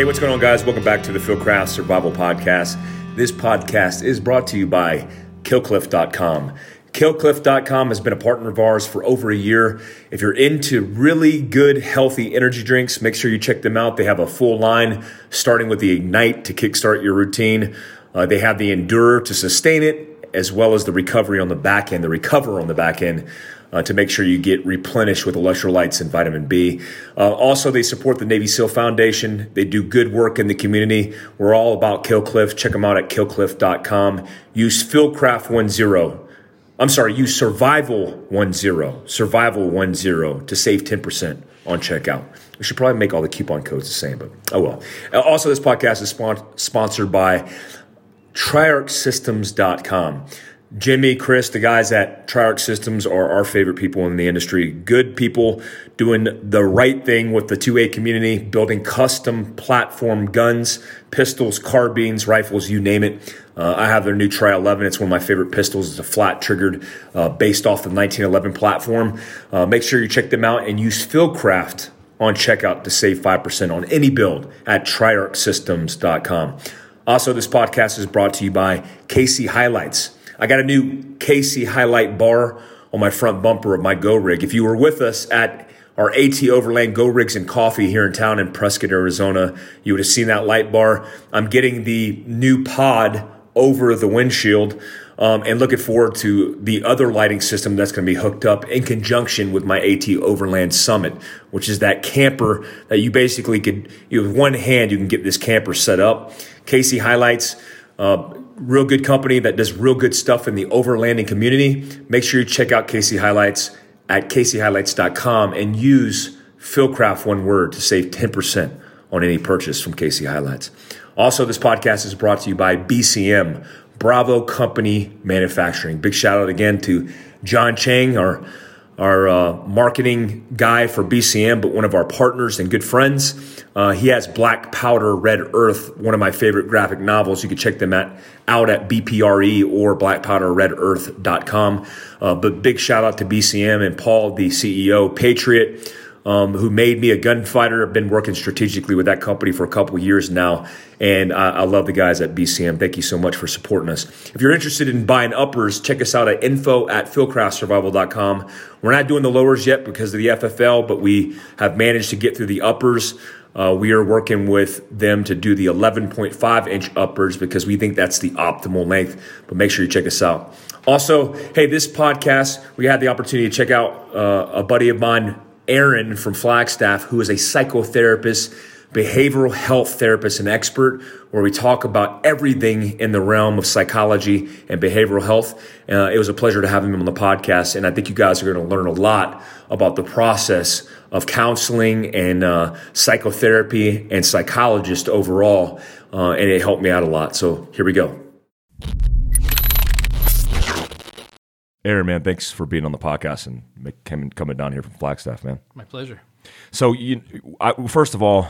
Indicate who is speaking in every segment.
Speaker 1: Hey, what's going on, guys? Welcome back to the Phil Fieldcraft Survival Podcast. This podcast is brought to you by KillCliff.com. KillCliff.com has been a partner of ours for over a year. If you're into really good, healthy energy drinks, make sure you check them out. They have a full line starting with the Ignite to kickstart your routine. Uh, they have the Endure to sustain it, as well as the Recovery on the back end, the Recover on the back end. Uh, to make sure you get replenished with electrolytes and vitamin B. Uh, also, they support the Navy SEAL Foundation. They do good work in the community. We're all about Killcliff. Check them out at killcliff.com. Use Fieldcraft10 I'm sorry, use survival 10, survival 10 to save 10% on checkout. We should probably make all the coupon codes the same, but oh well. Uh, also, this podcast is spon- sponsored by TriarcSystems.com. Jimmy, Chris, the guys at Triarc Systems are our favorite people in the industry. Good people doing the right thing with the 2A community, building custom platform guns, pistols, carbines, rifles, you name it. Uh, I have their new Tri 11. It's one of my favorite pistols. It's a flat triggered, uh, based off the 1911 platform. Uh, make sure you check them out and use Fieldcraft on checkout to save 5% on any build at triarcsystems.com. Also, this podcast is brought to you by KC HiLiTES. I got a new Casey highlight bar on my front bumper of my Go Rig. If you were with us at our AT Overland Go Rigs and Coffee here in town in Prescott, Arizona, you would have seen that light bar. I'm getting the new pod over the windshield. Um, and looking forward to the other lighting system that's going to be hooked up in conjunction with my AT Overland Summit, which is that camper that you basically could, you with one hand, you can get this camper set up. KC HiLiTES, uh, real good company that does real good stuff in the overlanding community. Make sure you check out KC HiLiTES at kchilites.com and use Fieldcraft one word to save 10% on any purchase from KC HiLiTES. Also, this podcast is brought to you by BCM, Bravo Company Manufacturing. Big shout out again to Jon Chang, our our uh, marketing guy for BCM, but one of our partners and good friends. Uh, he has Black Powder Red Earth, one of my favorite graphic novels. You can check them at, out at BPRE or blackpowderredearth.com. Uh, but big shout out to BCM and Paul, the CEO, Patriot um, who made me a gunfighter. I've been working strategically with that company for a couple years now, and I, I, love the guys at BCM. Thank you so much for supporting us. If you're interested in buying uppers, check us out at info at fieldcraftsurvival.com. We're not doing the lowers yet because of the FFL, but we have managed to get through the uppers. Uh, we are working with them to do the 11.5 inch uppers because we think that's the optimal length. But make sure you check us out. Also, hey, this podcast, we had the opportunity to check out uh, a buddy of mine, Aaron from Flagstaff, who is a psychotherapist, behavioral health therapist, and expert, where we talk about everything in the realm of psychology and behavioral health. Uh, it was a pleasure to have him on the podcast, and I think you guys are going to learn a lot about the process of counseling and uh, psychotherapy and psychologist overall, uh, and it helped me out a lot. So here we go. Aaron, man, thanks for being on the podcast and coming coming down here from Flagstaff, man.
Speaker 2: My pleasure.
Speaker 1: So, you, I, first of all,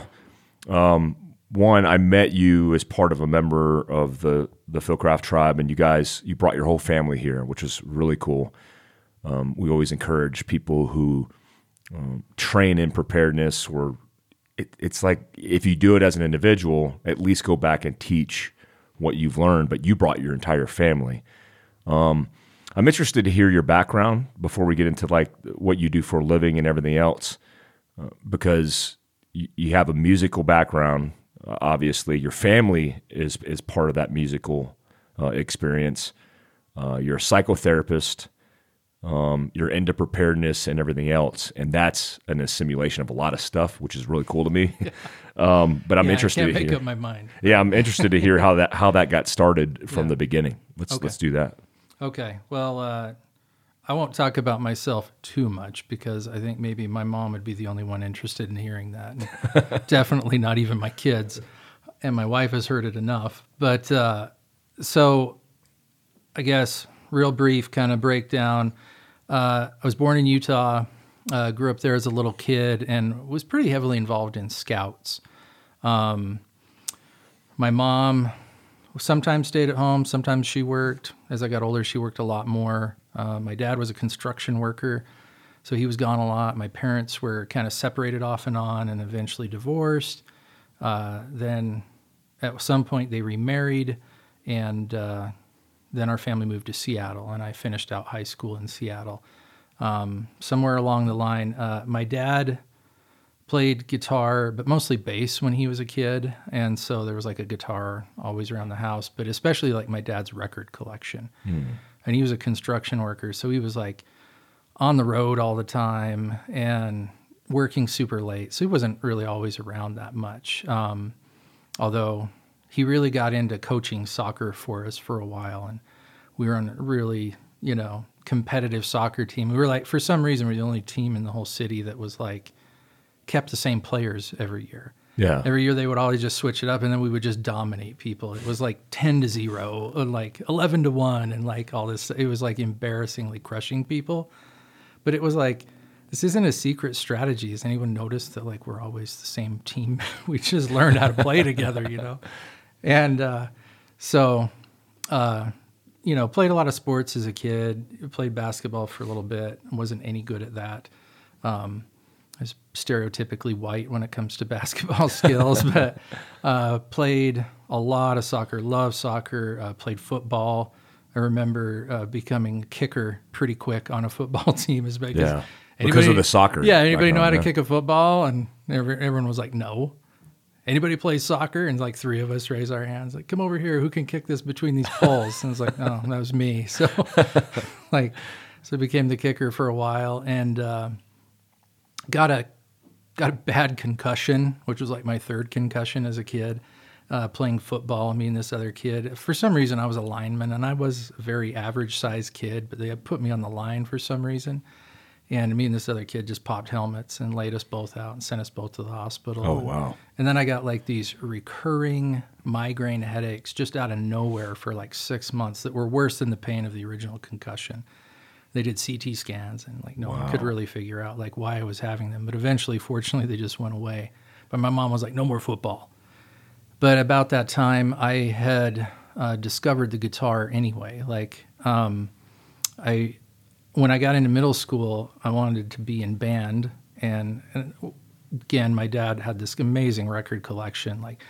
Speaker 1: um, one, I met you as part of a member of the the Fieldcraft tribe, and you guys you brought your whole family here, which was really cool. Um, we always encourage people who um, train in preparedness, or it, it's like if you do it as an individual, at least go back and teach what you've learned. But you brought your entire family. Um, I'm interested to hear your background before we get into like what you do for a living and everything else, uh, because you, you, have a musical background. Uh, obviously, your family is is part of that musical uh, experience. Uh, you're a psychotherapist. Um, you're into preparedness and everything else, and that's an assimilation of a lot of stuff, which is really cool to me. um, but I'm
Speaker 2: yeah,
Speaker 1: interested
Speaker 2: I can't
Speaker 1: to
Speaker 2: make
Speaker 1: hear.
Speaker 2: up my mind.
Speaker 1: Yeah, I'm interested to hear how that how that got started from
Speaker 2: Yeah.
Speaker 1: the beginning. Let's
Speaker 2: Okay.
Speaker 1: let's do that.
Speaker 2: Okay. Well, uh, I won't talk about myself too much because I think maybe my mom would be the only one interested in hearing that. Definitely not even my kids. And my wife has heard it enough. But uh, so I guess, real brief kind of breakdown. Uh, I was born in Utah, uh, grew up there as a little kid, and was pretty heavily involved in scouts. Um, my mom sometimes stayed at home, sometimes she worked. As I got older, she worked a lot more. Uh, my dad was a construction worker, so he was gone a lot. My parents were kind of separated off and on and eventually divorced. Uh, then at some point they remarried, and uh, then our family moved to Seattle, and I finished out high school in Seattle. Um, somewhere along the line, uh, my dad played guitar, but mostly bass when he was a kid, and so there was like a guitar always around the house. But especially like my dad's record collection, and he was a construction worker, so he was like on the road all the time and working super late. So he wasn't really always around that much. Um, although he really got into coaching soccer for us for a while, and we were on a really, you know, competitive soccer team. We were like, for some reason, we we're the only team in the whole city that was like kept the same players every year.
Speaker 1: Yeah.
Speaker 2: Every year they would always just switch it up, and then we would just dominate people. It was like ten to zero, or like eleven to one, and like all this. It was like embarrassingly crushing people. But it was like this isn't a secret strategy. Has anyone noticed that like we're always the same team? we just learned how to play together, you know. And uh, so, uh, you know, played a lot of sports as a kid. Played basketball for a little bit. wasn't any good at that. Um, was stereotypically white when it comes to basketball skills, but uh, played a lot of soccer. Love soccer. Uh, played football. I remember uh, becoming a kicker pretty quick on a football team, is because
Speaker 1: Yeah. Because of the soccer
Speaker 2: Yeah, anybody know how to
Speaker 1: yeah.
Speaker 2: kick a football? And every, everyone was like, no. Anybody play soccer? And like three of us raise our hands, like, come over here. Who can kick this between these poles? And it's like, oh, that was me. So, like, so I became the kicker for a while and uh, got a got a bad concussion, which was like my third concussion as a kid. Uh, playing football, me and this other kid. For some reason, I was a lineman, and I was a very average sized kid, but they had put me on the line for some reason. And me and this other kid just popped helmets and laid us both out and sent us both to the hospital.
Speaker 1: Oh,
Speaker 2: And-
Speaker 1: wow.
Speaker 2: And then I got like these recurring migraine headaches just out of nowhere for like six months that were worse than the pain of the original concussion. They did CT scans and like no one could really figure out like why I was having them. But eventually, fortunately, they just went away. But my mom was like, no more football. But about that time, I had uh, discovered the guitar anyway. Like, um, I when I got into middle school, I wanted to be in band, and, and again, my dad had this amazing record collection, like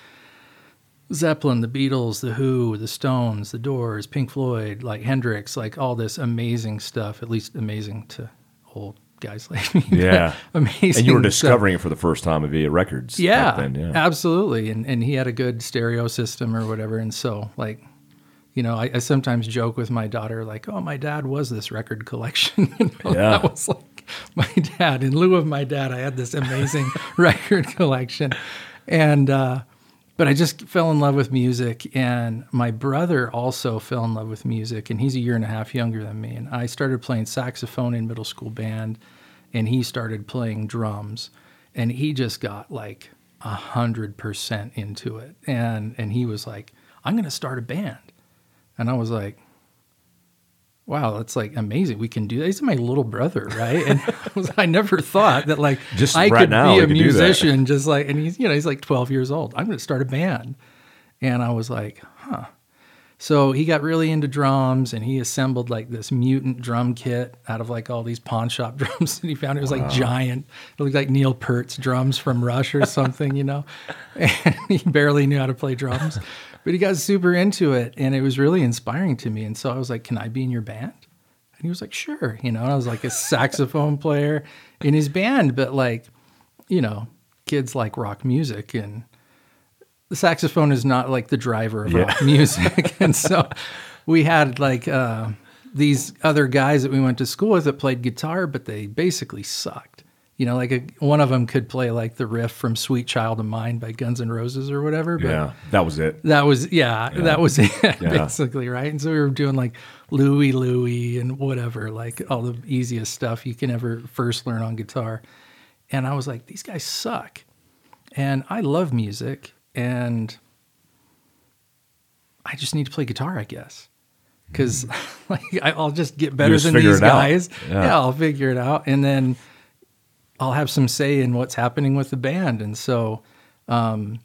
Speaker 2: Zeppelin, the Beatles, the Who, the Stones, the Doors, Pink Floyd, like Hendrix, like all this amazing stuff. At least amazing to old guys like me.
Speaker 1: Yeah.
Speaker 2: amazing.
Speaker 1: And you were
Speaker 2: stuff.
Speaker 1: discovering it for the first time via records. back
Speaker 2: Yeah,
Speaker 1: then, yeah.
Speaker 2: absolutely. And and he had a good stereo system or whatever. And so like, you know, I, I sometimes joke with my daughter like, "Oh, my dad was this record collection." you know,
Speaker 1: Yeah.
Speaker 2: that was like my dad. In lieu of my dad, I had this amazing record collection, and uh, but I just fell in love with music. And my brother also fell in love with music, and he's a year and a half younger than me. And I started playing saxophone in middle school band, and he started playing drums, and he just got like a hundred percent into it. And and he was like, "I'm to start a band," and I was like. Wow, that's like amazing. We can do that. He's my little brother, right? And I, never thought that like
Speaker 1: Just
Speaker 2: I
Speaker 1: right
Speaker 2: could
Speaker 1: now,
Speaker 2: be a
Speaker 1: could do that.
Speaker 2: musician, just like, and he's you know he's like 12 years old. I'm going to start a band, and I was like, huh. So he got really into drums, and he assembled like this mutant drum kit out of like all these pawn shop drums that he found. It was like giant. It looked like Neil Peart's drums from Rush or something, you know. And he barely knew how to play drums, but he got super into it, and it was really inspiring to me. And so I was like, "Can I be in your band?" And he was like, "Sure," you know. And I was like a saxophone player in his band, but like, you know, kids like rock music and the saxophone is not like the driver of
Speaker 1: Yeah.
Speaker 2: rock music. and so we had like uh, these other guys that we went to school with that played guitar, but they basically sucked. You know, like a, one of them could play like the riff from "Sweet Child of Mine" by Guns N' Roses or whatever. But
Speaker 1: Yeah. That was it.
Speaker 2: that was yeah, that was it
Speaker 1: Yeah.
Speaker 2: basically, right? And so we were doing like Louie Louie and whatever, like all the easiest stuff you can ever first learn on guitar. And I was like, these guys suck. And I love music and I just need to play guitar, I guess. Mm-hmm. Cuz like I- I'll just get better
Speaker 1: just
Speaker 2: than these guys.
Speaker 1: Yeah.
Speaker 2: yeah, I'll figure it out and then I'll have some say in what's happening with the band. And so um,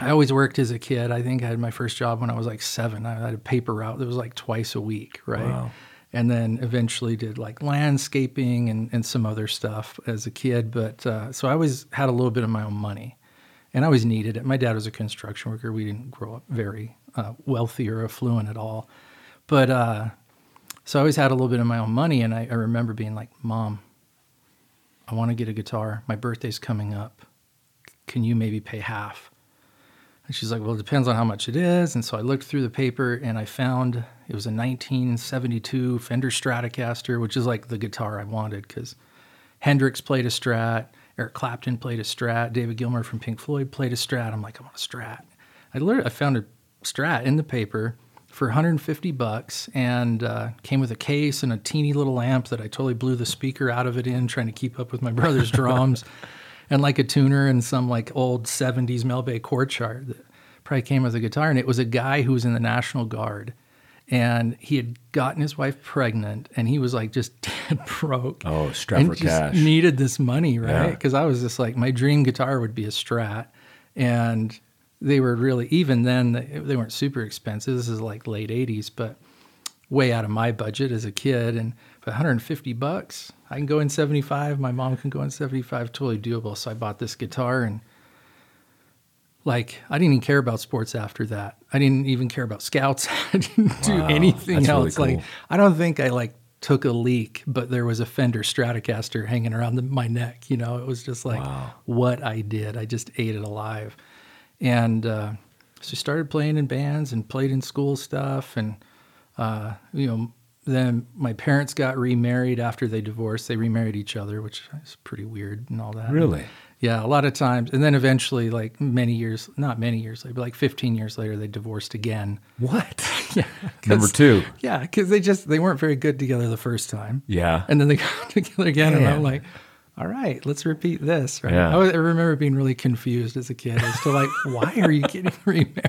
Speaker 2: I always worked as a kid. I think I had my first job when I was like seven. I had a paper route that was like twice a week, right?
Speaker 1: Wow.
Speaker 2: And then eventually did like landscaping and, and some other stuff as a kid. But uh, so I always had a little bit of my own money. and I always needed it. My dad was a construction worker. We didn't grow up very uh, wealthy or affluent at all, but uh, so I always had a little bit of my own money. And I, I remember being like, "Mom, I want to get a guitar. My birthday's coming up. Can you maybe pay half?" And she's like, "Well, it depends on how much it is." And so I looked through the paper and I found it was a 1972 Fender Stratocaster, which is like the guitar I wanted because Hendrix played a Strat, Eric Clapton played a Strat, David Gilmour from Pink Floyd played a Strat. I'm like, I want a Strat. I literally I found a Strat in the paper for 150 bucks and uh, came with a case and a teeny little amp that I totally blew the speaker out of it in, trying to keep up with my brother's drums, and like a tuner and some like old 70s Mel Bay chord chart that probably came with a guitar. And it was a guy who was in the National Guard and he had gotten his wife pregnant and he was like just dead broke.
Speaker 1: Oh, strap
Speaker 2: and
Speaker 1: for
Speaker 2: just
Speaker 1: cash.
Speaker 2: Needed this money, right?
Speaker 1: Yeah.
Speaker 2: Because I was just like, my dream guitar would be a Strat. And they were really, even then, they, weren't super expensive. This is like late 80s, but way out of my budget as a kid. And for 150 bucks, I can go in 75. My mom can go in 75, totally doable. So I bought this guitar and like I didn't even care about sports after that. I didn't even care about scouts. I didn't do anything
Speaker 1: that's really
Speaker 2: else. Like. I don't think I like took a leak, but there was a Fender Stratocaster hanging around the, my neck. You know, it was just like
Speaker 1: Wow.
Speaker 2: what I did. I just ate it alive, and uh, so started playing in bands and played in school stuff, and uh, you know. Then my parents got remarried after they divorced. They remarried each other, which is pretty weird and all that.
Speaker 1: Really?
Speaker 2: Yeah, a lot of times. And then eventually, like many years, not many years later, but like 15 years later, they divorced again.
Speaker 1: What?
Speaker 2: Yeah.
Speaker 1: Number two.
Speaker 2: Yeah, because they just, they weren't very good together the first time.
Speaker 1: Yeah.
Speaker 2: And then they got together again. And I'm like, all right, let's repeat this. Right.
Speaker 1: Yeah.
Speaker 2: I, was- I remember being really confused as a kid as to like, why are you getting remarried?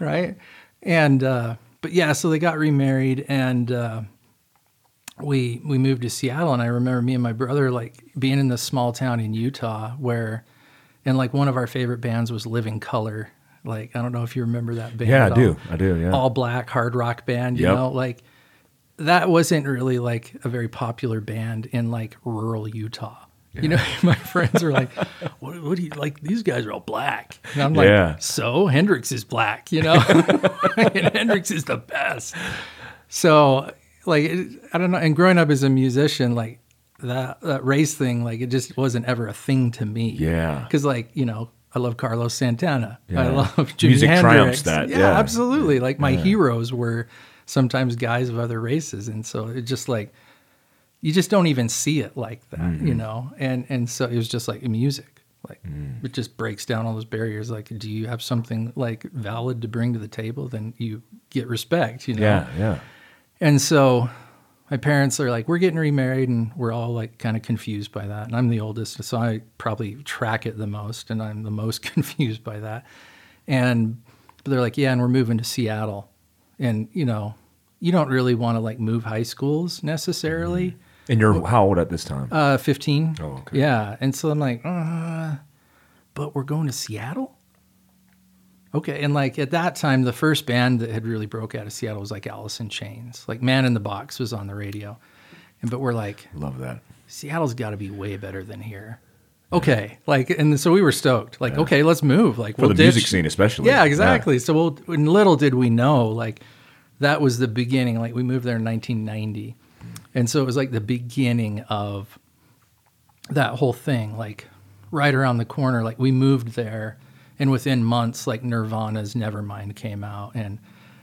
Speaker 2: right. And, uh, but yeah, so they got remarried and, uh, we we moved to Seattle and I remember me and my brother like being in this small town in Utah where and like one of our favorite bands was Living Colour. Like I don't know if you remember that band.
Speaker 1: Yeah, I do.
Speaker 2: all.
Speaker 1: I do. Yeah.
Speaker 2: All black hard rock band, you
Speaker 1: Yep.
Speaker 2: know, like that wasn't really like a very popular band in like rural Utah. You know, my friends were like, what, what do you like? These guys are all black. And I'm like,
Speaker 1: Yeah.
Speaker 2: so Hendrix is black, you know? and Hendrix is the best. So, like, it, I don't know. And growing up as a musician, like, that, that race thing, like, it just wasn't ever a thing to me.
Speaker 1: Yeah.
Speaker 2: Because, like, you know, I love Carlos Santana. I love Jimi
Speaker 1: Music
Speaker 2: Hendrix.
Speaker 1: triumphs that,
Speaker 2: Yeah,
Speaker 1: yeah.
Speaker 2: absolutely. Like, my heroes were sometimes guys of other races. And so it just, like, you just don't even see it like that,
Speaker 1: Mm-hmm.
Speaker 2: you know? And, and so it was just like music. Like
Speaker 1: Mm.
Speaker 2: it just breaks down all those barriers. Like, do you have something like valid to bring to the table? Then you get respect, you know?
Speaker 1: Yeah. Yeah.
Speaker 2: And so my parents are like, we're getting remarried, and we're all like kind of confused by that. And I'm the oldest, so I probably track it the most, and I'm the most confused by that. And but they're like, yeah, and we're moving to Seattle. And, you know, you don't really want to like move high schools necessarily.
Speaker 1: And you're how old at this time?
Speaker 2: Uh, 15.
Speaker 1: Oh, okay.
Speaker 2: Yeah. And so I'm like, uh, but we're going to Seattle? Okay. And like at that time, the first band that had really broke out of Seattle was like Alice in Chains. Like Man in the Box was on the radio. And but we're like,
Speaker 1: Love that.
Speaker 2: Seattle's got to be way better than here. Okay. Like, and so we were stoked. Like, okay, let's move. Like,
Speaker 1: For the
Speaker 2: ditch-
Speaker 1: music scene, especially.
Speaker 2: yeah, exactly. So we'll, and little did we know, like that was the beginning. Like we moved there in 1990, and so it was like the beginning of that whole thing. Like right around the corner, like we moved there, and within months, like Nirvana's Nevermind came out, and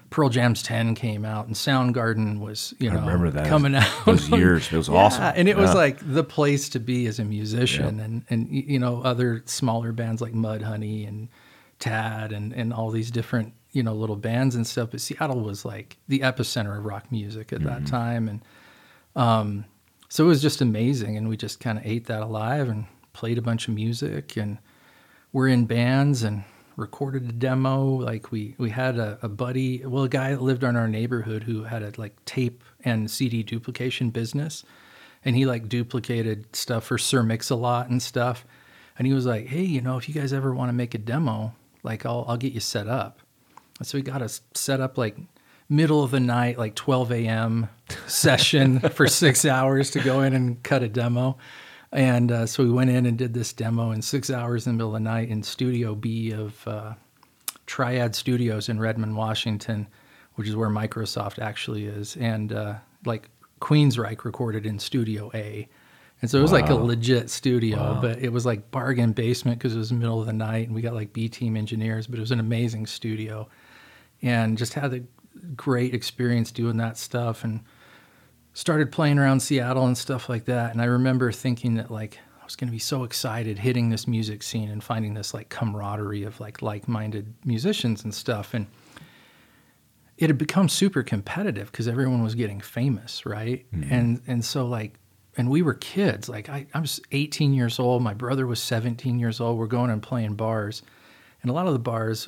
Speaker 2: Pearl Jam's 10 came out, and Soundgarden was you
Speaker 1: I
Speaker 2: know
Speaker 1: remember that.
Speaker 2: coming out.
Speaker 1: Those years. It was awesome.
Speaker 2: And it was like the place to be as a musician, and and you know other smaller bands like Mudhoney and Tad and and all these different you know little bands and stuff. But Seattle was like the epicenter of rock music at
Speaker 1: Mm-hmm.
Speaker 2: that time, and um, so it was just amazing. And we just kind of ate that alive and played a bunch of music, and we're in bands and recorded a demo. Like we we had a, a buddy, well, a guy that lived in our neighborhood who had a like tape and CD duplication business, and he like duplicated stuff for Sir Mix a Lot and stuff. And he was like, "Hey, you know, if you guys ever want to make a demo, like I'll I'll get you set up." And so we got us set up like middle of the night, like 12 a.m. session for six hours to go in and cut a demo. And uh, so we went in and did this demo in six hours in the middle of the night in Studio B of uh, Triad Studios in Redmond, Washington, which is where Microsoft actually is. And uh, like Queensryche recorded in Studio A. And so it was like a legit studio,
Speaker 1: Wow.
Speaker 2: but it was like bargain basement because it was the middle of the night and we got like B team engineers, but it was an amazing studio and just had a great experience doing that stuff and started playing around Seattle and stuff like that. And I remember thinking that like I was going to be so excited hitting this music scene and finding this like camaraderie of like like-minded musicians and stuff. And it had become super competitive because everyone was getting famous, right? Mm-hmm. And and so like and we were kids. Like I, I was 18 years old. My brother was 17 years old. We're going and playing bars, and a lot of the bars,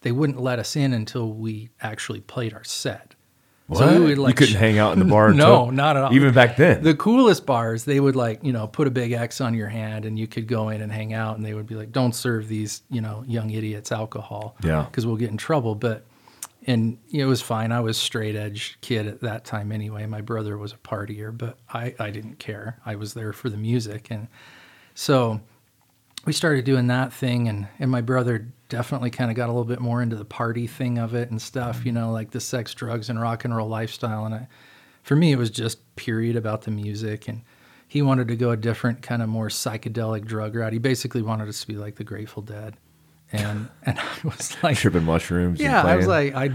Speaker 2: they wouldn't let us in until we actually played our set. So we would, like,
Speaker 1: you couldn't hang out in the bar.
Speaker 2: No,
Speaker 1: until-
Speaker 2: not at all.
Speaker 1: Even back then.
Speaker 2: The coolest bars, they would like, you know, put a big X on your hand and you could go in and hang out and they would be like, don't serve these, you know, young idiots alcohol.
Speaker 1: Yeah.
Speaker 2: Because we'll get in trouble. But, and you know, it was fine. I was straight edge kid at that time anyway. My brother was a partier, but I, I didn't care. I was there for the music. And so we started doing that thing and, and my brother definitely kind of got a little bit more into the party thing of it and stuff, you know, like the sex, drugs, and rock and roll lifestyle. And I, for me, it was just period about the music. And he wanted to go a different kind of more psychedelic drug route. He basically wanted us to be like the Grateful Dead. And, and I was like,
Speaker 1: Tripping mushrooms. and
Speaker 2: yeah, I was like, I,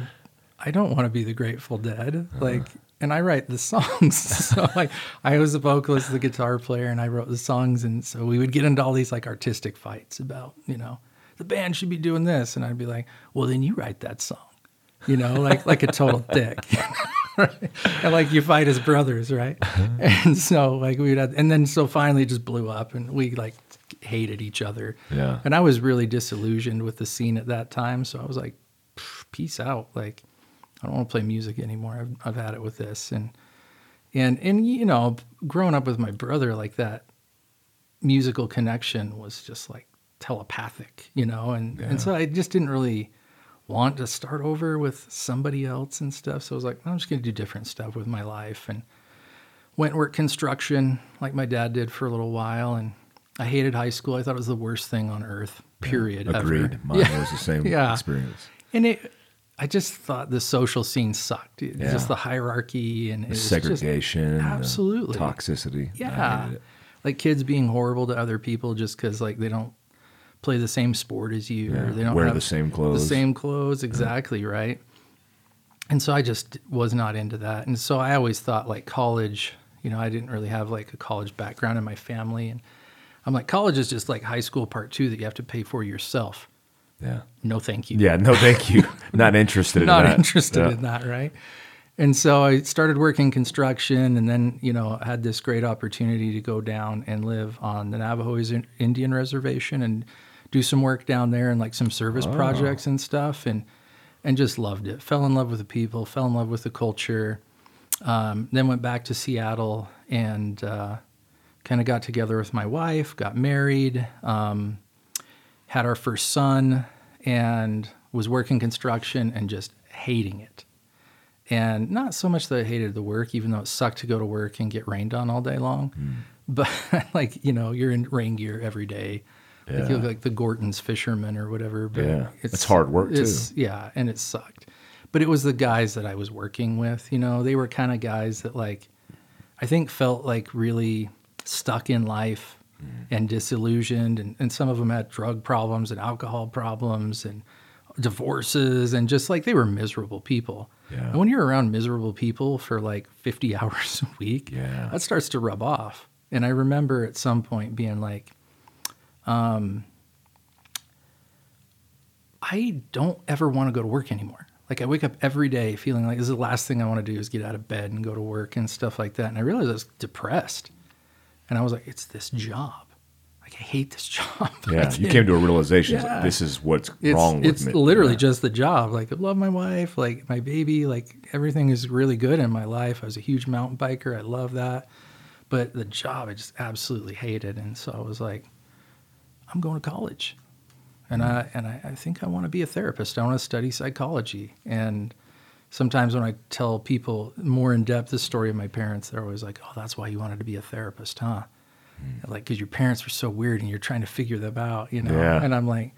Speaker 2: I don't want to be the Grateful Dead. Uh-huh. Like, and I write the songs. so like, I was the vocalist, the guitar player, and I wrote the songs. And so we would get into all these like artistic fights about, you know, the band should be doing this, and I'd be like, well, then you write that song, you know, like like a total dick. Right? And like you fight as brothers, right? Uh-huh. And so like we would, have, and then so finally it just blew up, and we like hated each other.
Speaker 1: Yeah.
Speaker 2: And I was really disillusioned with the scene at that time, so I was like, peace out. Like, I don't want to play music anymore. I've I've had it with this, and and and you know, growing up with my brother like that, musical connection was just like telepathic, you know, and
Speaker 1: Yeah.
Speaker 2: and so I just didn't really want to start over with somebody else and stuff. So I was like, I'm just going to do different stuff with my life and went and worked construction like my dad did for a little while. And I hated high school. I thought it was the worst thing on earth, period. ever.
Speaker 1: Agreed. Mine
Speaker 2: Yeah.
Speaker 1: was the same
Speaker 2: Yeah.
Speaker 1: experience.
Speaker 2: And it, I just thought the social scene sucked. It-
Speaker 1: Yeah.
Speaker 2: Just the hierarchy and
Speaker 1: The
Speaker 2: just-
Speaker 1: segregation. the
Speaker 2: absolutely.
Speaker 1: toxicity.
Speaker 2: Yeah. Like kids being horrible to other people just because like they don't play the same sport as you
Speaker 1: Yeah,
Speaker 2: or they don't
Speaker 1: wear the same clothes.
Speaker 2: The same clothes, exactly, right? And so I just was not into that. And so I always thought like college, you know, I didn't really have like a college background in my family and I'm like college is just like high school part 2 that you have to pay for yourself.
Speaker 1: Yeah.
Speaker 2: No thank you
Speaker 1: Yeah. No, thank you. Not interested in
Speaker 2: not
Speaker 1: that.
Speaker 2: interested
Speaker 1: Yeah.
Speaker 2: in that, right? And so I started working construction, and then you know had this great opportunity to go down and live on the Navajo Indian Reservation and do some work down there and like some service projects and stuff, and and just loved it. Fell in love with the people, fell in love with the culture. Um, then went back to Seattle and uh, kind of got together with my wife, got married. Um, had our first son and was working construction and just hating it. And not so much that I hated the work, even though it sucked to go to work and get rained on all day long. But like, you know, you're in rain gear every day. Like
Speaker 1: Yeah.
Speaker 2: you look like the Gorton's fishermen or whatever. But
Speaker 1: Yeah. It's hard work, too.
Speaker 2: Yeah, and it sucked. But it was the guys that I was working with, you know, they were kind of guys that like I think felt like really stuck in life mm. and disillusioned and, and some of them had drug problems and alcohol problems and divorces and just like they were miserable people
Speaker 1: Yeah.
Speaker 2: and when you're around miserable people for like 50 hours a week
Speaker 1: Yeah.
Speaker 2: that starts to rub off and i remember at some point being like um, i don't ever want to go to work anymore like i wake up every day feeling like this is the last thing i want to do is get out of bed and go to work and stuff like that and i realized i was depressed and i was like it's this job like i hate this job
Speaker 1: Yeah. You came to a realization.
Speaker 2: Yeah.
Speaker 1: This is what's
Speaker 2: it's,
Speaker 1: wrong with me.
Speaker 2: it's literally
Speaker 1: Yeah.
Speaker 2: just the job. Like I love my wife, like my baby, like everything is really good in my life. I was a huge mountain biker. I love that. But the job I just absolutely hated. And so I was like, I'm going to college. And I and I, I think I want to be a therapist. I want to study psychology. And sometimes when I tell people more in depth the story of my parents, they're always like, Oh, that's why you wanted to be a therapist, huh? like because your parents were so weird and you're trying to figure them out, you know.
Speaker 1: Yeah.
Speaker 2: And I'm like,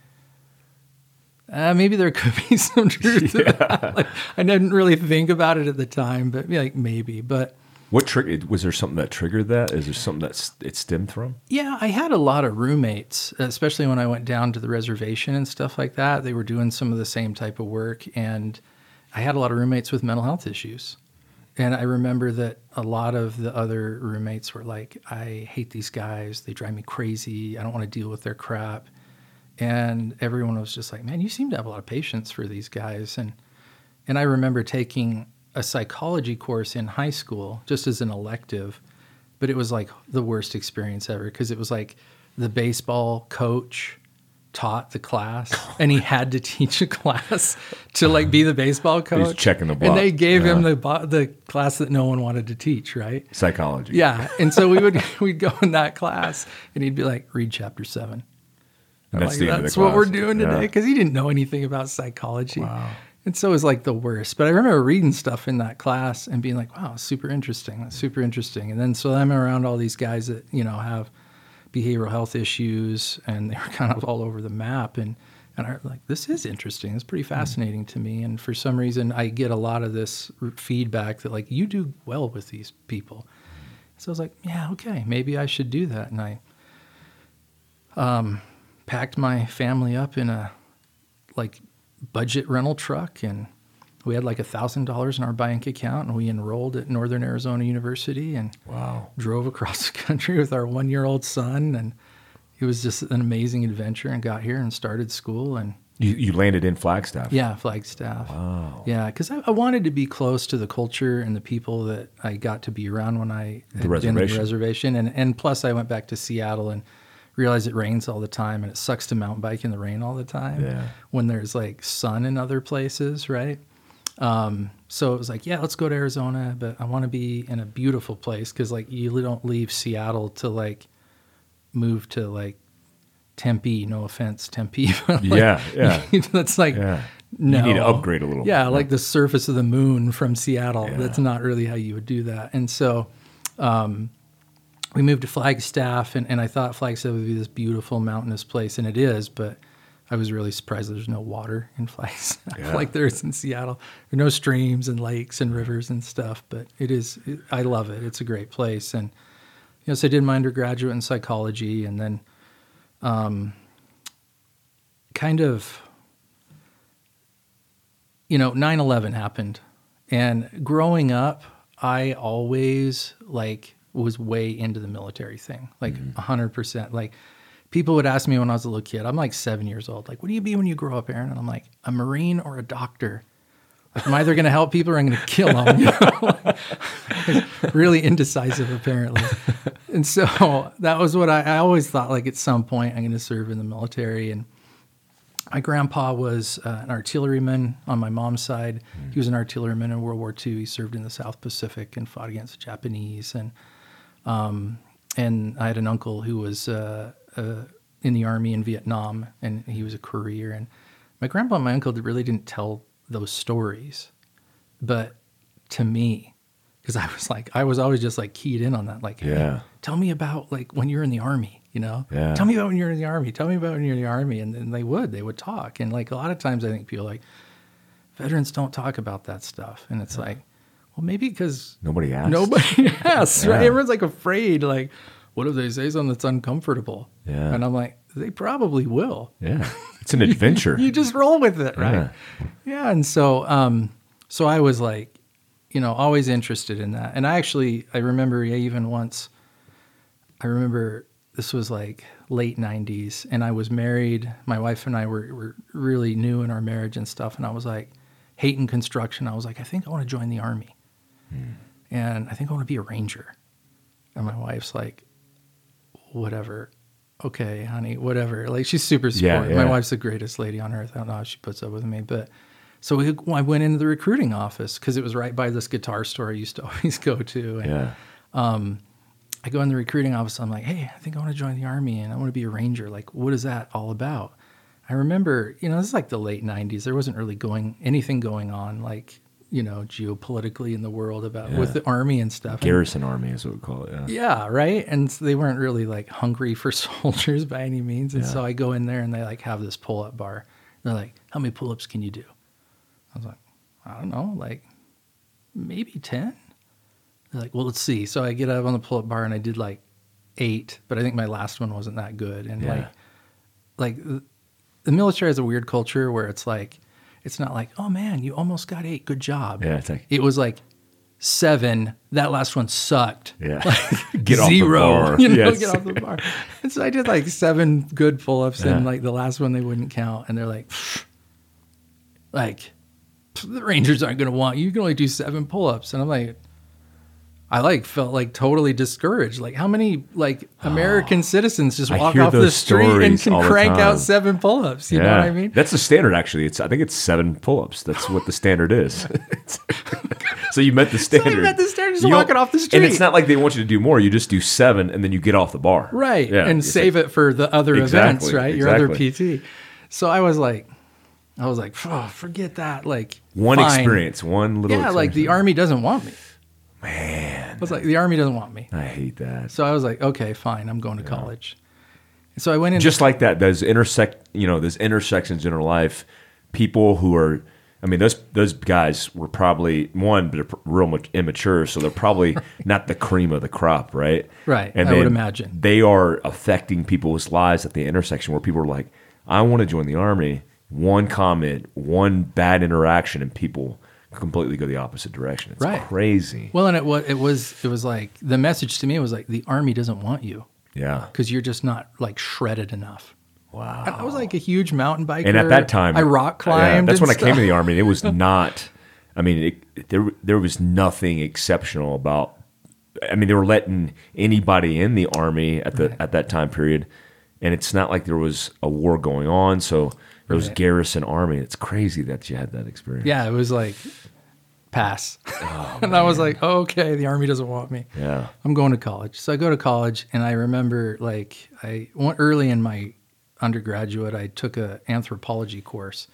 Speaker 2: uh, maybe there could be some truth to that. Like, I didn't really think about it at the time, but like maybe. But
Speaker 1: What triggered? Was there something that triggered that? Is there something that it stemmed from?
Speaker 2: yeah, I had a lot of roommates, especially when I went down to the reservation and stuff like that. They were doing some of the same type of work, and I had a lot of roommates with mental health issues. And I remember that a lot of the other roommates were like, I hate these guys. They drive me crazy. I don't want to deal with their crap. And everyone was just like, man, you seem to have a lot of patience for these guys. And, and I remember taking a psychology course in high school just as an elective, but it was like the worst experience ever because it was like the baseball coach taught the class and he had to teach a class to like be the baseball coach.
Speaker 1: checking the
Speaker 2: And they
Speaker 1: block.
Speaker 2: gave him the the class that no one wanted to teach, right?
Speaker 1: Psychology.
Speaker 2: Yeah. And so we would we'd go in that class and he'd be like, read chapter seven.
Speaker 1: And that's
Speaker 2: like,
Speaker 1: the end
Speaker 2: that's
Speaker 1: of the
Speaker 2: what we're
Speaker 1: class.
Speaker 2: doing
Speaker 1: Yeah.
Speaker 2: today because he didn't know anything about psychology. And so always like the worst. But I remember reading stuff in that class and being like, wow, super interesting. That's super interesting. And then so I'm around all these guys that, you know, have behavioral health issues and they were kind of all over the map. And, and I'm like, this is interesting. It's pretty fascinating to me. And for some reason, I get a lot of this feedback that, like, you do well with these people. So I was like, yeah, okay, maybe I should do that. And I um, packed my family up in a like budget rental truck and we had like a thousand dollars in our bank account and we enrolled at Northern Arizona University and
Speaker 1: Wow.
Speaker 2: drove across the country with our one year old son and it was just an amazing adventure and got here and started school and
Speaker 1: You, you landed in Flagstaff.
Speaker 2: yeah, Flagstaff.
Speaker 1: Wow.
Speaker 2: Yeah, because I, I wanted to be close to the culture and the people that I got to be around when I
Speaker 1: The
Speaker 2: had been
Speaker 1: reservation.
Speaker 2: in the reservation, and and plus I went back to Seattle and realized it rains all the time, and it sucks to mountain bike in the rain all the time.
Speaker 1: Yeah.
Speaker 2: When there's like sun in other places, right? Um, so it was like, yeah, let's go to Arizona, but I want to be in a beautiful place because like you don't leave Seattle to like move to like Tempe. No offense, Tempe. like,
Speaker 1: Yeah, yeah.
Speaker 2: that's like
Speaker 1: Yeah.
Speaker 2: no.
Speaker 1: You need to upgrade a little.
Speaker 2: Yeah, like the surface of the moon from Seattle.
Speaker 1: Yeah.
Speaker 2: That's not really how you would do that. And so um, we moved to Flagstaff, and, and I thought Flagstaff would be this beautiful mountainous place, and it is, but I was really surprised there's no water in Flagstaff
Speaker 1: Yeah.
Speaker 2: like there is in Seattle. There are no streams and lakes and rivers and stuff, but it is, it, I love it. It's a great place. And, you know, so I did my undergraduate in psychology, and then um, kind of you know 9-11 happened and growing up i always like was way into the military thing like 100% like people would ask me when i was a little kid i'm like seven years old like what do you be when you grow up aaron and i'm like a marine or a doctor i'm either going to help people or i'm going to kill them you know? really indecisive apparently and so that was what I, I always thought like at some point i'm going to serve in the military and my grandpa was uh, an artilleryman on my mom's side. He was an artilleryman in World War II. He served in the South Pacific and fought against the Japanese. And um, and I had an uncle who was uh, uh, in the army in Vietnam, and he was a courier. And my grandpa and my uncle really didn't tell those stories, but to me, because I was like, I was always just like keyed in on that. Like, hey,
Speaker 1: Yeah.
Speaker 2: tell me about like when you're in the army, you know?
Speaker 1: Yeah.
Speaker 2: Tell me about when you're in the army. Tell me about when you're in the army. And then they would, they would talk. And like a lot of times I think people are like, veterans don't talk about that stuff. And it's like, well, maybe because
Speaker 1: Nobody asked.
Speaker 2: nobody asks, right? Everyone's like afraid, like, what if they say something that's uncomfortable?
Speaker 1: Yeah.
Speaker 2: And I'm like, they probably will.
Speaker 1: Yeah. It's an adventure.
Speaker 2: You just roll with it, right?
Speaker 1: Yeah.
Speaker 2: Yeah. And so, um, so I was like, you know, always interested in that. And I actually, I remember yeah, even once, I remember this was like late 90s and I was married. My wife and I were, were really new in our marriage and stuff. And I was like, hating construction. I was like, I think I want to join the army. And I think I want to be a ranger. And my wife's like, whatever. Okay, honey, whatever. Like she's super
Speaker 1: Yeah,
Speaker 2: supportive. My wife's the greatest lady on earth. I don't know how she puts up with me, but so we, I went into the recruiting office because it was right by this guitar store I used to always go to. And
Speaker 1: Yeah.
Speaker 2: Um, I go in the recruiting office. I'm like, hey, I think I want to join the army and I want to be a ranger. Like, what is that all about? I remember, you know, this is like the late '90s. There wasn't really going anything going on like you know, geopolitically in the world about with the army and stuff. And-
Speaker 1: Garrison Army is what we call it. Yeah.
Speaker 2: yeah, right. And so they weren't really like hungry for soldiers by any means. And so I go in there and they like have this pull up bar. They're like, "How many pull ups can you do?" I was like, "I don't know, like maybe 10." They're like, "Well, let's see." So I get up on the pull up bar and I did like eight, but I think my last one wasn't that good. And
Speaker 1: Yeah.
Speaker 2: like, like the, the military has a weird culture where it's like, it's not like, "Oh man, you almost got eight, good job."
Speaker 1: Yeah, it's like-
Speaker 2: it was like seven. That last one sucked
Speaker 1: Yeah. Get off the
Speaker 2: zero.
Speaker 1: bar.
Speaker 2: You know,
Speaker 1: Yes.
Speaker 2: get off the bar. And so I did like seven good pull ups, and like the last one they wouldn't count, and they're like, like the Rangers aren't going to want you. You can only do seven pull ups, and I'm like. I like felt like totally discouraged. Like how many like American citizens just walk off the street and can crank out seven pull-ups? You know what I mean?
Speaker 1: That's the standard, actually. It's I think it's seven pull-ups. That's what the standard is. so you met the standard.
Speaker 2: You met the standard, just
Speaker 1: You
Speaker 2: walking off the street.
Speaker 1: And it's not like they want you to do more. You just do seven, and then you get off the bar.
Speaker 2: right
Speaker 1: Yeah.
Speaker 2: and save it for the other events
Speaker 1: Exactly,
Speaker 2: right your other pt so i was like i was like oh, forget that like
Speaker 1: one
Speaker 2: fine.
Speaker 1: experience, one little.
Speaker 2: yeah like the army doesn't want me
Speaker 1: Man,
Speaker 2: i was like the army doesn't want me.
Speaker 1: I hate that.
Speaker 2: so i was like okay fine i'm going to college. And so i went in
Speaker 1: just like that those intersect you know those intersections in our life people who are i mean those those guys were probably one they're real immature so they're probably not the cream of the crop right?
Speaker 2: Right,
Speaker 1: and
Speaker 2: I would imagine.
Speaker 1: they are affecting people's lives at the intersection where people are like i want to join the army. One comment one bad interaction and people completely go the opposite direction. It's
Speaker 2: Right.
Speaker 1: crazy.
Speaker 2: Well and it was it was it was like the message to me was like the army doesn't want you.
Speaker 1: Yeah.
Speaker 2: Because you're just not like shredded enough.
Speaker 1: Wow
Speaker 2: and i was like a huge mountain biker.
Speaker 1: And at that time
Speaker 2: i rock
Speaker 1: yeah,
Speaker 2: climbed
Speaker 1: that's
Speaker 2: and
Speaker 1: when i came to the army it was not i mean it, there there was nothing exceptional about i mean they were letting anybody in the army at the at that time period and it's not like there was a war going on. So it was
Speaker 2: Right.
Speaker 1: garrison army it's crazy that you had that experience
Speaker 2: Yeah, it was like pass. and I was like, okay, the army doesn't want me.
Speaker 1: yeah
Speaker 2: I'm going to college. So I go to college and I remember like I went early in my undergraduate, I took a anthropology course.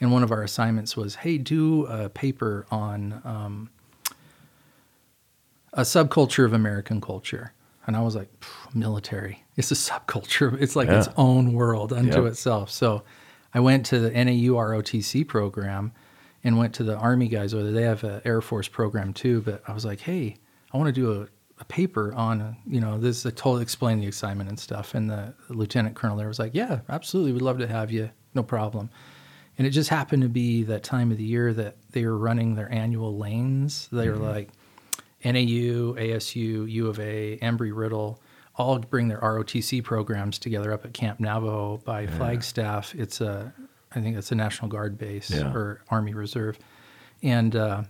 Speaker 2: And one of our assignments was, hey, do a paper on um, a subculture of American culture. And I was like, military. It's a subculture. It's like its own world unto
Speaker 1: Yep.
Speaker 2: itself. So I went to the NAU ROTC program and went to the Army guys over there. They have an Air Force program too. But I was like, hey, I want to do a, a paper on, you know, this. I told, explain the assignment and stuff. And the, lieutenant colonel there was like, yeah, absolutely. We'd love to have you. No problem. And it just happened to be that time of the year that they were running their annual lanes. They were mm-hmm. like NAU, ASU, U of A, Embry Riddle, all bring their ROTC programs together up at Camp Navajo by Flagstaff. It's a, I think it's a National Guard base
Speaker 1: Yeah.
Speaker 2: or Army Reserve, and uh,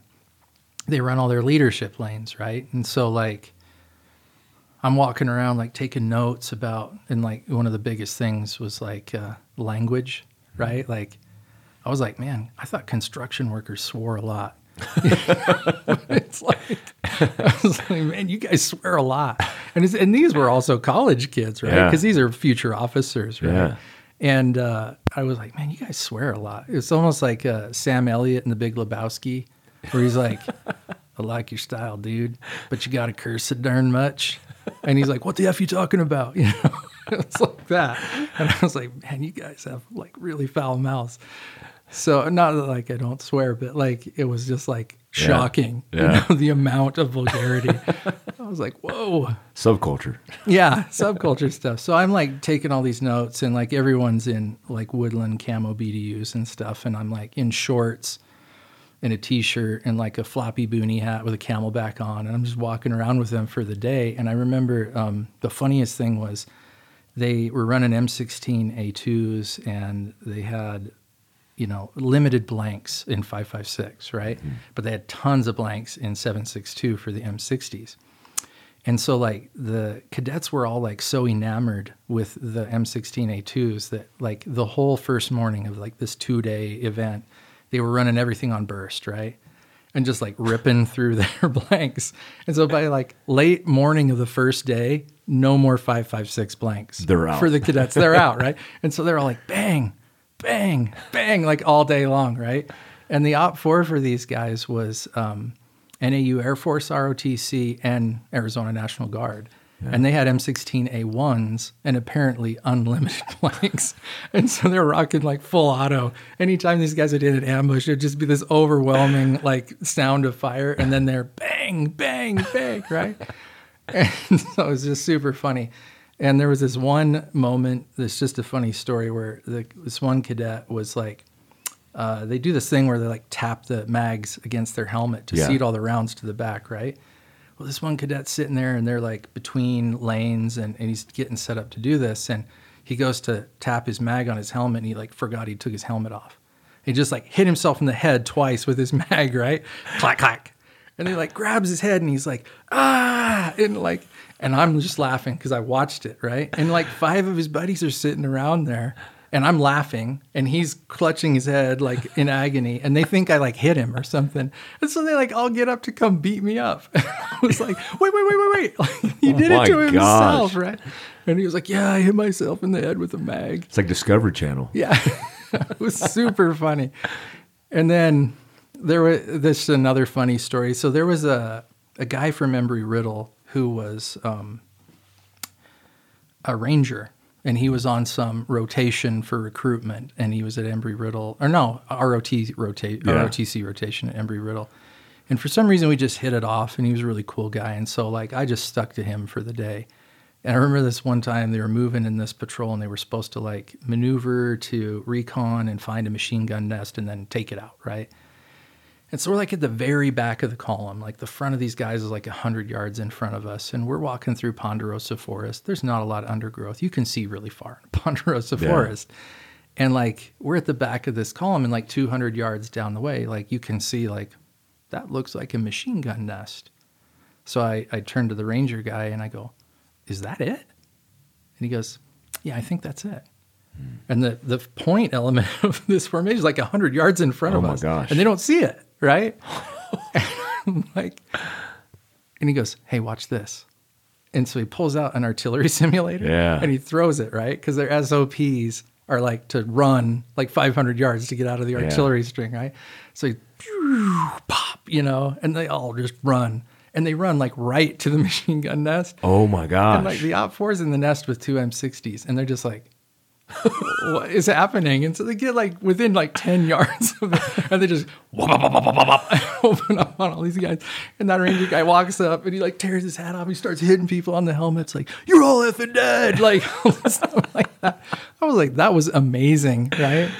Speaker 2: they run all their leadership lanes, right? And so like, I'm walking around like taking notes about, and like one of the biggest things was like uh, language, right? Like, I was like, man, I thought construction workers swore a lot. it's like I was like, man, you guys swear a lot, and and these were also college kids, right?
Speaker 1: Yeah.
Speaker 2: Because these are future officers, right?
Speaker 1: Yeah.
Speaker 2: And uh, I was like, man, you guys swear a lot. It's almost like uh, Sam Elliott in The Big Lebowski, where he's like, I like your style, dude, but you got to curse a darn much. And he's like, what the f you talking about? You know, it's like that. And I was like, man, you guys have like really foul mouths. So not like I don't swear, but like it was just like shocking,
Speaker 1: Yeah.
Speaker 2: you know, the amount of vulgarity. I was like, whoa.
Speaker 1: Subculture.
Speaker 2: Yeah subculture stuff. So i'm like taking all these notes and like everyone's in like woodland camo bdus and stuff and i'm like in shorts and a t-shirt and like a floppy boonie hat with a CamelBak on and i'm just walking around with them for the day. And i remember um, the funniest thing was they were running m16 a2s and they had you know limited blanks in 556 right mm-hmm. but they had tons of blanks in 762 for the m60s and so like the cadets were all like so enamored with the M16A2s that like the whole first morning of like this two day event, they were running everything on burst, right? And just like ripping through their blanks. And so by like late morning of the first day, no more 556 blanks.
Speaker 1: They're out.
Speaker 2: For the cadets, they're out, right? And so they're all like bang, bang, bang, like all day long, right? And the OPFOR for these guys was um, NAU Air Force ROTC and Arizona National Guard. And they had M16A1s and apparently unlimited blanks. And so they're rocking like full auto. Anytime these guys would hit an ambush, it'd just be this overwhelming like sound of fire. And then they're bang, bang, bang, right? And so it was just super funny. And there was this one moment, that's just a funny story where the, this one cadet was like, uh, they do this thing where they like tap the mags against their helmet to
Speaker 1: Yeah.
Speaker 2: seat all the rounds to the back, right? Well, this one cadet's sitting there and they're like between lanes and, and he's getting set up to do this. And he goes to tap his mag on his helmet and he like forgot he took his helmet off. He just like hit himself in the head twice with his mag, right? clack, clack. And he like grabs his head and he's like, ah, and like, and I'm just laughing because I watched it, right? And like five of his buddies are sitting around there and I'm laughing and he's clutching his head like in agony and they think I like hit him or something. And so they like all get up to come beat me up. I was like, wait, wait, wait, wait, wait. Like, he
Speaker 1: Oh
Speaker 2: did it to himself, right? And he was like, yeah, I hit myself in the head with a mag.
Speaker 1: It's like Discovery Channel.
Speaker 2: Yeah, it was super funny. And then there was this another funny story. So there was a a guy from Embry Riddle who was um, a ranger, and he was on some rotation for recruitment, and he was at Embry Riddle, or no, ROT rotate
Speaker 1: Yeah.
Speaker 2: ROTC rotation at Embry Riddle. And for some reason, we just hit it off, and he was a really cool guy. And so, like, I just stuck to him for the day. And I remember this one time they were moving in this patrol, and they were supposed to like maneuver to recon and find a machine gun nest and then take it out, right? And so we're like at the very back of the column, like the front of these guys is like 100 yards in front of us. And we're walking through Ponderosa Forest. There's not a lot of undergrowth. You can see really far in Ponderosa
Speaker 1: Yeah.
Speaker 2: Forest. And like we're at the back of this column and like 200 yards down the way, like you can see like that looks like a machine gun nest. So I, I turn to the ranger guy and I go, Is that it? And he goes, Yeah, I think that's it. Hmm. And the, the point element of this formation is like 100 yards in front
Speaker 1: Oh
Speaker 2: of
Speaker 1: my
Speaker 2: us.
Speaker 1: gosh.
Speaker 2: And they don't see it, right? and like, and he goes, Hey, watch this. And so he pulls out an artillery simulator
Speaker 1: Yeah.
Speaker 2: and he throws it, right? Because their SOPs are like to run like 500 yards to get out of the
Speaker 1: Yeah.
Speaker 2: artillery string, right? So he pop, you know, and they all just run. And they run like right to the machine gun nest.
Speaker 1: Oh my gosh.
Speaker 2: And like the OPFORs in the nest with two M60s, and they're just like, what is happening? And so they get like within like 10 yards of it, and they just wop, wop, wop, wop, wop, open up on all these guys. And that ranger guy walks up and he like tears his hat off. He starts hitting people on the helmets, like, you're all effing dead. Like, stuff like that. I was like, that was amazing, right?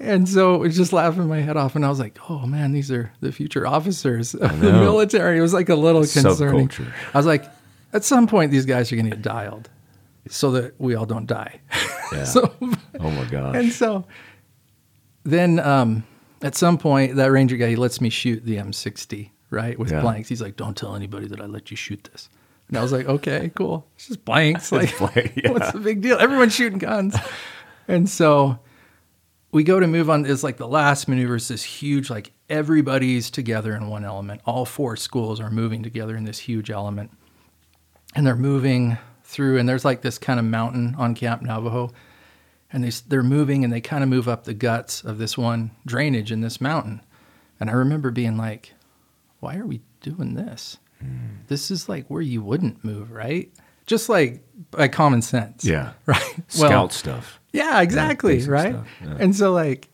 Speaker 2: And so it was just laughing my head off. And I was like, oh man, these are the future officers of the military. It was like a little concerning. I was like, at some point, these guys are going to get dialed so that we all don't die.
Speaker 1: Yeah.
Speaker 2: so,
Speaker 1: oh my gosh.
Speaker 2: and so then um, at some point, that ranger guy, he lets me shoot the M60, right, with
Speaker 1: Yeah.
Speaker 2: blanks. He's like, don't tell anybody that I let you shoot this. And I was like, okay, cool. It's just blanks. Like,
Speaker 1: blank, yeah.
Speaker 2: what's the big deal? Everyone's shooting guns. and so we go to move on. It's like the last maneuver is this huge, like everybody's together in one element. All four schools are moving together in this huge element. And they're moving through, and there's like this kind of mountain on Camp Navajo. And they they're moving and they kind of move up the guts of this one drainage in this mountain. And I remember being like, why are we doing this? Hmm. This is like where you wouldn't move, right? Just like by common sense.
Speaker 1: Yeah.
Speaker 2: Right.
Speaker 1: Scout stuff.
Speaker 2: Yeah, exactly,
Speaker 1: basic
Speaker 2: right?
Speaker 1: yeah.
Speaker 2: And so like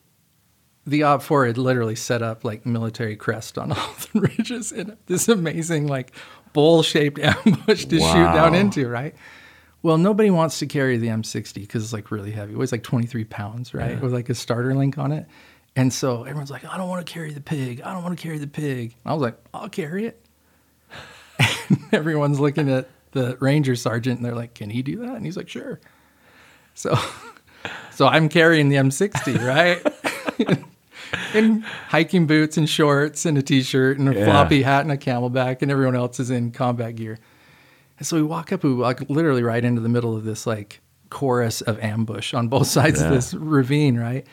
Speaker 2: the OPFOR had literally set up like military crest on all the ridges in this amazing like bowl shaped ambush to shoot down into, right? Well, nobody wants to carry the M60 because it's like really heavy. It weighs like 23 pounds, right? With like a starter link on it. And so everyone's like, I don't want to carry the pig. I don't want to carry the pig. I was like, I'll carry it. And everyone's looking at the ranger sergeant and they're like, Can he do that? And he's like, Sure. So so I'm carrying the M60, right? In hiking boots and shorts and a t-shirt and a
Speaker 1: Yeah.
Speaker 2: floppy hat and a CamelBak, and everyone else is in combat gear. And so we walk up, we walk literally right into the middle of this like chorus of ambush on both sides of this ravine, right?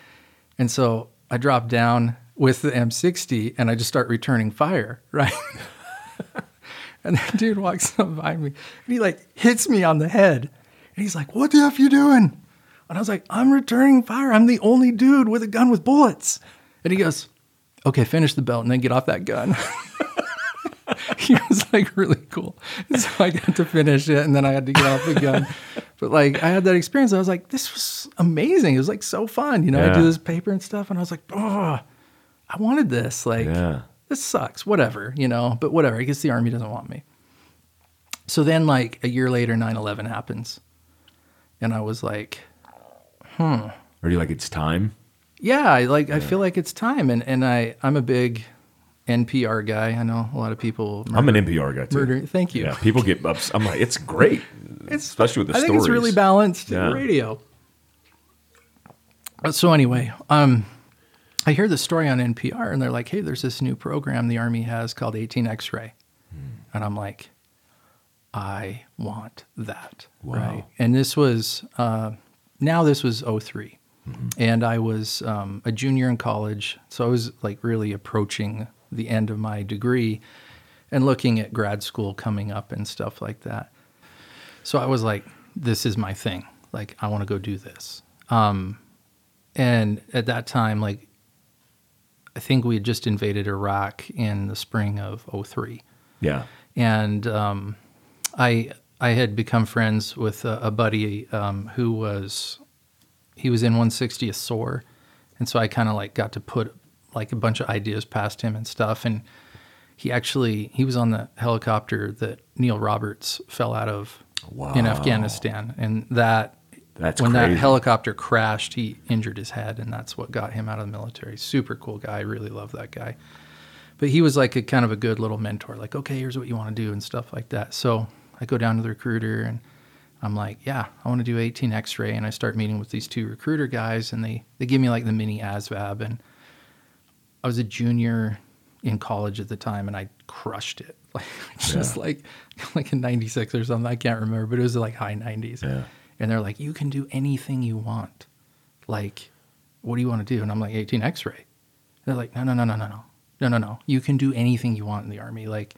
Speaker 2: And so I drop down with the M60 and I just start returning fire, right? and that dude walks up behind me and he like hits me on the head. And he's like, What the F you doing? And I was like, I'm returning fire. I'm the only dude with a gun with bullets. And he goes, okay, finish the belt and then get off that gun. he was like really cool. So I got to finish it and then I had to get off the gun. But like I had that experience. I was like, this was amazing. It was like so fun. You know, I do this paper and stuff and I was like, oh, I wanted this. Like
Speaker 1: Yeah.
Speaker 2: this sucks. Whatever, you know, but whatever. I guess the army doesn't want me. So then like a year later, 9-11 happens. And I was like,
Speaker 1: hmm. Are you like it's time?
Speaker 2: Yeah, I like I feel like it's time. And and I I'm a big NPR guy. I know a lot of people murder,
Speaker 1: I'm an NPR guy too.
Speaker 2: murder. Thank you.
Speaker 1: Yeah, people get ups. I'm like, it's great, especially with the
Speaker 2: I think it's really balanced
Speaker 1: Yeah.
Speaker 2: radio. Uh, So anyway, um, I hear the story on NPR, and they're like, "Hey, there's this new program the Army has called 18 X-ray," and I'm like, "I want that."
Speaker 1: Wow.
Speaker 2: Right? And this was uh, now this was 3 and I was um, a junior in college, so I was like really approaching the end of my degree and looking at grad school coming up and stuff like that. So I was like, this is my thing. Like, I want to go do this. Um, and at that time, like, I think we had just invaded Iraq in the spring of 03.
Speaker 1: Yeah,
Speaker 2: And um, I, I had become friends with a, a buddy um, who was, he was in 160th SOAR. And so I kind of like got to put like a bunch of ideas past him and stuff. And he actually, he was on the helicopter that Neil Roberts fell out of in Afghanistan, and that
Speaker 1: That's
Speaker 2: when
Speaker 1: crazy.
Speaker 2: that helicopter crashed, he injured his head, and that's what got him out of the military. Super cool guy, really love that guy. But he was like a kind of a good little mentor, like, okay, here's what you want to do and stuff like that. So I go down to the recruiter and I'm like, yeah, I want to do 18 X-ray, and I start meeting with these two recruiter guys, and they they give me like the mini ASVAB, and I was a junior in college at the time, and I crushed it, like just like like a 96 or something. I can't remember, but it was like high 90s.
Speaker 1: Yeah.
Speaker 2: And they're like, you can do anything you want. Like, what do you want to do? And I'm like, 18 X-ray. They're like, no, no, no, no, no, no, no, no, no. You can do anything you want in the army. Like,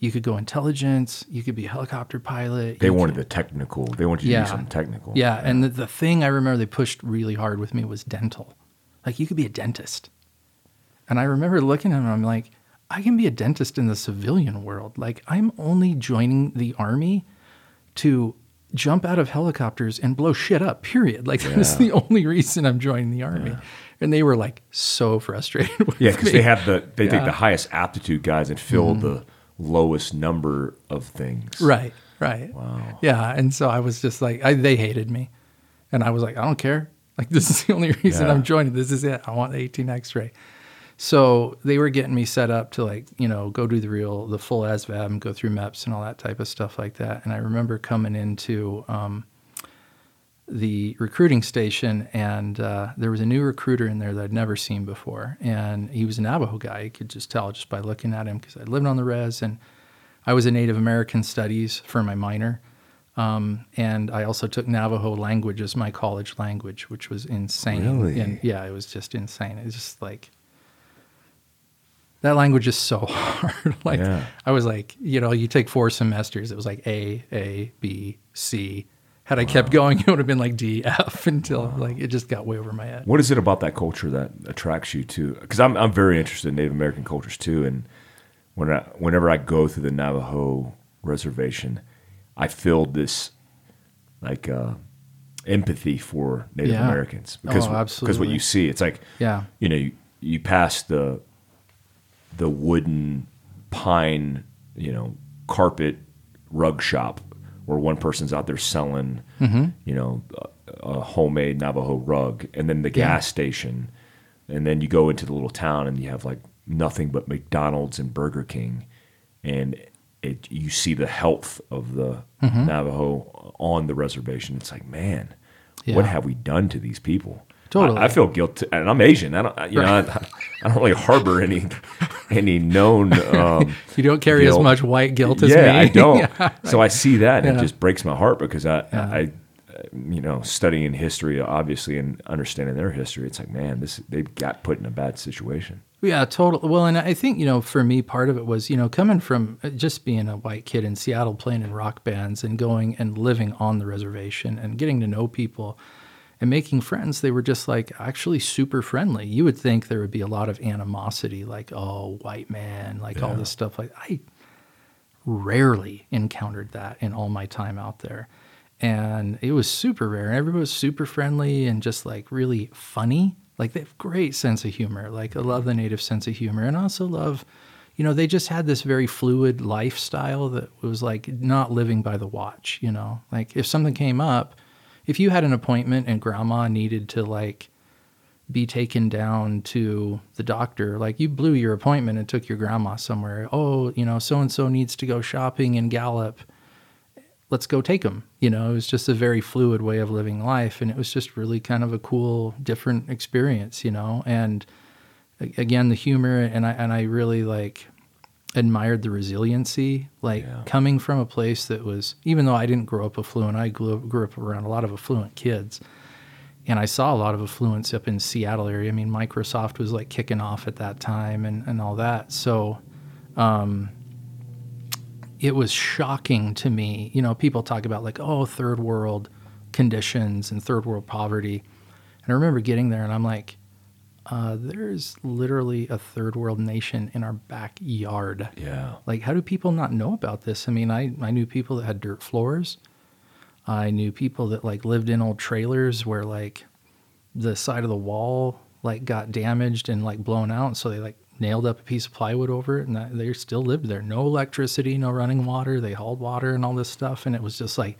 Speaker 2: you could go intelligence. You could be a helicopter pilot.
Speaker 1: they wanted
Speaker 2: could-
Speaker 1: the technical. They wanted you to do something technical.
Speaker 2: yeah, and the, the thing I remember they pushed really hard with me was dental. Like you could be a dentist. And I remember looking at him and I'm like, I can be a dentist in the civilian world. Like I'm only joining the army to jump out of helicopters and blow shit up, period. Like that's the only reason I'm joining the army. And they were like so frustrated with
Speaker 1: yeah, because they have the they take
Speaker 2: Yeah. Mm-hmm.
Speaker 1: the highest aptitude guys and fill the lowest number of things.
Speaker 2: Right, right.
Speaker 1: Wow.
Speaker 2: Yeah, and so I was just like, I, they hated me, and I was like, I don't care. Like this is the only reason
Speaker 1: Yeah.
Speaker 2: I'm joining. This is it. I want the 18 X-ray. So they were getting me set up to like, you know, go do the real, the full ASVAB and go through MEPS and all that type of stuff like that. And I remember coming into um, the recruiting station, and uh, there was a new recruiter in there that I'd never seen before, and he was a Navajo guy. You could just tell just by looking at him because I lived on the res, and I was in Native American Studies for my minor, um, and I also took Navajo language as my college language, which was insane.
Speaker 1: Really?
Speaker 2: And yeah, it was just insane. It was just like that language is so hard. like
Speaker 1: Yeah.
Speaker 2: I was like, you know, you take four semesters. It was like A, A, B, C. Had I kept going, it would have been like D, F until like it just got way over my head.
Speaker 1: What is it about that culture that attracts you to? Because I'm I'm very interested in Native American cultures too, and when I, whenever I go through the Navajo reservation, I feel this like uh, empathy for Native
Speaker 2: Yeah.
Speaker 1: Americans because
Speaker 2: Oh,
Speaker 1: because what you see, it's like
Speaker 2: Yeah.
Speaker 1: you know you, you pass the the wooden pine you know carpet rug shop where one person's out there selling
Speaker 2: Mm-hmm.
Speaker 1: you know a, a homemade Navajo rug and then the gas station. And then you go into the little town and you have like nothing but McDonald's and Burger King. And it you see the health of the
Speaker 2: Mm-hmm.
Speaker 1: Navajo on the reservation. It's like man what have we done to these people
Speaker 2: Totally.
Speaker 1: I, I feel guilty, and I'm Asian. I don't, you know, I, I don't really harbor any any known. Um,
Speaker 2: You don't carry
Speaker 1: guilt.
Speaker 2: as much white guilt as
Speaker 1: yeah,
Speaker 2: me.
Speaker 1: I don't.
Speaker 2: Yeah.
Speaker 1: So I see that, and
Speaker 2: Yeah.
Speaker 1: it just breaks my heart because I, I, you know, studying history obviously and understanding their history, it's like, man, this they got put in a bad situation.
Speaker 2: Yeah, totally. Well, and I think you know, for me, part of it was you know coming from uh, just being a white kid in Seattle, playing in rock bands, and going and living on the reservation and getting to know people, and making friends, they were just like actually super friendly. You would think there would be a lot of animosity, like, oh, white man, like all this stuff. Like, I rarely encountered that in all my time out there. And it was super rare. Everybody was super friendly and just like really funny. Like, they have great sense of humor. Like, I love the native sense of humor. And I also love, you know, they just had this very fluid lifestyle that was like not living by the watch, you know? Like, if something came up, if you had an appointment and grandma needed to like be taken down to the doctor, like you blew your appointment and took your grandma somewhere. Oh, you know, so and so needs to go shopping in Gallup. Let's go take them. You know, it was just a very fluid way of living life. And it was just really kind of a cool, different experience, you know? And again, the humor and I, and I really like admired the resiliency, like
Speaker 1: Yeah.
Speaker 2: coming from a place that was, even though I didn't grow up affluent, I grew, grew up around a lot of affluent kids. And I saw a lot of affluence up in Seattle area. I mean, Microsoft was like kicking off at that time and, and all that. So um, it was shocking to me. You know, people talk about like, oh, third world conditions and third world poverty. And I remember getting there and I'm like, uh, there's literally a third world nation in our backyard.
Speaker 1: Yeah.
Speaker 2: Like, how do people not know about this? I mean, I, I knew people that had dirt floors. I knew people that like lived in old trailers where like the side of the wall like got damaged and like blown out. So they like nailed up a piece of plywood over it and that, they still lived there. No electricity, no running water. They hauled water and all this stuff. And it was just like,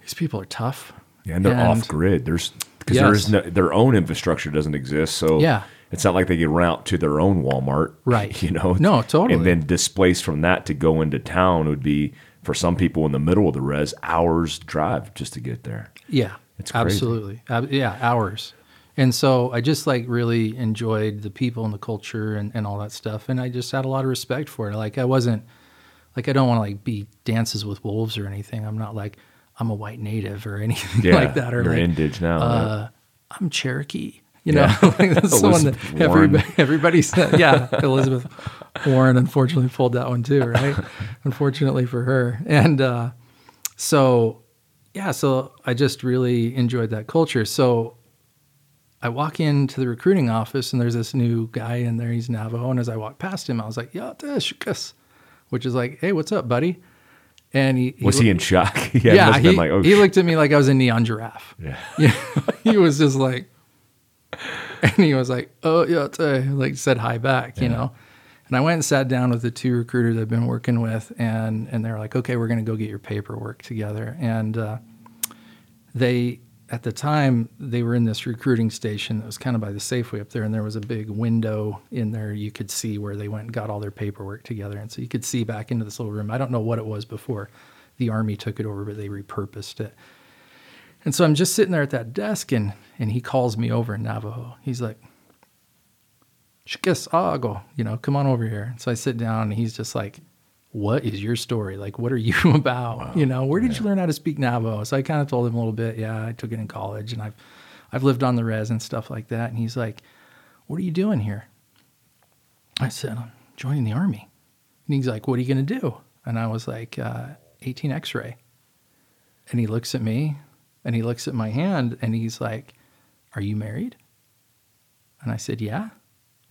Speaker 2: these people are tough.
Speaker 1: Yeah, and they're
Speaker 2: And-
Speaker 1: off grid. There's because there
Speaker 2: Yes.
Speaker 1: is no their own infrastructure doesn't exist. So
Speaker 2: Yeah.
Speaker 1: it's not like they can route to their own Walmart,
Speaker 2: Right.
Speaker 1: You know,
Speaker 2: No, totally.
Speaker 1: And then displaced from that to go into town would be for some people in the middle of the res hours drive just to get there.
Speaker 2: Yeah,
Speaker 1: It's crazy.
Speaker 2: absolutely. Ab- yeah, hours. And so I just like really enjoyed the people and the culture and, and all that stuff. And I just had a lot of respect for it. Like I wasn't like I don't want to like be dances with wolves or anything. I'm not like I'm a white native or anything
Speaker 1: Yeah,
Speaker 2: like that. Or
Speaker 1: you're
Speaker 2: like
Speaker 1: now.
Speaker 2: uh, I'm Cherokee. You
Speaker 1: Yeah.
Speaker 2: know, like that's the one that everybody, everybody said. Yeah, Elizabeth Warren unfortunately pulled that one too, right? unfortunately for her. And uh, so, yeah, so I just really enjoyed that culture. So I walk into the recruiting office and there's this new guy in there. He's Navajo. And as I walk past him, I was like, yeah, which is like, hey, what's up, buddy? And he,
Speaker 1: was he in shock? yeah,
Speaker 2: yeah, he,
Speaker 1: like, oh,
Speaker 2: he looked at me like I was a neon giraffe.
Speaker 1: yeah.
Speaker 2: Yeah, he was just like, and he was like, "Oh yeah," tey," like said hi back, you know. And I went and sat down with the two recruiters I've been working with, and and they're like, "Okay, we're gonna go get your paperwork together." And uh, they, at the time, they were in this recruiting station that was kind of by the Safeway up there, and there was a big window in there you could see where they went and got all their paperwork together, and so you could see back into this little room. I don't know what it was before the army took it over, but they repurposed it. And so I'm just sitting there at that desk, and and he calls me over in Navajo. He's like, "Shkis ago," you know, come on over here. And So I sit down, and he's just like, "What is your story? Like, what are you about? You know, where did you learn how to speak Navajo?" So I kind of told him a little bit. Yeah, I took it in college, and I've I've lived on the res and stuff like that. And he's like, "What are you doing here?" I said, "I'm joining the army." And he's like, "What are you going to do?" And I was like, uh, "18 X-ray." And he looks at me and he looks at my hand and he's like, Are you married? And I said, Yeah.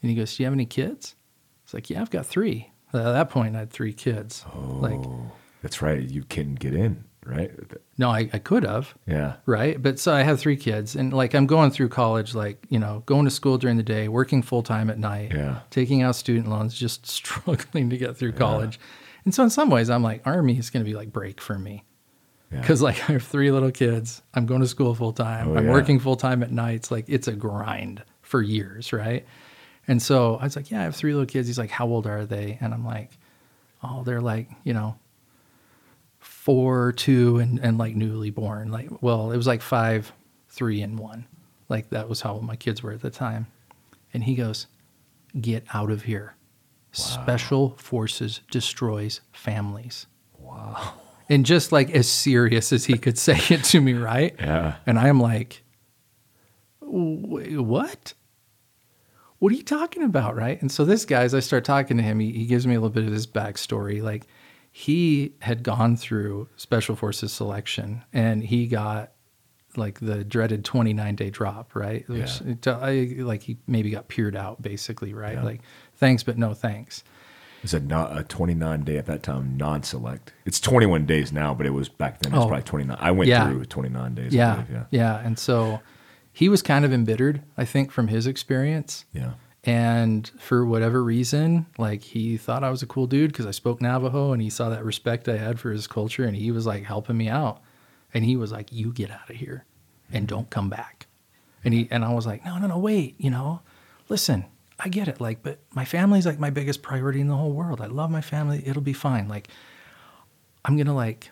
Speaker 2: And he goes, Do you have any kids? It's like, Yeah, I've got three. At that point, I had three kids. Oh, like,
Speaker 1: Oh, that's right. You can get in, right?
Speaker 2: no, I, I could have,
Speaker 1: Yeah.
Speaker 2: right? But so I have three kids. And like, I'm going through college, like, you know, going to school during the day, working full time at night,
Speaker 1: Yeah.
Speaker 2: taking out student loans, just struggling to get through college. And so, in some ways, I'm like, Army is going to be like break for me.
Speaker 1: Yeah.
Speaker 2: because like I have three little kids. I'm going to school full time.
Speaker 1: Oh,
Speaker 2: I'm
Speaker 1: yeah.
Speaker 2: working full time at nights. Like it's a grind for years, right? And so I was like, yeah, I have three little kids. He's like, how old are they? And I'm like, oh, they're like, you know, four, two, and and like newly born. Like, well, it was like five, three, and one. Like that was how old my kids were at the time. And he goes, get out of here. Special Forces destroys families
Speaker 1: Wow.
Speaker 2: and just like as serious as he could say it to me, right?
Speaker 1: Yeah.
Speaker 2: And I am like, what? What are you talking about, right? And so this guy, as I start talking to him, he, he gives me a little bit of his backstory. Like he had gone through Special Forces selection, and he got like the dreaded 29 day drop, right? Which
Speaker 1: Yeah.
Speaker 2: it- uh, I, like he maybe got peered out, basically, right?
Speaker 1: Yeah.
Speaker 2: Like thanks, but no thanks.
Speaker 1: It's a, not, a 29 day at that time non-select. It's 21 days now, but it was back then. It was
Speaker 2: Oh.
Speaker 1: probably 29. I went
Speaker 2: Yeah.
Speaker 1: through 29 days.
Speaker 2: Yeah,
Speaker 1: believe, yeah.
Speaker 2: yeah, And so he was kind of embittered, I think, from his experience.
Speaker 1: Yeah.
Speaker 2: And for whatever reason, like he thought I was a cool dude because I spoke Navajo and he saw that respect I had for his culture and he was like helping me out. And he was like, You get out of here and mm-hmm. don't come back. And he and I was like, No, no, no, wait, you know, listen, I get it. Like, but my family's like my biggest priority in the whole world. I love my family. It'll be fine. Like, I'm gonna like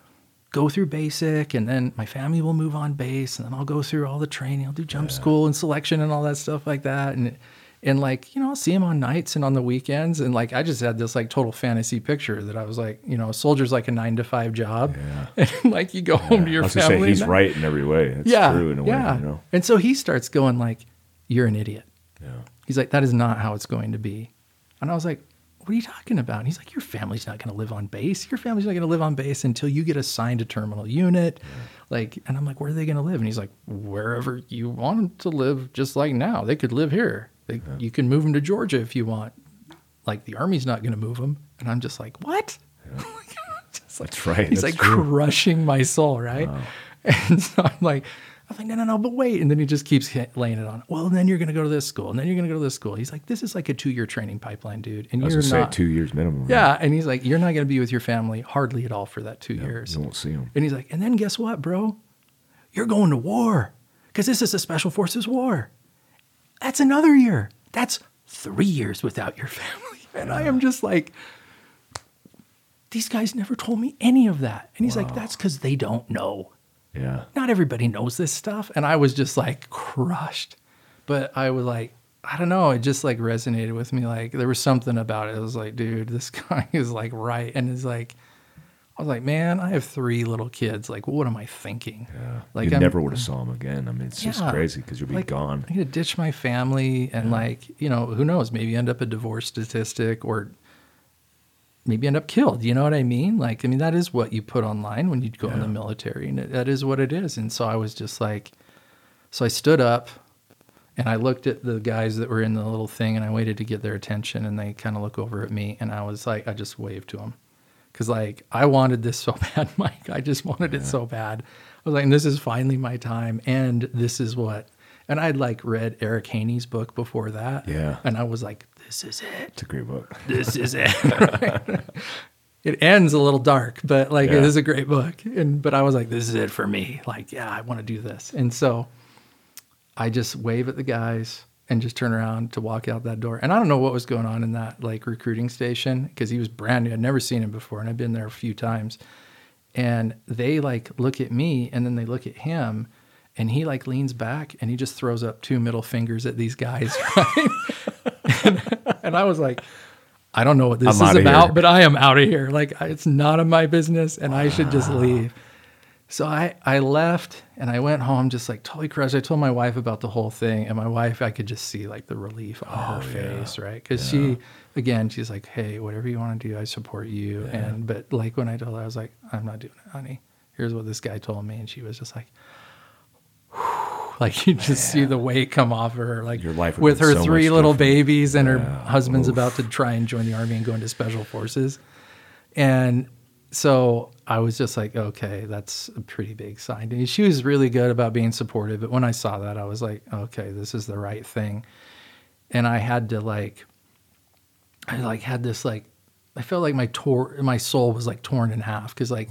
Speaker 2: go through basic and then my family will move on base and then I'll go through all the training. I'll do jump school and selection and all that stuff like that. And and like, you know, I'll see him on nights and on the weekends. And like I just had this like total fantasy picture that I was like, you know, a soldier's like a nine to five job.
Speaker 1: Yeah.
Speaker 2: And like you go home to
Speaker 1: I
Speaker 2: your
Speaker 1: was gonna say
Speaker 2: family.
Speaker 1: he's
Speaker 2: and-
Speaker 1: right in every way. It's
Speaker 2: yeah.
Speaker 1: true in a
Speaker 2: yeah.
Speaker 1: way. You know.
Speaker 2: And so he starts going like, You're an idiot.
Speaker 1: Yeah.
Speaker 2: He's like, that is not how it's going to be. And I was like, what are you talking about? And he's like, your family's not going to live on base. Your family's not going to live on base until you get assigned a terminal unit. Like, and I'm like, where are they going to live? And he's like, wherever you want them to live, just like now. They could live here. They, You can move them to Georgia if you want. Like, the army's not going to move them. And I'm just like, what? Just like-
Speaker 1: That's right.
Speaker 2: He's
Speaker 1: That's
Speaker 2: like
Speaker 1: true.
Speaker 2: crushing my soul, right? And so I'm like, I'm like, no, no, no, but wait. And then he just keeps laying it on. Well, then you're going to go to this school, and then you're going to go to this school. He's like, this is like a two year training pipeline, dude. And
Speaker 1: I was
Speaker 2: you're
Speaker 1: gonna say
Speaker 2: not.
Speaker 1: two years minimum. right?
Speaker 2: yeah. And he's like, you're not going to be with your family hardly at all for that two years.
Speaker 1: You won't see him.
Speaker 2: And he's like, and then guess what, bro? You're going to war because this is a special forces war. That's another year. That's three years without your family. And I am just like, these guys never told me any of that. And he's like, that's because they don't know.
Speaker 1: Yeah.
Speaker 2: Not everybody knows this stuff. And I was just like crushed. But I was like, I don't know. It just like resonated with me. Like there was something about it. I was like, dude, this guy is like right. And it's like, I was like, man, I have three little kids. Like, what am I thinking?
Speaker 1: Yeah.
Speaker 2: Like,
Speaker 1: you never would have saw him again. I mean, it's just crazy because you'll be
Speaker 2: like,
Speaker 1: gone.
Speaker 2: I'm gonna ditch my family and like, you know, who knows? Maybe end up a divorce statistic or maybe end up killed. You know what I mean? Like, I mean, that is what you put online when you go in the military, and it, that is what it is. And so I was just like, so I stood up and I looked at the guys that were in the little thing, and I waited to get their attention, and they kind of look over at me, and I was like, I just waved to them. Cause like I wanted this so bad, Mike. I just wanted it so bad. I was like, this is finally my time, and this is what. And I'd like read Eric Haney's book before that.
Speaker 1: Yeah.
Speaker 2: And I was like, this is it.
Speaker 1: It's a great book.
Speaker 2: This is it. it ends a little dark, but like it
Speaker 1: Yeah.
Speaker 2: is a great book. And but I was like, this is it for me. Like, yeah, I want to do this. And so I just wave at the guys and just turn around to walk out that door. And I don't know what was going on in that like recruiting station because he was brand new. I'd never seen him before, and I've been there a few times. And they like look at me, and then they look at him, and he like leans back and he just throws up two middle fingers at these guys. Right? And, and I was like, I don't know what this
Speaker 1: I'm
Speaker 2: is about,
Speaker 1: here.
Speaker 2: but I am out of here. Like it's none of my business, and I should just leave. So I, I left and I went home just like totally crushed. I told my wife about the whole thing, and my wife, I could just see like the relief on her oh, face, right? Because she, again, she's like, "Hey, whatever you want to do, I support you." And but like when I told her, I was like, "I'm not doing it, honey. Here's what this guy told me," and she was just like, like you just see the weight come off of her, like
Speaker 1: Your life
Speaker 2: with her
Speaker 1: so
Speaker 2: three little
Speaker 1: different.
Speaker 2: babies, and her husband's
Speaker 1: Oof.
Speaker 2: about to try and join the army and go into special forces. And so I was just like, okay, that's a pretty big sign. And she was really good about being supportive. But when I saw that, I was like, okay, this is the right thing. And I had to like, I like had this like, I felt like my tor- my soul was like torn in half because like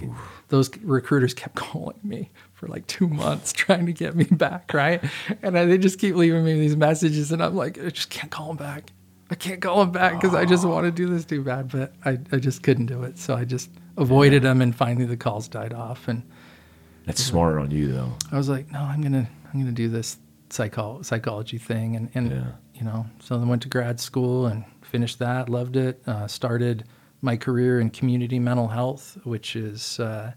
Speaker 2: those recruiters kept calling me for like two months trying to get me back, right? And I, they just keep leaving me these messages, and I'm like, I just can't call them back. I can't call them back because I just want to do this too bad, but I, I just couldn't do it. So I just avoided them, and finally the calls died off, and
Speaker 1: That's smart on you, though.
Speaker 2: I was like, no, I'm gonna I'm gonna do this psycho- psychology thing, and and
Speaker 1: Yeah.
Speaker 2: you know, so then went to grad school and finished that, loved it. Uh, started my career in community mental health, which is uh,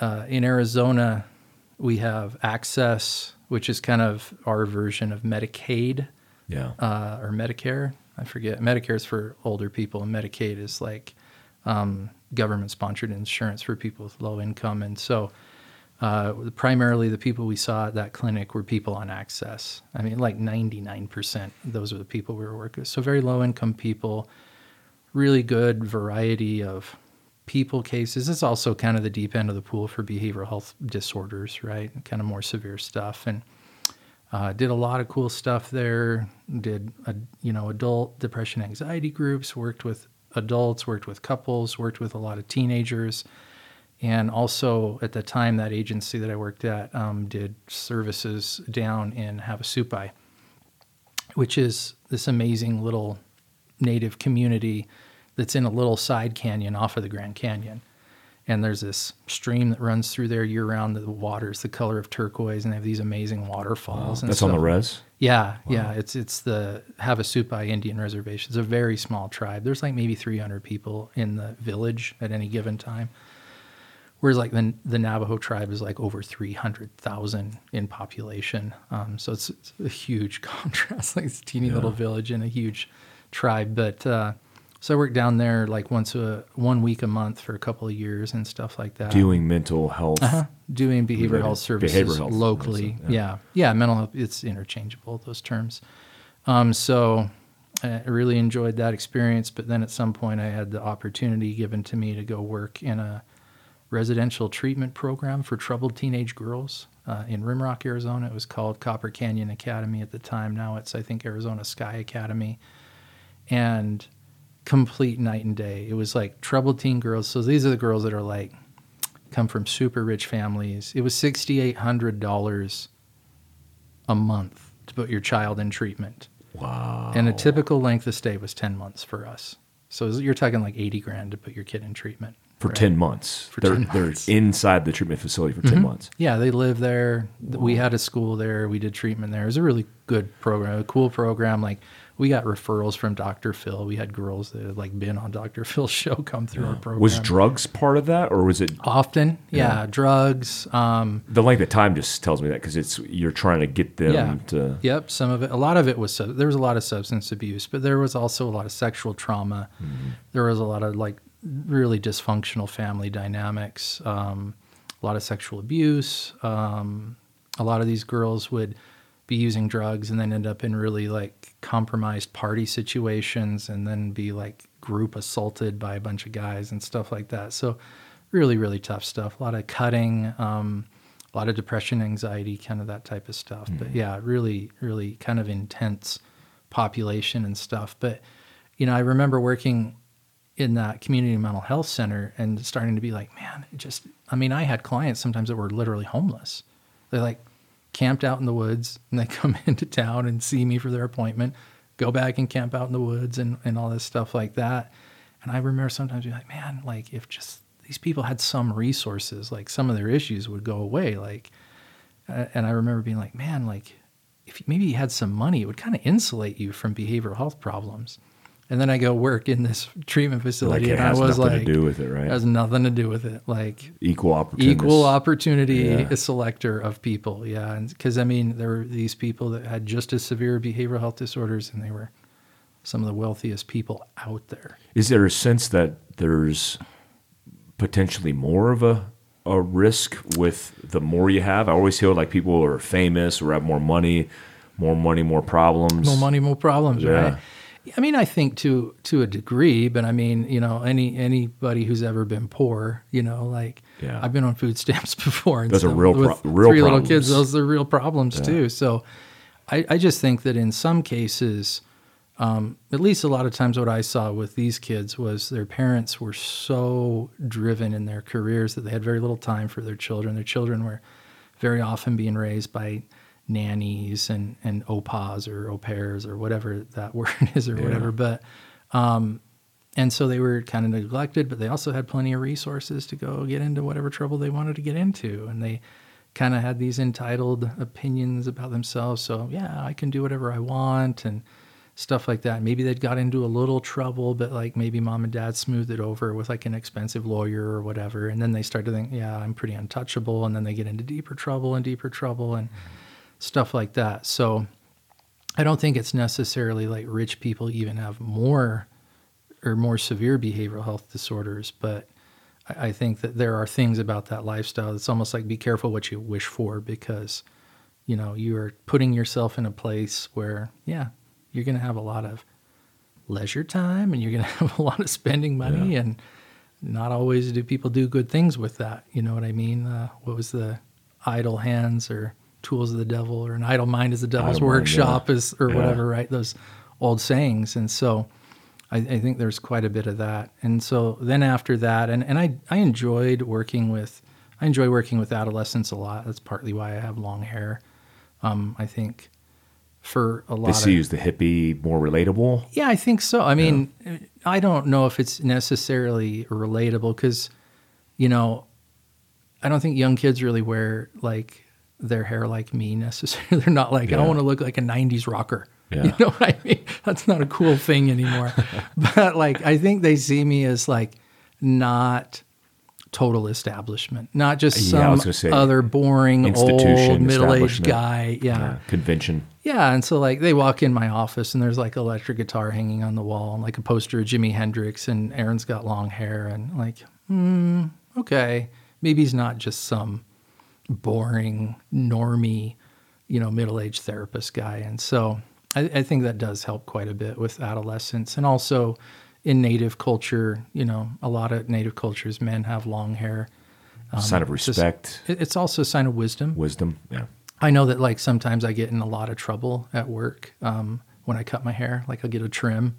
Speaker 2: uh, in Arizona. We have AHCCCS, which is kind of our version of Medicaid
Speaker 1: Yeah.
Speaker 2: uh, or Medicare. I forget. Medicare is for older people, and Medicaid is like um, government sponsored insurance for people with low income. And so Uh, primarily, the people we saw at that clinic were people on AHCCCS. I mean, like 99%, those are the people we were working with. So, very low income people, really good variety of people cases. It's also kind of the deep end of the pool for behavioral health disorders, right? Kind of more severe stuff. And uh, did a lot of cool stuff there. Did a, you know adult depression anxiety groups. Worked with adults. Worked with couples. Worked with a lot of teenagers. And also at the time, that agency that I worked at um, did services down in Havasupai, which is this amazing little native community that's in a little side canyon off of the Grand Canyon. And there's this stream that runs through there year round. The water is the color of turquoise, and they have these amazing waterfalls.
Speaker 1: Wow. That's on the res.
Speaker 2: Yeah, wow. yeah. It's it's the Havasupai Indian Reservation. It's a very small tribe. There's like maybe 300 people in the village at any given time. Whereas like the the Navajo tribe is like over 300,000 in population. Um, so it's, it's, a huge contrast, like this teeny yeah. little village and a huge tribe. But uh, so I worked down there like once a one week a month for a couple of years and stuff like that.
Speaker 1: Doing mental health,
Speaker 2: uh-huh. doing behavioral health services behavioral health locally. Yeah. yeah. yeah, mental health. It's interchangeable those terms. Um, so I really enjoyed that experience. But then at some point, I had the opportunity given to me to go work in a residential treatment program for troubled teenage girls uh, in Rimrock, Arizona. It was called Copper Canyon Academy at the time. Now it's I think Arizona Sky Academy, and complete night and day. It was like troubled teen girls. So these are the girls that are like come from super rich families. It was sixty eight hundred dollars a month to put your child in treatment.
Speaker 1: Wow.
Speaker 2: And a typical length of stay was ten months for us. So you're talking like eighty grand to put your kid in treatment
Speaker 1: for right? 10 months. For they're, 10 months. They're inside the treatment facility for 10 mm-hmm. months.
Speaker 2: Yeah, they live there. Wow. We had a school there. We did treatment there. It was a really good program, a cool program. Like we got referrals from Dr. Phil. We had girls that had like been on Dr. Phil's show come through yeah. our program.
Speaker 1: Was drugs part of that, or was it
Speaker 2: often? Yeah, yeah. drugs. Um,
Speaker 1: the length of time just tells me that because it's you're trying to get them
Speaker 2: yeah.
Speaker 1: to.
Speaker 2: Yep, some of it. A lot of it was there was a lot of substance abuse, but there was also a lot of sexual trauma. Mm-hmm. There was a lot of like really dysfunctional family dynamics. Um, a lot of sexual abuse. Um, a lot of these girls would be using drugs and then end up in really like compromised party situations and then be like group assaulted by a bunch of guys and stuff like that. So really, really tough stuff. A lot of cutting, um, a lot of depression, anxiety, kind of that type of stuff. Mm-hmm. But yeah, really, really kind of intense population and stuff. But you know, I remember working in that community mental health center and starting to be like, man, just I mean, I had clients sometimes that were literally homeless. They're like, camped out in the woods and they come into town and see me for their appointment, go back and camp out in the woods and, and all this stuff like that. And I remember sometimes being like, man, like if just these people had some resources, like some of their issues would go away. Like, uh, and I remember being like, man, like if maybe you had some money, it would kind of insulate you from behavioral health problems. And then I go work in this treatment facility,
Speaker 1: like
Speaker 2: and I was like, has nothing
Speaker 1: to do with it, right?
Speaker 2: Has nothing to do with it. Like
Speaker 1: equal opportunity,
Speaker 2: equal opportunity yeah. selector of people, yeah. Because I mean, there were these people that had just as severe behavioral health disorders, and they were some of the wealthiest people out there.
Speaker 1: Is there a sense that there's potentially more of a a risk with the more you have? I always feel like people are famous or have more money, more money, more problems.
Speaker 2: More money, more problems, yeah. right? I mean, I think to to a degree, but I mean, you know, any anybody who's ever been poor, you know, like yeah. I've been on food stamps before,
Speaker 1: and those are real, pro- real
Speaker 2: three
Speaker 1: problems.
Speaker 2: little kids. Those are real problems yeah. too. So, I, I just think that in some cases, um, at least a lot of times, what I saw with these kids was their parents were so driven in their careers that they had very little time for their children. Their children were very often being raised by nannies and and opas or au pairs or whatever that word is or yeah. whatever. But um, and so they were kind of neglected, but they also had plenty of resources to go get into whatever trouble they wanted to get into, and they kind of had these entitled opinions about themselves. So yeah, I can do whatever I want and stuff like that. Maybe they'd got into a little trouble, but like maybe mom and dad smoothed it over with like an expensive lawyer or whatever. And then they start to think, yeah, I'm pretty untouchable. And then they get into deeper trouble and deeper trouble. And mm-hmm stuff like that. So I don't think it's necessarily like rich people even have more or more severe behavioral health disorders, but I, I think that there are things about that lifestyle. It's almost like be careful what you wish for because, you know, you are putting yourself in a place where, yeah, you're going to have a lot of leisure time and you're going to have a lot of spending money
Speaker 1: Yeah.
Speaker 2: and not always do people do good things with that. You know what I mean? Uh, what was the idle hands or tools of the devil or an idle mind is the devil's
Speaker 1: Idle mind,
Speaker 2: workshop is or
Speaker 1: Yeah.
Speaker 2: whatever, right? Those old sayings. And so I, I think there's quite a bit of that. And so then after that, and, and I, I enjoyed working with, I enjoy working with adolescents a lot. That's partly why I have long hair. Um, I think for a lot
Speaker 1: They
Speaker 2: of
Speaker 1: see you as the hippie, more relatable.
Speaker 2: yeah, I think so. I mean, I don't know if it's necessarily relatable because, you know, I don't think young kids really wear like their hair like me necessarily. They're not like, I
Speaker 1: Yeah.
Speaker 2: want to look like a 90s rocker.
Speaker 1: Yeah.
Speaker 2: You know what I mean? That's not a cool thing anymore. but like, I think they see me as like not total establishment, not just some
Speaker 1: gonna say,
Speaker 2: other boring old middle-aged guy. yeah.
Speaker 1: Convention.
Speaker 2: Yeah, and so like they walk in my office and there's like electric guitar hanging on the wall and like a poster of Jimi Hendrix and Aaron's got long hair and like, hmm, okay, maybe he's not just some boring normy, you know, middle-aged therapist guy. And so I, I think that does help quite a bit with adolescence and also in native culture, you know, a lot of native cultures, men have long hair.
Speaker 1: Sign of
Speaker 2: Um, it's just-
Speaker 1: respect,
Speaker 2: It's also a sign of wisdom.
Speaker 1: wisdom. Yeah.
Speaker 2: I know that like sometimes I get in a lot of trouble at work um, when I cut my hair. Like I'll get a trim,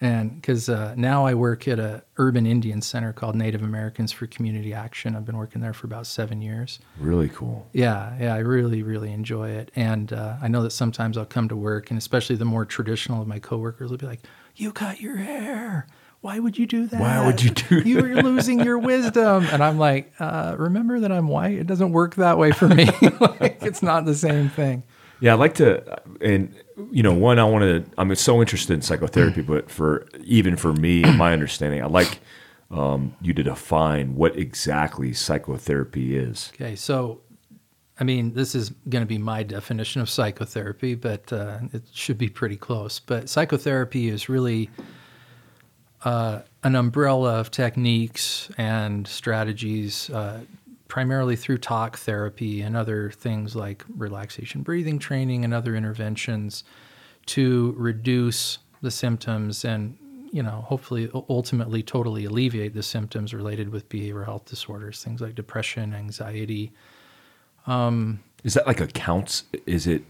Speaker 2: and because uh, now I work at a urban Indian center called Native Americans for Community Action. I've been working there for about seven years.
Speaker 1: Really cool.
Speaker 2: Yeah, yeah, I really, really enjoy it. And uh, I know that sometimes I'll come to work, and especially the more traditional of my coworkers will be like, "You cut your hair. Why would you do that?
Speaker 1: Why would you do that?
Speaker 2: You're losing your wisdom." And I'm like, uh, "Remember that I'm white. It doesn't work that way for me. like, it's not the same thing."
Speaker 1: Yeah, I'd like to, and you know, one, I want to. I'm so interested in psychotherapy, but for even for me, my understanding, I like um, you to define what exactly psychotherapy is.
Speaker 2: Okay, so I mean, this is going to be my definition of psychotherapy, but uh, it should be pretty close. But psychotherapy is really uh, an umbrella of techniques and strategies, uh, primarily through talk therapy and other things like relaxation breathing training and other interventions to reduce the symptoms and you know hopefully ultimately totally alleviate the symptoms related with behavioral health disorders things like depression anxiety
Speaker 1: Is that like a counts Is it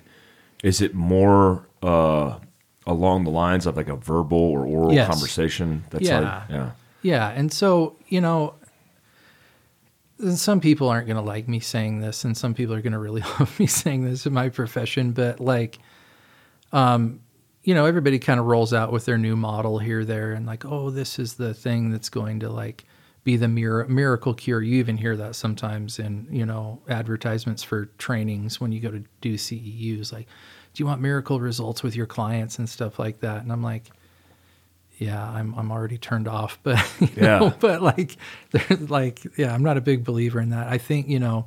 Speaker 1: is it more uh, along the lines of like a verbal or oral
Speaker 2: Yes.
Speaker 1: conversation? That's
Speaker 2: Yeah.
Speaker 1: like yeah.
Speaker 2: Yeah, and so you know, some people aren't going to like me saying this, and some people are going to really love me saying this in my profession. But like, um, you know, everybody kind of rolls out with their new model here, there, and like, oh, this is the thing that's going to like be the mir- miracle cure. You even hear that sometimes in you know advertisements for trainings when you go to do CEUs, like, do you want miracle results with your clients and stuff like that? And I'm like yeah, I'm I'm already turned off, but you
Speaker 1: Yeah.
Speaker 2: know, but like, they're like, yeah, I'm not a big believer in that. I think you know,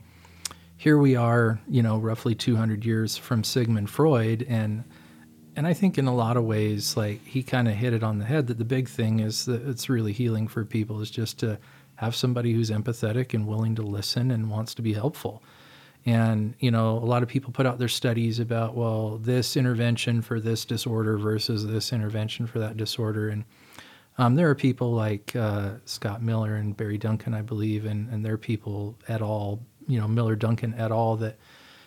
Speaker 2: here we are, you know, roughly 200 years from Sigmund Freud, and and I think in a lot of ways, like he kind of hit it on the head that the big thing is that it's really healing for people is just to have somebody who's empathetic and willing to listen and wants to be helpful. And, you know, a lot of people put out their studies about, well, this intervention for this disorder versus this intervention for that disorder. And um, there are people like uh, Scott Miller and Barry Duncan, I believe, and, and there are people at all, you know, Miller Duncan at all that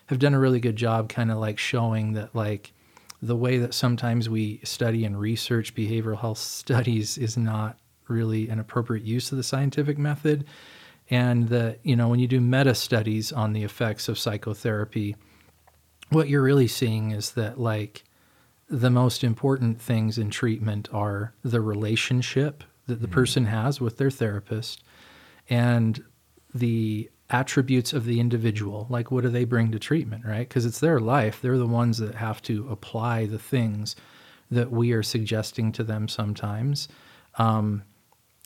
Speaker 2: have done a really good job kind of like showing that, like, the way that sometimes we study and research behavioral health studies is not really an appropriate use of the scientific method and that you know when you do meta studies on the effects of psychotherapy what you're really seeing is that like the most important things in treatment are the relationship that the person has with their therapist and the attributes of the individual. Like what do they bring to treatment right? Because it's their life. They're the ones that have to apply the things that we are suggesting to them sometimes. Um,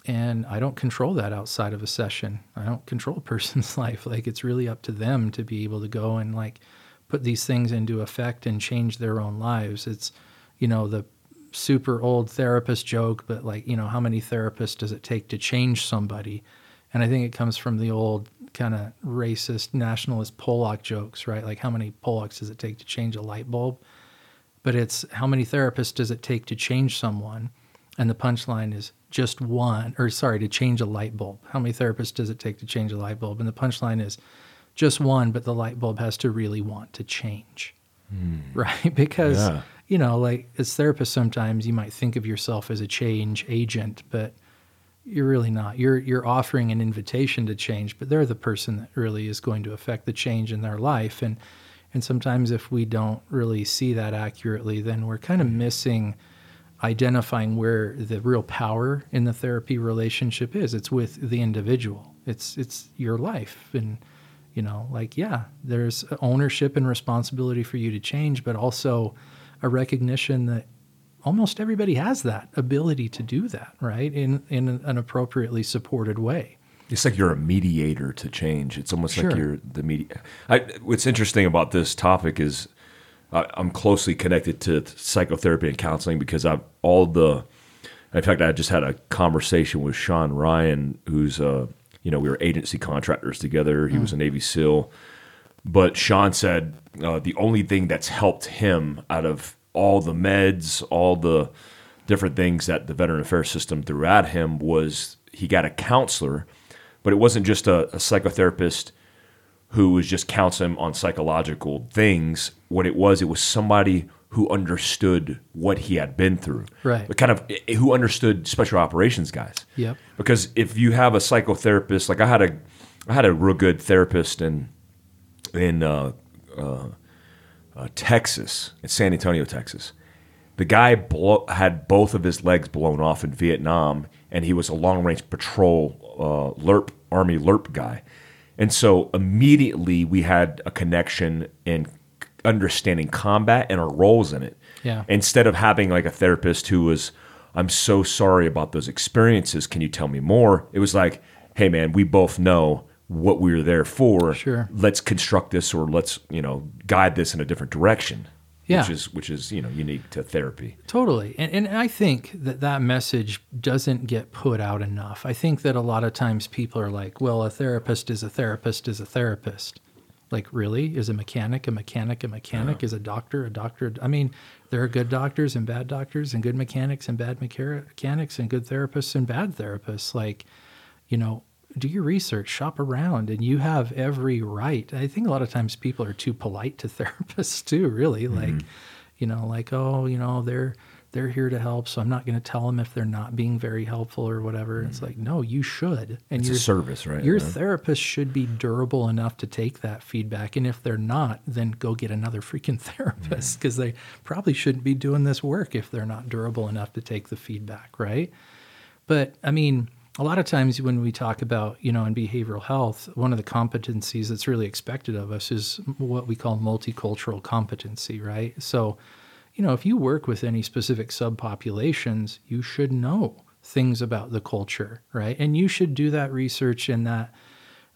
Speaker 2: and I don't control that outside of a session. I don't control a person's life. Like it's really up to them to be able to go and like put these things into effect and change their own lives. It's you know the super old therapist joke, but like you know how many therapists does it take to change somebody? And I think it comes from the old kind of racist nationalist Pollock jokes, right? Like how many Pollocks does it take to change a light bulb? But it's how many therapists does it take to change someone? And the punchline is just one, or sorry, to change a light bulb. How many therapists does it take to change a light bulb? And the punchline is just one, but the light bulb has to really want to change. Mm. Right? Because, yeah. you know, like as therapists, sometimes you might think of yourself as a change agent, but you're really not. You're you're offering an invitation to change, but they're the person that really is going to affect the change in their life. And and sometimes if we don't really see that accurately, then we're kind of missing identifying where the real power in the therapy relationship is. It's with the individual. It's it's your life and you know, like yeah, there's ownership and responsibility for you to change, but also a recognition that almost everybody has that ability to do that, right? In in an appropriately supported way.
Speaker 1: It's like you're a mediator to change. It's almost sure. like you're the media. I, what's interesting about this topic is I'm closely connected to psychotherapy and counseling because I've all the. In fact, I just had a conversation with Sean Ryan, who's a you know we were agency contractors together. He mm. was a Navy SEAL, but Sean said uh, the only thing that's helped him out of all the meds, all the different things that the Veteran Affairs System threw at him was he got a counselor, but it wasn't just a, a psychotherapist who was just counseling on psychological things. What it was, it was somebody who understood what he had been through.
Speaker 2: Right.
Speaker 1: But kind of eh, who understood special operations guys.
Speaker 2: Yep.
Speaker 1: Because if you have a psychotherapist, like I had a, I had a real good therapist in, in uh, uh, uh, Texas, in San Antonio, Texas. The guy blow, had both of his legs blown off in Vietnam, and he was a long range patrol uh, LRP, Army LRP guy. And so immediately we had a connection in understanding combat and our roles in it.
Speaker 2: Yeah.
Speaker 1: Instead of having like a therapist who was, I'm so sorry about those experiences. Can you tell me more? It was like, hey, man, we both know what we were there for.
Speaker 2: Sure.
Speaker 1: Let's construct this or let's, you know, guide this in a different direction.
Speaker 2: Yeah.
Speaker 1: Which is which is, you know, unique to therapy.
Speaker 2: Totally. And and I think that that message doesn't get put out enough. I think that a lot of times people are like, well, a therapist is a therapist is a therapist. Like really? Is a mechanic a mechanic a mechanic? Uh-huh. Is a doctor a doctor? I mean, there are good doctors and bad doctors and good mechanics and bad mechanics and good therapists and bad therapists. Like, you know, do your research, shop around, and you have every right. I think a lot of times people are too polite to therapists too. Really, mm-hmm. like, you know, like oh, you know, they're they're here to help, so I'm not going to tell them if they're not being very helpful or whatever. Mm-hmm. It's like no, you should.
Speaker 1: And it's your, a service, right?
Speaker 2: Your yeah. therapist should be durable enough to take that feedback, and if they're not, then go get another freaking therapist because mm-hmm. they probably shouldn't be doing this work if they're not durable enough to take the feedback, right? But I mean a lot of times when we talk about, you know, in behavioral health, one of the competencies that's really expected of us is what we call multicultural competency, right? So, you know, if you work with any specific subpopulations, you should know things about the culture, right? And you should do that research and that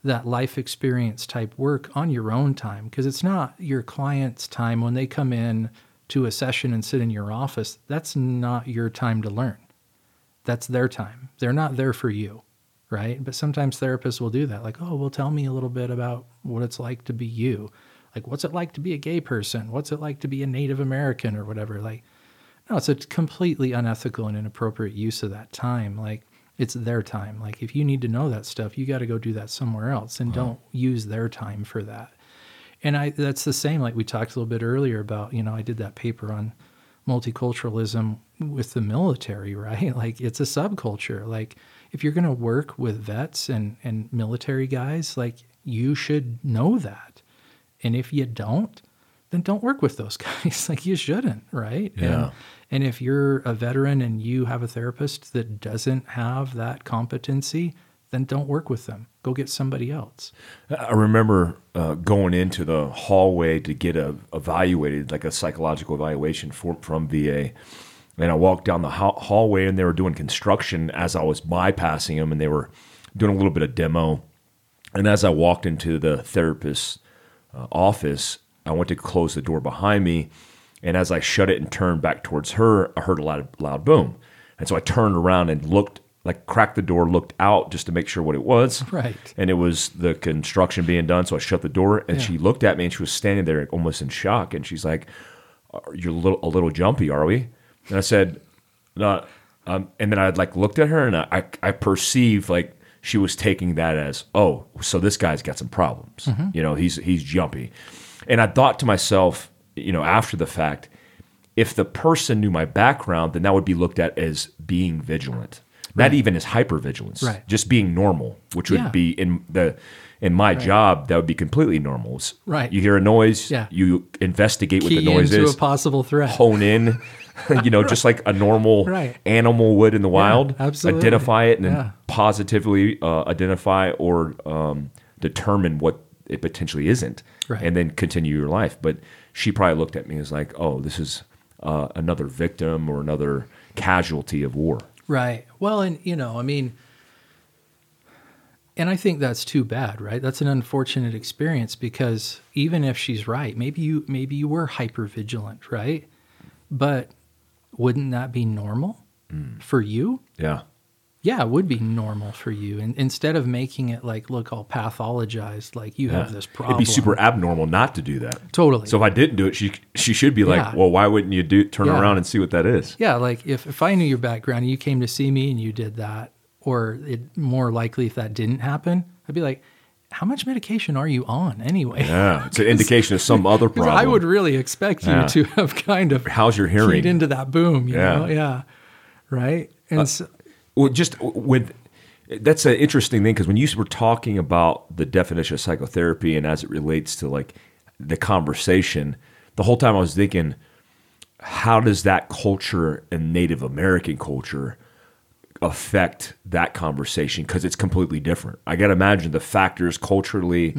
Speaker 2: that life experience type work on your own time because it's not your client's time when they come in to a session and sit in your office. That's not your time to learn that's their time. They're not there for you, right? But sometimes therapists will do that. Like, oh, well, tell me a little bit about what it's like to be you. Like, what's it like to be a gay person? What's it like to be a Native American or whatever? Like, no, it's a completely unethical and inappropriate use of that time. Like, it's their time. Like, if you need to know that stuff, you got to go do that somewhere else and wow. don't use their time for that. And I, that's the same, like we talked a little bit earlier about, you know, I did that paper on multiculturalism with the military, right? Like it's a subculture. Like if you're going to work with vets and and military guys, like you should know that. And if you don't, then don't work with those guys. like you shouldn't, right?
Speaker 1: Yeah.
Speaker 2: And, and if you're a veteran and you have a therapist that doesn't have that competency, then don't work with them. Go get somebody else.
Speaker 1: I remember uh, going into the hallway to get a, evaluated, like a psychological evaluation for, from VA. And I walked down the hallway and they were doing construction as I was bypassing them and they were doing a little bit of demo. And as I walked into the therapist's uh, office, I went to close the door behind me. And as I shut it and turned back towards her, I heard a loud, loud boom. And so I turned around and looked like cracked the door, looked out just to make sure what it was.
Speaker 2: Right.
Speaker 1: And it was the construction being done. So I shut the door and
Speaker 2: Yeah.
Speaker 1: she looked at me and she was standing there almost in shock. And she's like, "Are You're a little, a little jumpy, are we? And I said, No. Um, and then I'd like looked at her and I, I perceived like she was taking that as, oh, so this guy's got some problems.
Speaker 2: Mm-hmm.
Speaker 1: You know, he's he's jumpy. And I thought to myself, you know, after the fact, if the person knew my background, then that would be looked at as being vigilant. Not even as hypervigilance.
Speaker 2: Right.
Speaker 1: Just being normal, which would
Speaker 2: Yeah.
Speaker 1: be in the in my job, that would be completely normal.
Speaker 2: Right.
Speaker 1: You hear a noise,
Speaker 2: Yeah.
Speaker 1: you investigate what the noise
Speaker 2: into
Speaker 1: is
Speaker 2: a possible threat.
Speaker 1: hone in, you know, just like a normal
Speaker 2: Right.
Speaker 1: animal would in the wild.
Speaker 2: absolutely.
Speaker 1: Identify it and then positively uh, identify or um, determine what it potentially isn't,
Speaker 2: Right.
Speaker 1: and then continue your life. But she probably looked at me as like, oh, this is uh, another victim or another casualty of war.
Speaker 2: Right. Well, and you know, I mean, and I think that's too bad, right? That's an unfortunate experience because even if she's right, maybe you maybe you were hyper vigilant, right? But wouldn't that be normal mm. for you?
Speaker 1: Yeah.
Speaker 2: Yeah, it would be normal for you. And instead of making it like look all pathologized, like you have this problem.
Speaker 1: It'd be super abnormal not to do that.
Speaker 2: Totally.
Speaker 1: So if I didn't do it, she she should be like,
Speaker 2: Yeah.
Speaker 1: well, why wouldn't you do turn
Speaker 2: Yeah.
Speaker 1: around and see what that is?
Speaker 2: Yeah, like if, if I knew your background and you came to see me and you did that, or it more likely if that didn't happen, I'd be like, how much medication are you on anyway?
Speaker 1: Yeah, it's an indication of some other problem.
Speaker 2: I would really expect you
Speaker 1: Yeah.
Speaker 2: to have kind of
Speaker 1: How's your hearing?
Speaker 2: keyed into that boom, you
Speaker 1: Yeah. Uh,
Speaker 2: know? Yeah. Right. And so,
Speaker 1: Well, just with that's an interesting thing because when you were talking about the definition of psychotherapy and as it relates to like the conversation, the whole time I was thinking, how does that culture and Native American culture affect that conversation? Because it's completely different. I got to imagine the factors culturally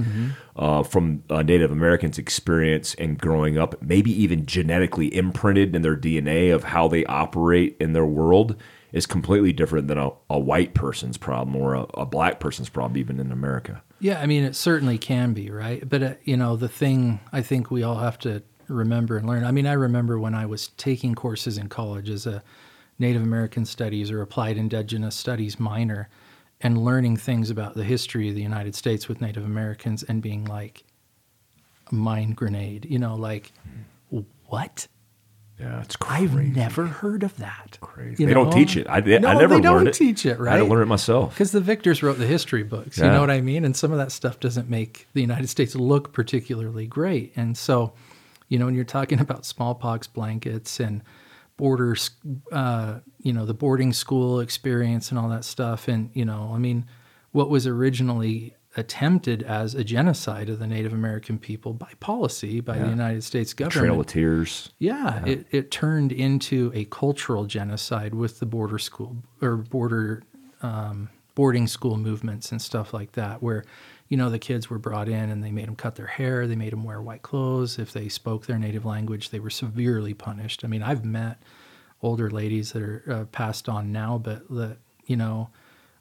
Speaker 1: uh, from uh, Native Americans' experience and growing up, maybe even genetically imprinted in their DNA of how they operate in their world is completely different than a, a white person's problem or a, a black person's problem, even in America.
Speaker 2: yeah, I mean, it certainly can be, right? But, uh, you know, the thing I think we all have to remember and learn. I mean, I remember when I was taking courses in college as a Native American Studies or Applied Indigenous Studies minor and learning things about the history of the United States with Native Americans and being like, a mind grenade, you know, like, what?
Speaker 1: Yeah, it's crazy.
Speaker 2: I've never heard of that.
Speaker 1: Crazy. They don't teach it. I, I
Speaker 2: No,
Speaker 1: never
Speaker 2: they don't
Speaker 1: it.
Speaker 2: teach it, right?
Speaker 1: I had to learn it myself.
Speaker 2: Because the victors wrote the history books, you know what I mean? And some of that stuff doesn't make the United States look particularly great. And so, you know, when you're talking about smallpox blankets and border, uh, you know, the boarding school experience and all that stuff, and, you know, I mean, what was originally attempted as a genocide of the Native American people by policy by the United States government.
Speaker 1: Trail of Tears.
Speaker 2: Yeah, It, it turned into a cultural genocide with the border school or border um, boarding school movements and stuff like that, where you know the kids were brought in and they made them cut their hair, they made them wear white clothes. If they spoke their native language, they were severely punished. I mean, I've met older ladies that are uh, passed on now, but that you know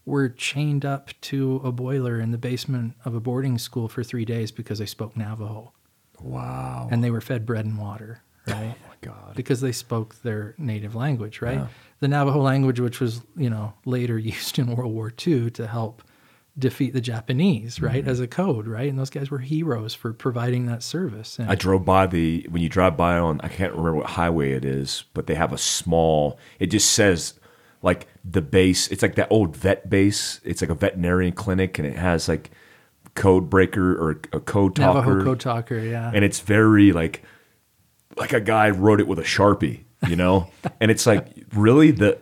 Speaker 2: were chained up to a boiler in the basement of a boarding school for three days because they spoke Navajo
Speaker 1: Wow.
Speaker 2: and they were fed bread and water, right?
Speaker 1: oh my God.
Speaker 2: because they spoke their native language, right?
Speaker 1: Yeah.
Speaker 2: The Navajo language, which was you know later used in World War II to help defeat the Japanese, right,
Speaker 1: Mm-hmm.
Speaker 2: as a code, right? And those guys were heroes for providing that service. And
Speaker 1: I drove by the when you drive by on I can't remember what highway it is, but they have a small. It just says like the base. It's like that old vet base. It's like a veterinarian clinic, and it has like code breaker or a code talker,
Speaker 2: Navajo code talker, yeah,
Speaker 1: and it's very like like a guy wrote it with a sharpie, you know. and it's like really the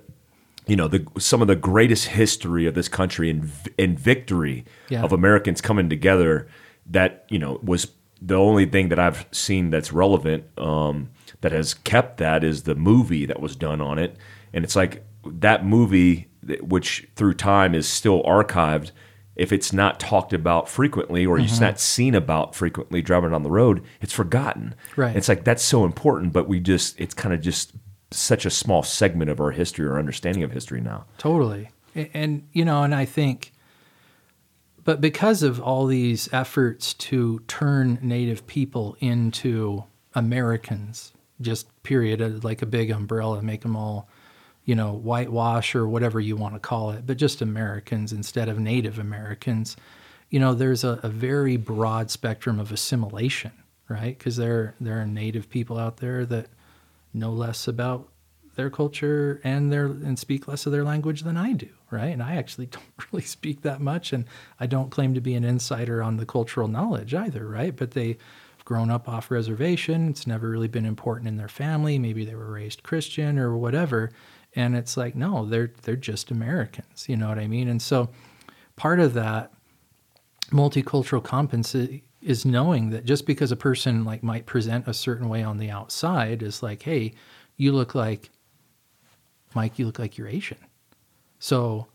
Speaker 1: you know the some of the greatest history of this country and and victory
Speaker 2: Yeah.
Speaker 1: of Americans coming together that you know was the only thing that I've seen that's relevant um, that has kept that is the movie that was done on it, and it's like that movie, which through time is still archived. If it's not talked about frequently or
Speaker 2: Mm-hmm.
Speaker 1: it's not seen about frequently driving on the road, it's forgotten.
Speaker 2: Right.
Speaker 1: It's like that's so important, but we just it's kind of just such a small segment of our history or understanding of history now.
Speaker 2: Totally. And, you know, and I think, but because of all these efforts to turn Native people into Americans, just period, uh, like a big umbrella, make them all, you know, whitewash or whatever you want to call it, but just Americans instead of Native Americans, you know, there's a, a very broad spectrum of assimilation, right? Because there there are Native people out there that know less about their culture and their and speak less of their language than I do, right? And I actually don't really speak that much, and I don't claim to be an insider on the cultural knowledge either, right? But they have grown up off reservation. It's never really been important in their family. Maybe they were raised Christian or whatever. And it's like, no, they're they're just Americans. You know what I mean? And so part of that multicultural competency is knowing that just because a person like might present a certain way on the outside is like, hey, you look like Mike, you look like you're Asian. So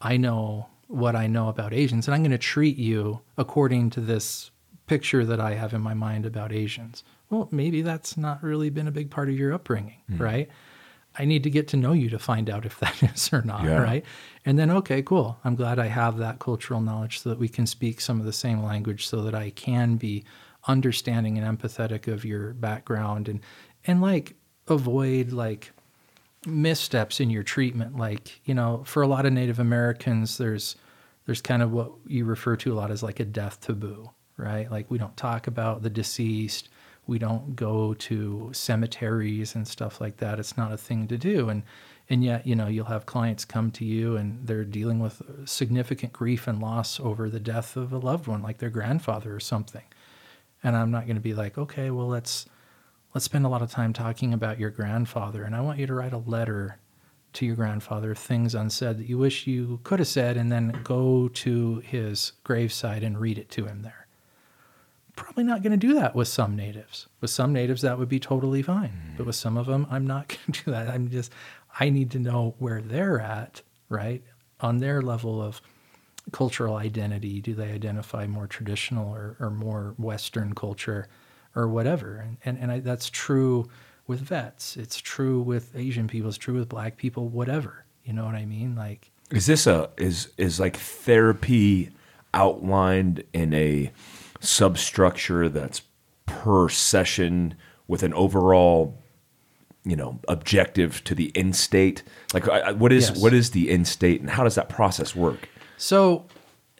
Speaker 2: I know what I know about Asians, and I'm going to treat you according to this picture that I have in my mind about Asians. Well, maybe that's not really been a big part of your upbringing, mm. right? I need to get to know you to find out if that is or not, yeah. right? And then, okay, cool. I'm glad I have that cultural knowledge so that we can speak some of the same language so that I can be understanding and empathetic of your background and and like avoid like missteps in your treatment like you know for a lot of native americans there's there's kind of what you refer to a lot as like a death taboo right like we don't talk about the deceased we don't go to cemeteries and stuff like that it's not a thing to do and and yet you know you'll have clients come to you and they're dealing with significant grief and loss over the death of a loved one like their grandfather or something and i'm not going to be like okay well let's let's spend a lot of time talking about your grandfather. And I want you to write a letter to your grandfather, things unsaid that you wish you could have said, and then go to his graveside and read it to him there. Probably not going to do that with some natives. With some natives, that would be totally fine. Mm. But with some of them, I'm not going to do that. I'm just, I need to know where they're at, right? On their level of cultural identity. Do they identify more traditional or, or more Western culture? or whatever. And, and, and I, that's true with vets. It's true with Asian people. It's true with black people, whatever. You know what I mean? Like,
Speaker 1: is this a, is, is like therapy outlined in a substructure that's per session with an overall you know objective to the end state like what is yes. what is the end state and how does that process work
Speaker 2: so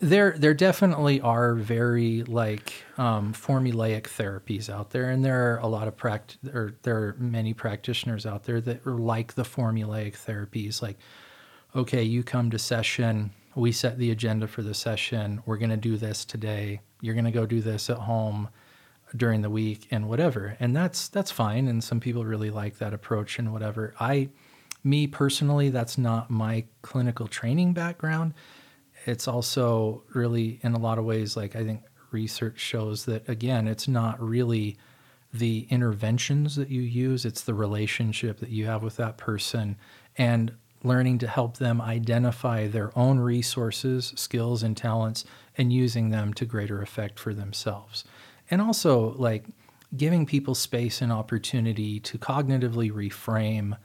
Speaker 2: there there definitely are very like um, formulaic therapies out there and there are a lot of pract or there are many practitioners out there that are like the formulaic therapies like okay you come to session we set the agenda for the session. We're going to do this today. You're going to go do this at home during the week and whatever. And that's that's fine. And some people really like that approach and whatever. I me personally that's not my clinical training background. It's also really, in a lot of ways, like I think research shows that, again, it's not really the interventions that you use, it's the relationship that you have with that person. And learning to help them identify their own resources, skills, and talents and using them to greater effect for themselves. And also, like, giving people space and opportunity to cognitively reframe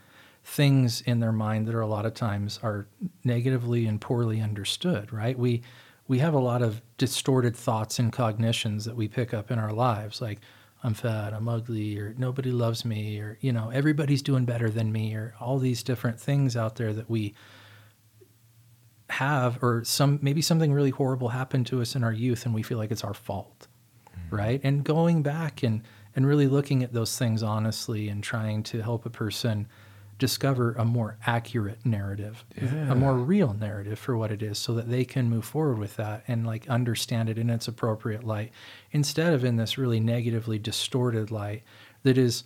Speaker 2: things in their mind that are a lot of times are negatively and poorly understood, right? We we have a lot of distorted thoughts and cognitions that we pick up in our lives, like I'm fat, I'm ugly, or nobody loves me, or you know, everybody's doing better than me, or all these different things out there that we have, or some maybe something really horrible happened to us in our youth and we feel like it's our fault. Mm-hmm. Right. And going back and and really looking at those things honestly and trying to help a person discover a more accurate narrative, yeah. a more real narrative for what it is so that they can move forward with that and like understand it in its appropriate light instead of in this really negatively distorted light that is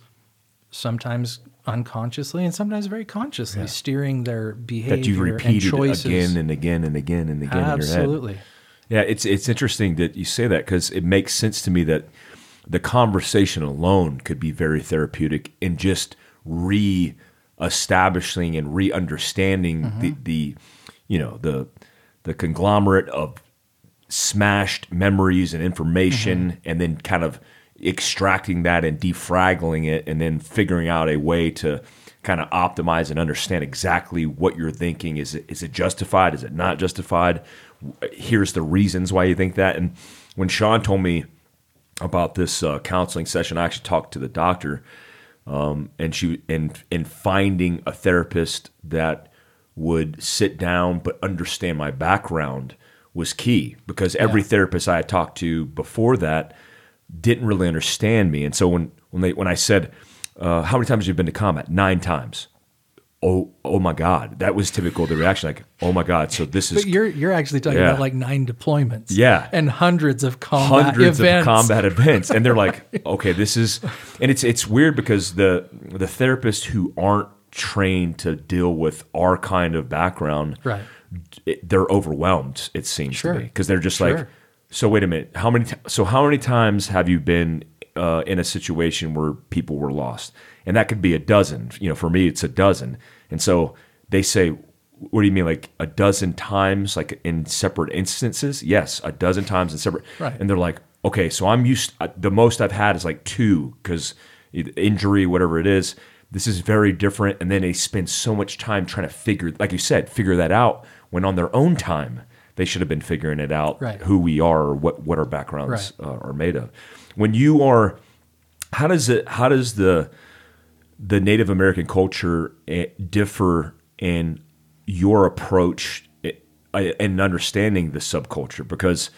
Speaker 2: sometimes unconsciously and sometimes very consciously yeah. steering their behavior that you repeated
Speaker 1: again and again and again and again in your head.
Speaker 2: absolutely
Speaker 1: yeah it's it's interesting that you say that because it makes sense to me that the conversation alone could be very therapeutic in just re establishing and re-understanding mm-hmm. the, the you know the the conglomerate of smashed memories and information mm-hmm. and then kind of extracting that and defraggling it and then figuring out a way to kind of optimize and understand exactly what you're thinking. Is it is it justified? Is it not justified? Here's the reasons why you think that. And when Sean told me about this uh, counseling session I actually talked to the doctor um, and she and and finding a therapist that would sit down but understand my background was key because every
Speaker 2: Yeah.
Speaker 1: therapist I had talked to before that didn't really understand me. And so when when they when I said, uh, "How many times have you been to combat?" Nine times. Oh, oh my God! That was typical. The reaction, like, "Oh my God!" So this is
Speaker 2: But you're you're actually talking
Speaker 1: Yeah.
Speaker 2: about like nine deployments.
Speaker 1: Yeah.
Speaker 2: And hundreds of combat
Speaker 1: hundreds
Speaker 2: events.
Speaker 1: of combat events, and they're like, "Okay, this is," and it's it's weird because the the therapists who aren't trained to deal with our kind of background,
Speaker 2: Right.
Speaker 1: It, they're overwhelmed. It seems
Speaker 2: Sure.
Speaker 1: to me because they're just like, so wait a minute, how many? T- so how many times have you been uh, in a situation where people were lost? And that could be a dozen. You know, for me, it's a dozen. And so they say, what do you mean, like a dozen times, like in separate instances? Yes, a dozen times in separate.
Speaker 2: Right.
Speaker 1: And they're like, okay, so I'm used. uh, The most I've had is like two because injury, whatever it is. This is very different. And then they spend so much time trying to figure, like you said, figure that out. When on their own time, they should have been figuring it out,
Speaker 2: Right.
Speaker 1: who we are, or what what our backgrounds
Speaker 2: Right.
Speaker 1: uh, are made of. When you are, how does it? How does the the Native American culture eh, differ in your approach eh, and understanding the subculture? Because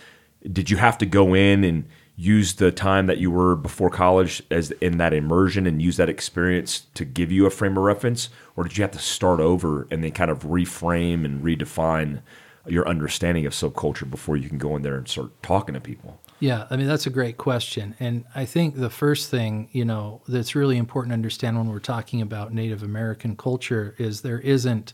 Speaker 1: did you have to go in and use the time that you were before college as in that immersion and use that experience to give you a frame of reference, or did you have to start over and then kind of reframe and redefine your understanding of subculture before you can go in there and start talking to people?
Speaker 2: Yeah, I mean that's a great question, and I think the first thing you know that's really important to understand when we're talking about Native American culture is there isn't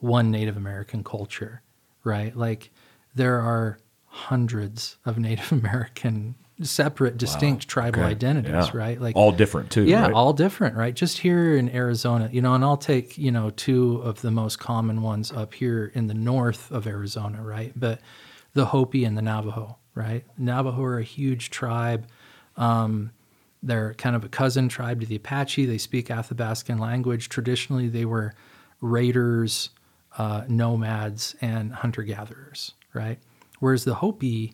Speaker 2: one Native American culture, right? Like there are hundreds of Native American separate, distinct tribal
Speaker 1: Okay.
Speaker 2: identities,
Speaker 1: Yeah.
Speaker 2: right? Like
Speaker 1: all different too.
Speaker 2: yeah,
Speaker 1: right?
Speaker 2: all different, right? Just here in Arizona, you know, and I'll take, you know, two of the most common ones up here in the north of Arizona, right? But the Hopi and the Navajo, right? Navajo are a huge tribe. Um, they're kind of a cousin tribe to the Apache. They speak Athabascan language. Traditionally, they were raiders, uh, nomads, and hunter gatherers, right? Whereas the Hopi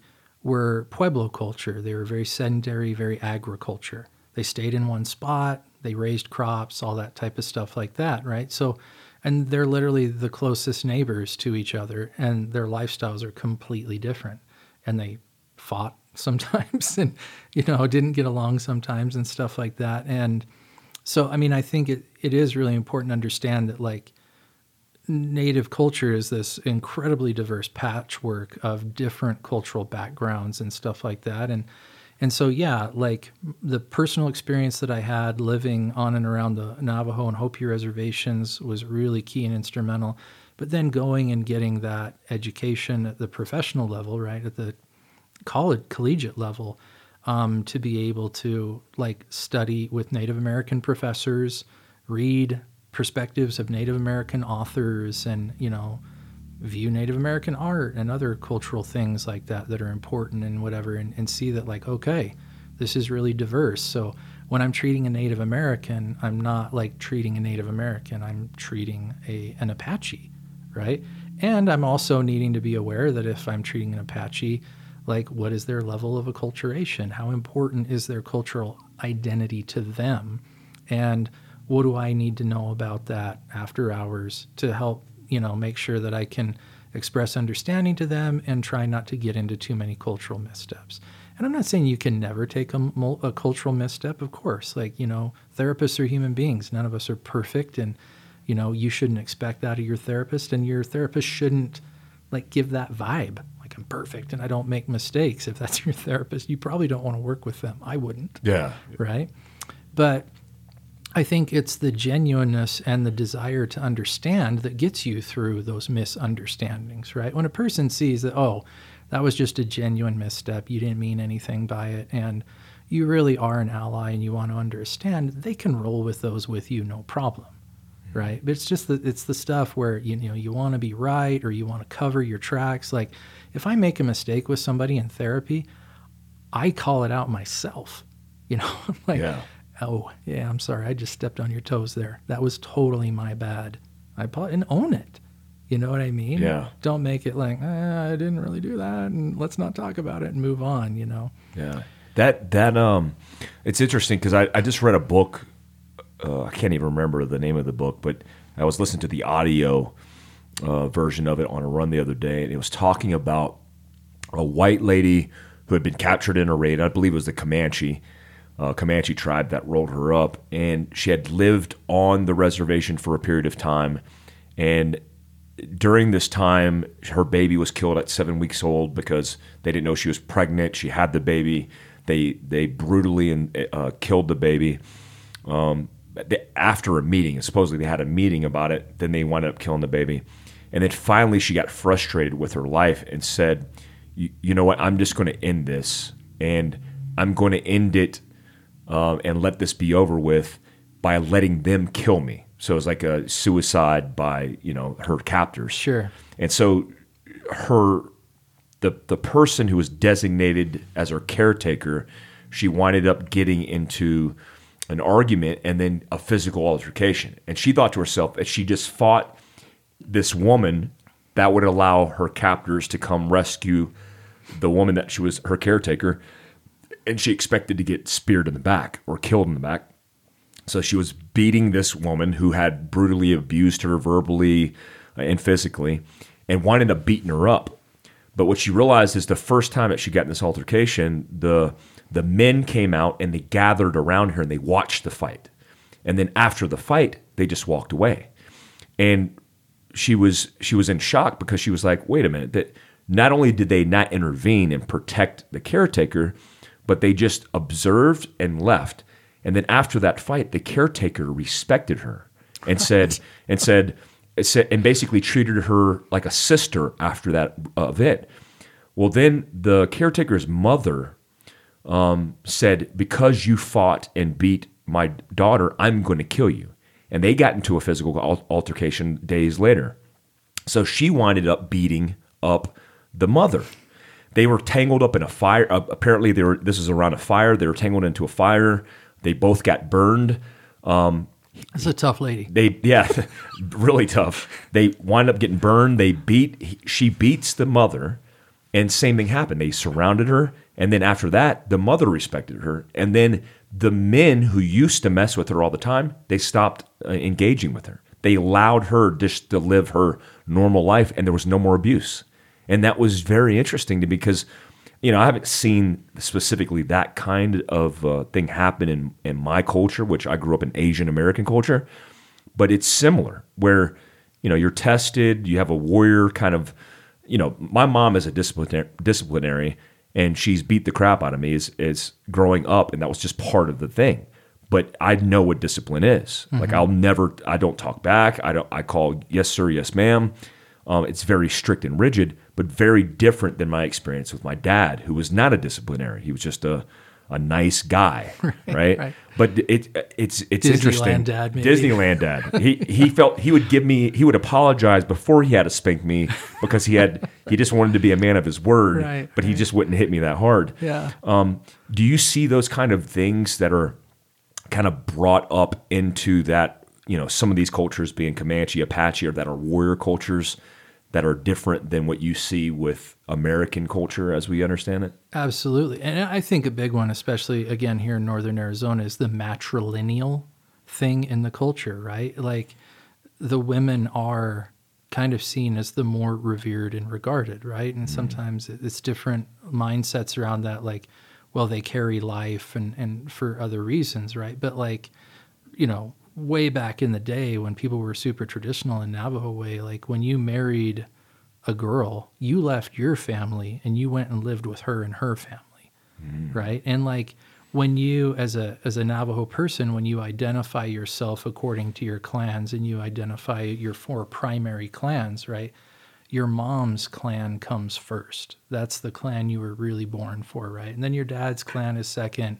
Speaker 2: were Pueblo culture. They were very sedentary, very agriculture. They stayed in one spot, they raised crops, all that type of stuff like that, right? So, and they're literally the closest neighbors to each other, and their lifestyles are completely different. And they fought sometimes and, you know, didn't get along sometimes and stuff like that. And so, I mean, I think it, it is really important to understand that, like, native culture is this incredibly diverse patchwork of different cultural backgrounds and stuff like that. And and so yeah like the personal experience that i had living on and around the navajo and hopi reservations was really key and instrumental. But then going and getting that education at the professional level right at the college collegiate level um, to be able to like study with Native American professors, read perspectives of Native American authors, and you know view Native American art and other cultural things like that that are important and whatever, and, and see that like okay, this is really diverse. So when I'm treating a Native American, I'm not like treating a Native American. I'm treating a an Apache, right? And I'm also needing to be aware that if I'm treating an Apache, like what is their level of acculturation? How important is their cultural identity to them? And what do I need to know about that after hours to help, you know, make sure that I can express understanding to them and try not to get into too many cultural missteps. And I'm not saying you can never take a, a cultural misstep, of course. Like, you know, therapists are human beings. None of us are perfect. And, you know, you shouldn't expect that of your therapist. And your therapist shouldn't, like, give that vibe. Like, I'm perfect and I don't make mistakes. If that's your therapist, you probably don't want to work with them. I wouldn't
Speaker 1: Yeah.
Speaker 2: right? But I think it's the genuineness and the desire to understand that gets you through those misunderstandings, right? When a person sees that, oh, that was just a genuine misstep, you didn't mean anything by it, and you really are an ally and you want to understand, they can roll with those with you, no problem. Hmm. Right, but it's just that it's the stuff where you, you know you want to be right or you want to cover your tracks. Like if I make a mistake with somebody in therapy, I call it out myself. You know, like,
Speaker 1: Yeah.
Speaker 2: Oh yeah, I'm sorry, I just stepped on your toes there. That was totally my bad. I and own it. You know what I mean?
Speaker 1: Yeah.
Speaker 2: Don't make it like eh, I didn't really do that, and let's not talk about it and move on. You know?
Speaker 1: Yeah. That that um, it's interesting because I, I just read a book uh, I can't even remember the name of the book, but I was listening to the audio uh, version of it on a run the other day, and it was talking about a white lady who had been captured in a raid. I believe it was the Comanche. Uh, Comanche tribe that rolled her up, and she had lived on the reservation for a period of time. And during this time, her baby was killed at seven weeks old because they didn't know she was pregnant. She had the baby. They they brutally uh, killed the baby. Um, after a meeting, supposedly they had a meeting about it. Then they wound up killing the baby, and then finally she got frustrated with her life and said, "You know what? I'm just going to end this, and I'm going to end it um, and let this be over with by letting them kill me." So it was like a suicide by you know her captors.
Speaker 2: Sure.
Speaker 1: And so her the the person who was designated as her caretaker, she winded up getting into an argument and then a physical altercation. And she thought to herself that she just fought this woman that would allow her captors to come rescue the woman that she was her caretaker. And she expected to get speared in the back or killed in the back. So she was beating this woman who had brutally abused her verbally uh, and physically and wanted to beating her up. But what she realized is the first time that she got in this altercation, the the men came out and they gathered around her and they watched the fight. And then after the fight, they just walked away. And she was she was in shock because she was like, "Wait a minute, that not only did they not intervene and protect the caretaker, but they just observed and left. And then after that fight, the caretaker respected her and said and said and basically treated her like a sister after that event. Well, then the caretaker's mother um, said, Because you fought and beat my daughter, I'm going to kill you. And they got into a physical altercation days later. So she winded up beating up the mother. They were tangled up in a fire. Uh, apparently, they were. This is around a fire. They were tangled into a fire. They both got burned. Um,
Speaker 2: That's a tough lady.
Speaker 1: They yeah, really tough. They wind up getting burned. They beat. She beats the mother, and same thing happened. They surrounded her and then after that, the mother respected her. And then the men who used to mess with her all the time, they stopped uh, engaging with her. They allowed her just to live her normal life and there was no more abuse. And that was very interesting to me because, you know, I haven't seen specifically that kind of uh, thing happen in, in my culture, which I grew up in Asian American culture, but it's similar where, you know, you're tested, you have a warrior kind of, you know, my mom is a disciplinary, disciplinary and she's beat the crap out of me is is growing up and that was just part of the thing. But i know what discipline is. Mm-hmm. like i'll never i don't talk back. I don't i call yes sir yes ma'am um, it's very strict and rigid but very different than my experience with my dad who was not a disciplinary he was just a a nice guy, right? right? right. But it it's it's
Speaker 2: Disneyland
Speaker 1: interesting.
Speaker 2: Dad, maybe.
Speaker 1: Disneyland dad. he he felt he would give me he would apologize before he had to spank me because he had he just wanted to be a man of his word, right, but he just wouldn't hit me that hard.
Speaker 2: Yeah.
Speaker 1: Um, do you see those kind of things that are kind of brought up into that? You know, some of these cultures being Comanche, Apache, or that are warrior cultures that are different than what you see with American culture as we understand it?
Speaker 2: Absolutely. And I think a big one, especially again here in Northern Arizona, is the matrilineal thing in the culture, right? Like the women are kind of seen as the more revered and regarded, right? And mm-hmm. sometimes it's different mindsets around that, like, well, they carry life and, and for other reasons, right? But like, you know, way back in the day when people were super traditional in Navajo way, like when you married a girl, you left your family and you went and lived with her and her family, mm. right? And like when you as a as a Navajo person, when you identify yourself according to your clans and you identify your four primary clans, right? Your mom's clan comes first. That's the clan you were really born for, right? And then your dad's clan is second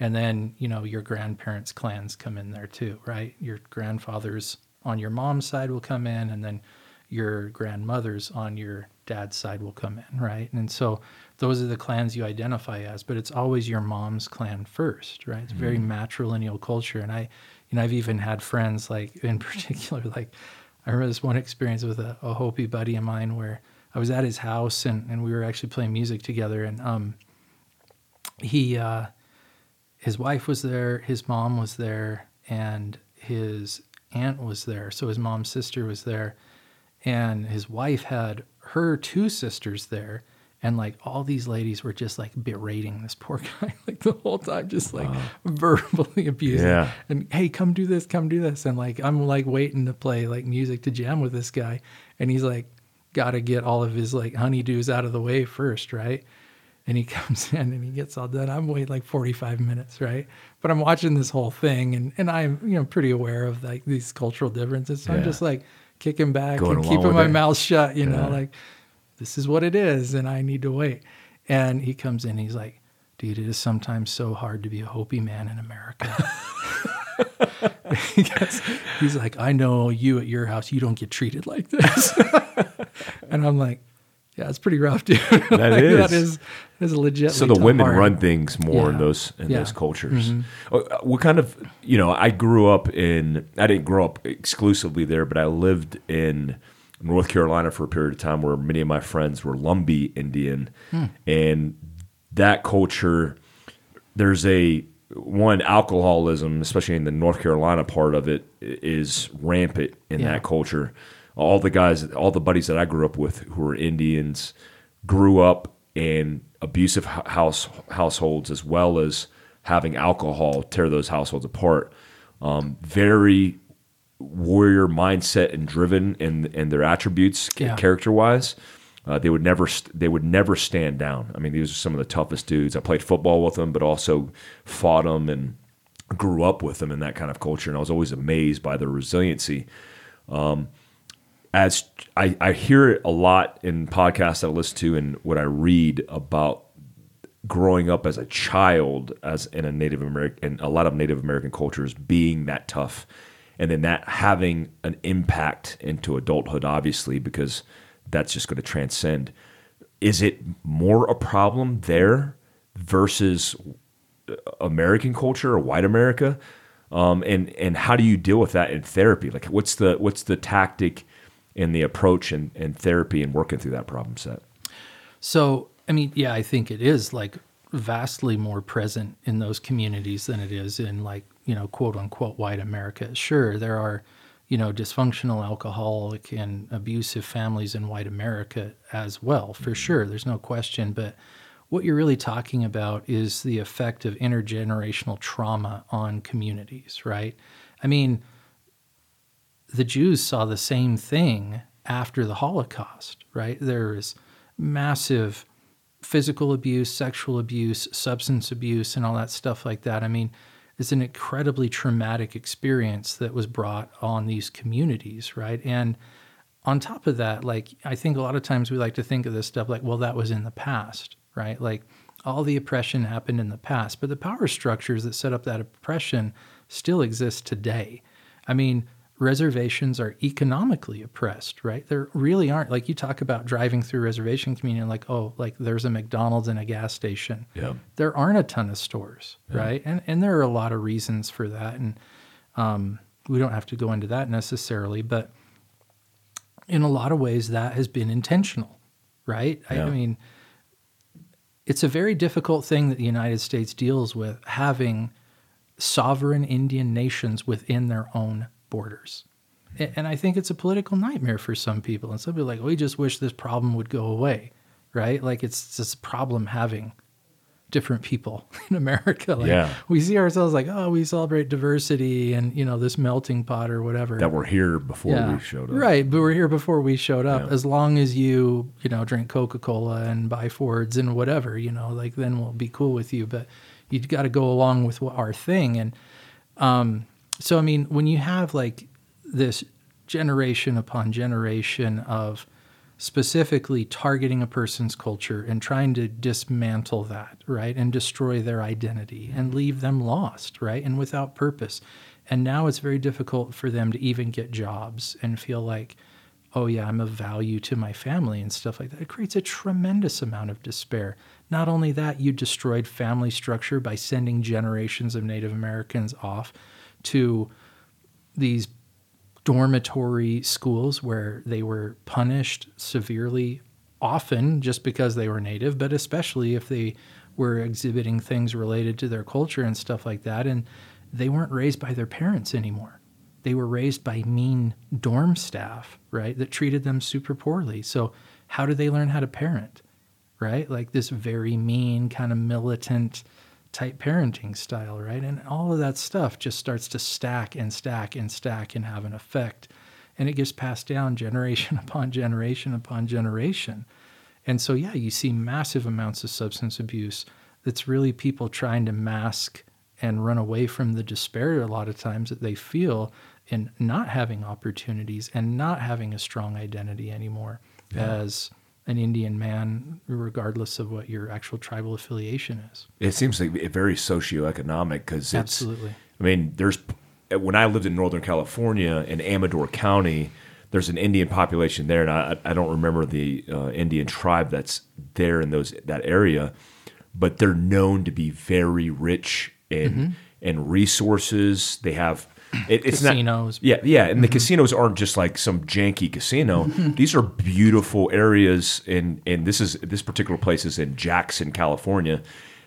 Speaker 2: and then you know your grandparents clans come in there too right? Your grandfathers on your mom's side will come in and then your grandmothers on your dad's side will come in right? And so those are the clans you identify as but it's always your mom's clan first right? It's mm-hmm. very matrilineal culture. And i you know i've even had friends like in particular like i remember this one experience with a, a hopi buddy of mine where i was at his house and, and we were actually playing music together. And um he uh his wife was there, his mom was there, and his aunt was there. So his mom's sister was there, and his wife had her two sisters there. And like all these ladies were just like berating this poor guy like the whole time, just like uh-huh. verbally abusing.
Speaker 1: Yeah.
Speaker 2: And hey, come do this, come do this. And like I'm like waiting to play like music to jam with this guy. And he's like got to get all of his like honeydews out of the way first, right? And he comes in and he gets all done. I'm waiting like 45 minutes, right? But I'm watching this whole thing and, and I'm, you know, pretty aware of like these cultural differences. So I'm just like kicking back
Speaker 1: Going
Speaker 2: and keeping my
Speaker 1: it.
Speaker 2: mouth shut, you know, like this is what it is and I need to wait. And he comes in, he's like, dude, it is sometimes so hard to be a Hopi man in America. Because he's like, I know you at your house, you don't get treated like this. and I'm like, yeah, it's pretty rough, dude.
Speaker 1: That
Speaker 2: Like,
Speaker 1: is.
Speaker 2: That is, a legit.
Speaker 1: So the women run things more in those in
Speaker 2: Yeah.
Speaker 1: those cultures. Mm-hmm. Uh, uh, What kind of you know? I grew up in. I didn't grow up exclusively there, but I lived in North Carolina for a period of time where many of my friends were Lumbee Indian, hmm. and that culture. There's a one alcoholism, especially in the North Carolina part of it, is rampant in
Speaker 2: Yeah.
Speaker 1: that culture. All the guys, all the buddies that I grew up with who were Indians, grew up in abusive house households as well as having alcohol tear those households apart. Um, very warrior mindset and driven in in their attributes
Speaker 2: Yeah.
Speaker 1: character wise. Uh, they would never st- they would never stand down. I mean, these are some of the toughest dudes. I played football with them, but also fought them and grew up with them in that kind of culture. And I was always amazed by their resiliency. Um, as I, I hear it a lot in podcasts I listen to and what I read about growing up as a child as in a Native American in a lot of Native American cultures being that tough and then that having an impact into adulthood obviously because that's just going to transcend. Is it more a problem there versus American culture or white America? Um, and and how do you deal with that in therapy? Like what's the what's the tactic and the approach and, and therapy and working through that problem set
Speaker 2: So, I mean, yeah, I think it is like vastly more present in those communities than it is in like, you know, quote unquote white America. Sure, there are, you know, dysfunctional alcoholic and abusive families in white America as well, for mm-hmm. sure. There's no question. But what you're really talking about is the effect of intergenerational trauma on communities, right? I mean, the Jews saw the same thing after the Holocaust, right? There is massive physical abuse, sexual abuse, substance abuse, and all that stuff like that. I mean, it's an incredibly traumatic experience that was brought on these communities, right? And on top of that, like, I think a lot of times we like to think of this stuff like, well, that was in the past, right? Like, all the oppression happened in the past, but the power structures that set up that oppression still exist today. I mean, reservations are economically oppressed, right? There really aren't like you talk about driving through reservation community like, oh, like there's a McDonald's and a gas station.
Speaker 1: Yeah.
Speaker 2: There aren't a ton of stores, right? And and there are a lot of reasons for that. And um, we don't have to go into that necessarily, but in a lot of ways that has been intentional, right? I,
Speaker 1: Yeah.
Speaker 2: I mean, it's a very difficult thing that the United States deals with having sovereign Indian nations within their own borders. And I think it's a political nightmare for some people. And some people are like, we just wish this problem would go away, right? Like it's this problem having different people in America. Like
Speaker 1: Yeah.
Speaker 2: we see ourselves like, oh, we celebrate diversity and, you know, this melting pot or whatever.
Speaker 1: that were here before
Speaker 2: Yeah.
Speaker 1: we showed up
Speaker 2: Right, but we're here before we showed up.
Speaker 1: Yeah.
Speaker 2: As long as you, you know, drink Coca Cola and buy Fords and whatever, you know, like then we'll be cool with you. But you've got to go along with what our thing. And um, so, I mean, when you have like this generation upon generation of specifically targeting a person's culture and trying to dismantle that, right? And destroy their identity and mm-hmm. leave them lost, right? And without purpose. And now it's very difficult for them to even get jobs and feel like, oh, yeah, I'm of value to my family and stuff like that. It creates a tremendous amount of despair. Not only that, you destroyed family structure by sending generations of Native Americans off to these dormitory schools where they were punished severely, often just because they were native, but especially if they were exhibiting things related to their culture and stuff like that. And they weren't raised by their parents anymore. They were raised by mean dorm staff, right, that treated them super poorly. So, how do they learn how to parent, right? Like this very mean, kind of militant type parenting style, right? And all of that stuff just starts to stack and stack and stack and have an effect. And it gets passed down generation upon generation upon generation. And so, yeah, you see massive amounts of substance abuse that's really people trying to mask and run away from the despair a lot of times that they feel in not having opportunities and not having a strong identity anymore yeah. as an Indian man, regardless of what your actual tribal affiliation is.
Speaker 1: It seems like very socioeconomic because
Speaker 2: absolutely.
Speaker 1: I mean, there's when I lived in Northern California in Amador County, there's an Indian population there, and I, I don't remember the uh, Indian tribe that's there in those that area, but they're known to be very rich in mm-hmm. in resources. They have
Speaker 2: it, it's casinos.
Speaker 1: Not, yeah, yeah, and mm-hmm. the casinos aren't just like some janky casino. Mm-hmm. These are beautiful areas, and and this is this particular place is in Jackson, California,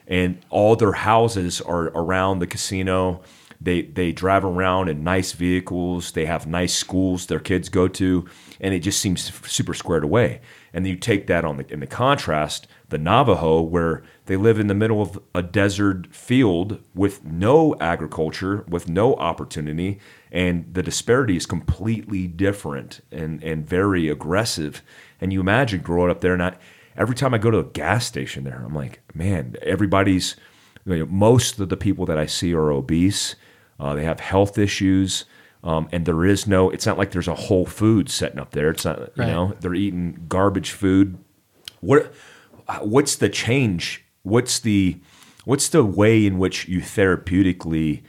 Speaker 1: and all their houses are around the casino. They they drive around in nice vehicles. They have nice schools their kids go to, and it just seems super squared away. And then you take that on the in the contrast, the Navajo, where they live in the middle of a desert field with no agriculture, with no opportunity, and the disparity is completely different and and very aggressive. And you imagine growing up there, and I, every time I go to a gas station there, I'm like, man, everybody's. You know, most of the people that I see are obese uh, they have health issues. Um, and there is no, it's not like there's a whole food setting up there. It's not, you right. know, they're eating garbage food. What, what's the change? What's the, what's the way in which you therapeutically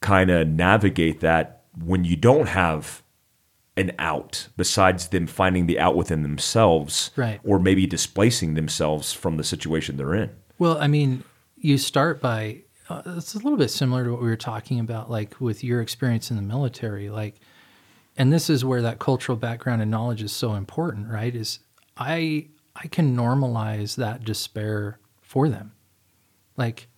Speaker 1: kind of navigate that when you don't have an out besides them finding the out within themselves
Speaker 2: right.
Speaker 1: or maybe displacing themselves from the situation they're in?
Speaker 2: Well, I mean, you start by uh, it's a little bit similar to what we were talking about, like with your experience in the military. Like, and this is where that cultural background and knowledge is so important, right? Is I I can normalize that despair for them. Like,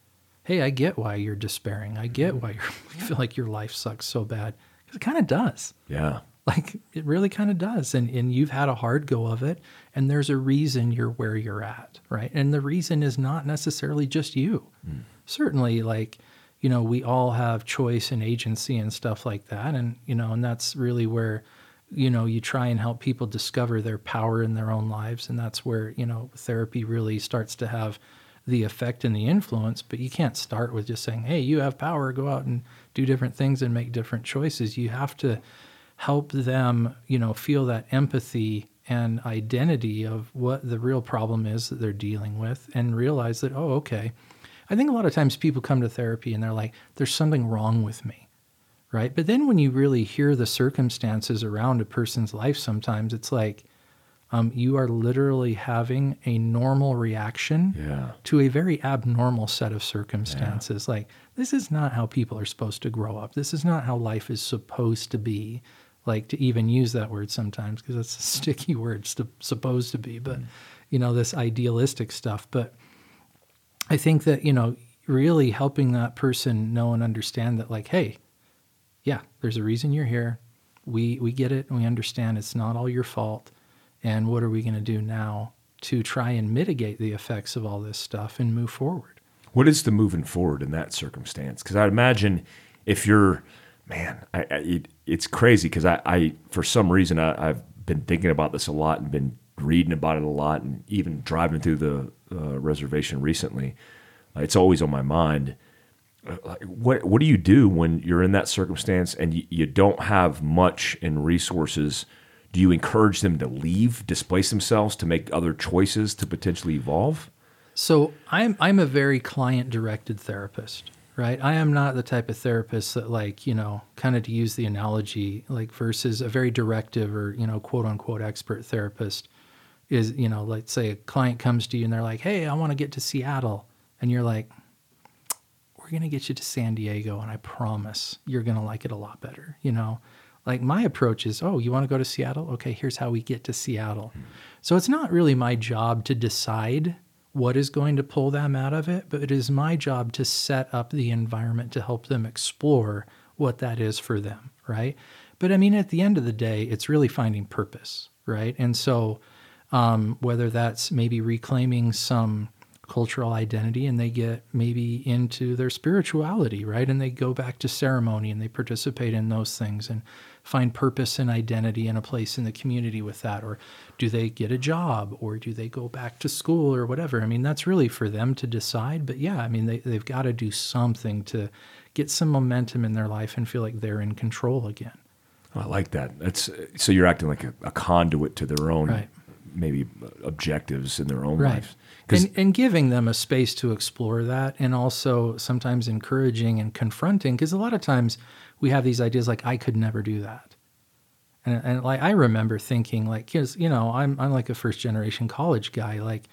Speaker 2: hey, I get why you're despairing. I get why you feel like your life sucks so bad. Because it kind of does.
Speaker 1: Yeah.
Speaker 2: Like it really kind of does. And and you've had a hard go of it. And there's a reason you're where you're at, right? And the reason is not necessarily just you. Mm certainly like you know we all have choice and agency and stuff like that and you know and that's really where you know you try and help people discover their power in their own lives and that's where you know therapy really starts to have the effect and the influence. But you can't start with just saying hey you have power go out and do different things and make different choices. You have to help them you know feel that empathy and identity of what the real problem is that they're dealing with and realize that oh okay. I think a lot of times people come to therapy and they're like, there's something wrong with me, right? But then when you really hear the circumstances around a person's life, sometimes it's like, um, you are literally having a normal reaction
Speaker 1: yeah.
Speaker 2: to a very abnormal set of circumstances. Yeah. Like, this is not how people are supposed to grow up. This is not how life is supposed to be. Like, to even use that word sometimes, because that's a sticky word, supposed to be, but, mm. you know, this idealistic stuff. But I think that, you know, really helping that person know and understand that, like, hey, yeah, there's a reason you're here. We, we get it and we understand it's not all your fault. And what are we going to do now to try and mitigate the effects of all this stuff and move forward?
Speaker 1: What is the moving forward in that circumstance? Because I imagine if you're, man, I, I, it, it's crazy because I, I, for some reason, I, I've been thinking about this a lot and been reading about it a lot and even driving through the uh, reservation recently. Uh, it's always on my mind. Uh, what what do you do when you're in that circumstance and you, you don't have much in resources? Do you encourage them to leave, displace themselves, to make other choices to potentially evolve?
Speaker 2: So I'm I'm a very client directed therapist, right? I am not the type of therapist that like, you know, kind of to use the analogy, like versus a very directive or, you know, quote unquote expert therapist is, you know, let's say a client comes to you and they're like, hey, I want to get to Seattle. And you're like, we're going to get you to San Diego. And I promise you're going to like it a lot better. You know, like my approach is, oh, you want to go to Seattle? Okay, here's how we get to Seattle. Mm-hmm. So it's not really my job to decide what is going to pull them out of it, but it is my job to set up the environment to help them explore what that is for them, right? But I mean, at the end of the day, it's really finding purpose, right? And so, um, whether that's maybe reclaiming some cultural identity and they get maybe into their spirituality, right? And they go back to ceremony and they participate in those things and find purpose and identity and a place in the community with that. Or do they get a job or do they go back to school or whatever? I mean, that's really for them to decide. But yeah, I mean, they, they've got to do something to get some momentum in their life and feel like they're in control again.
Speaker 1: I like that. That's so you're acting like a, a conduit to their own
Speaker 2: Right.
Speaker 1: maybe objectives in their own
Speaker 2: Right.
Speaker 1: lives.
Speaker 2: And, and giving them a space to explore that and also sometimes encouraging and confronting because a lot of times we have these ideas like i could never do that and, and like i remember thinking like because you know I'm, I'm like a first generation college guy like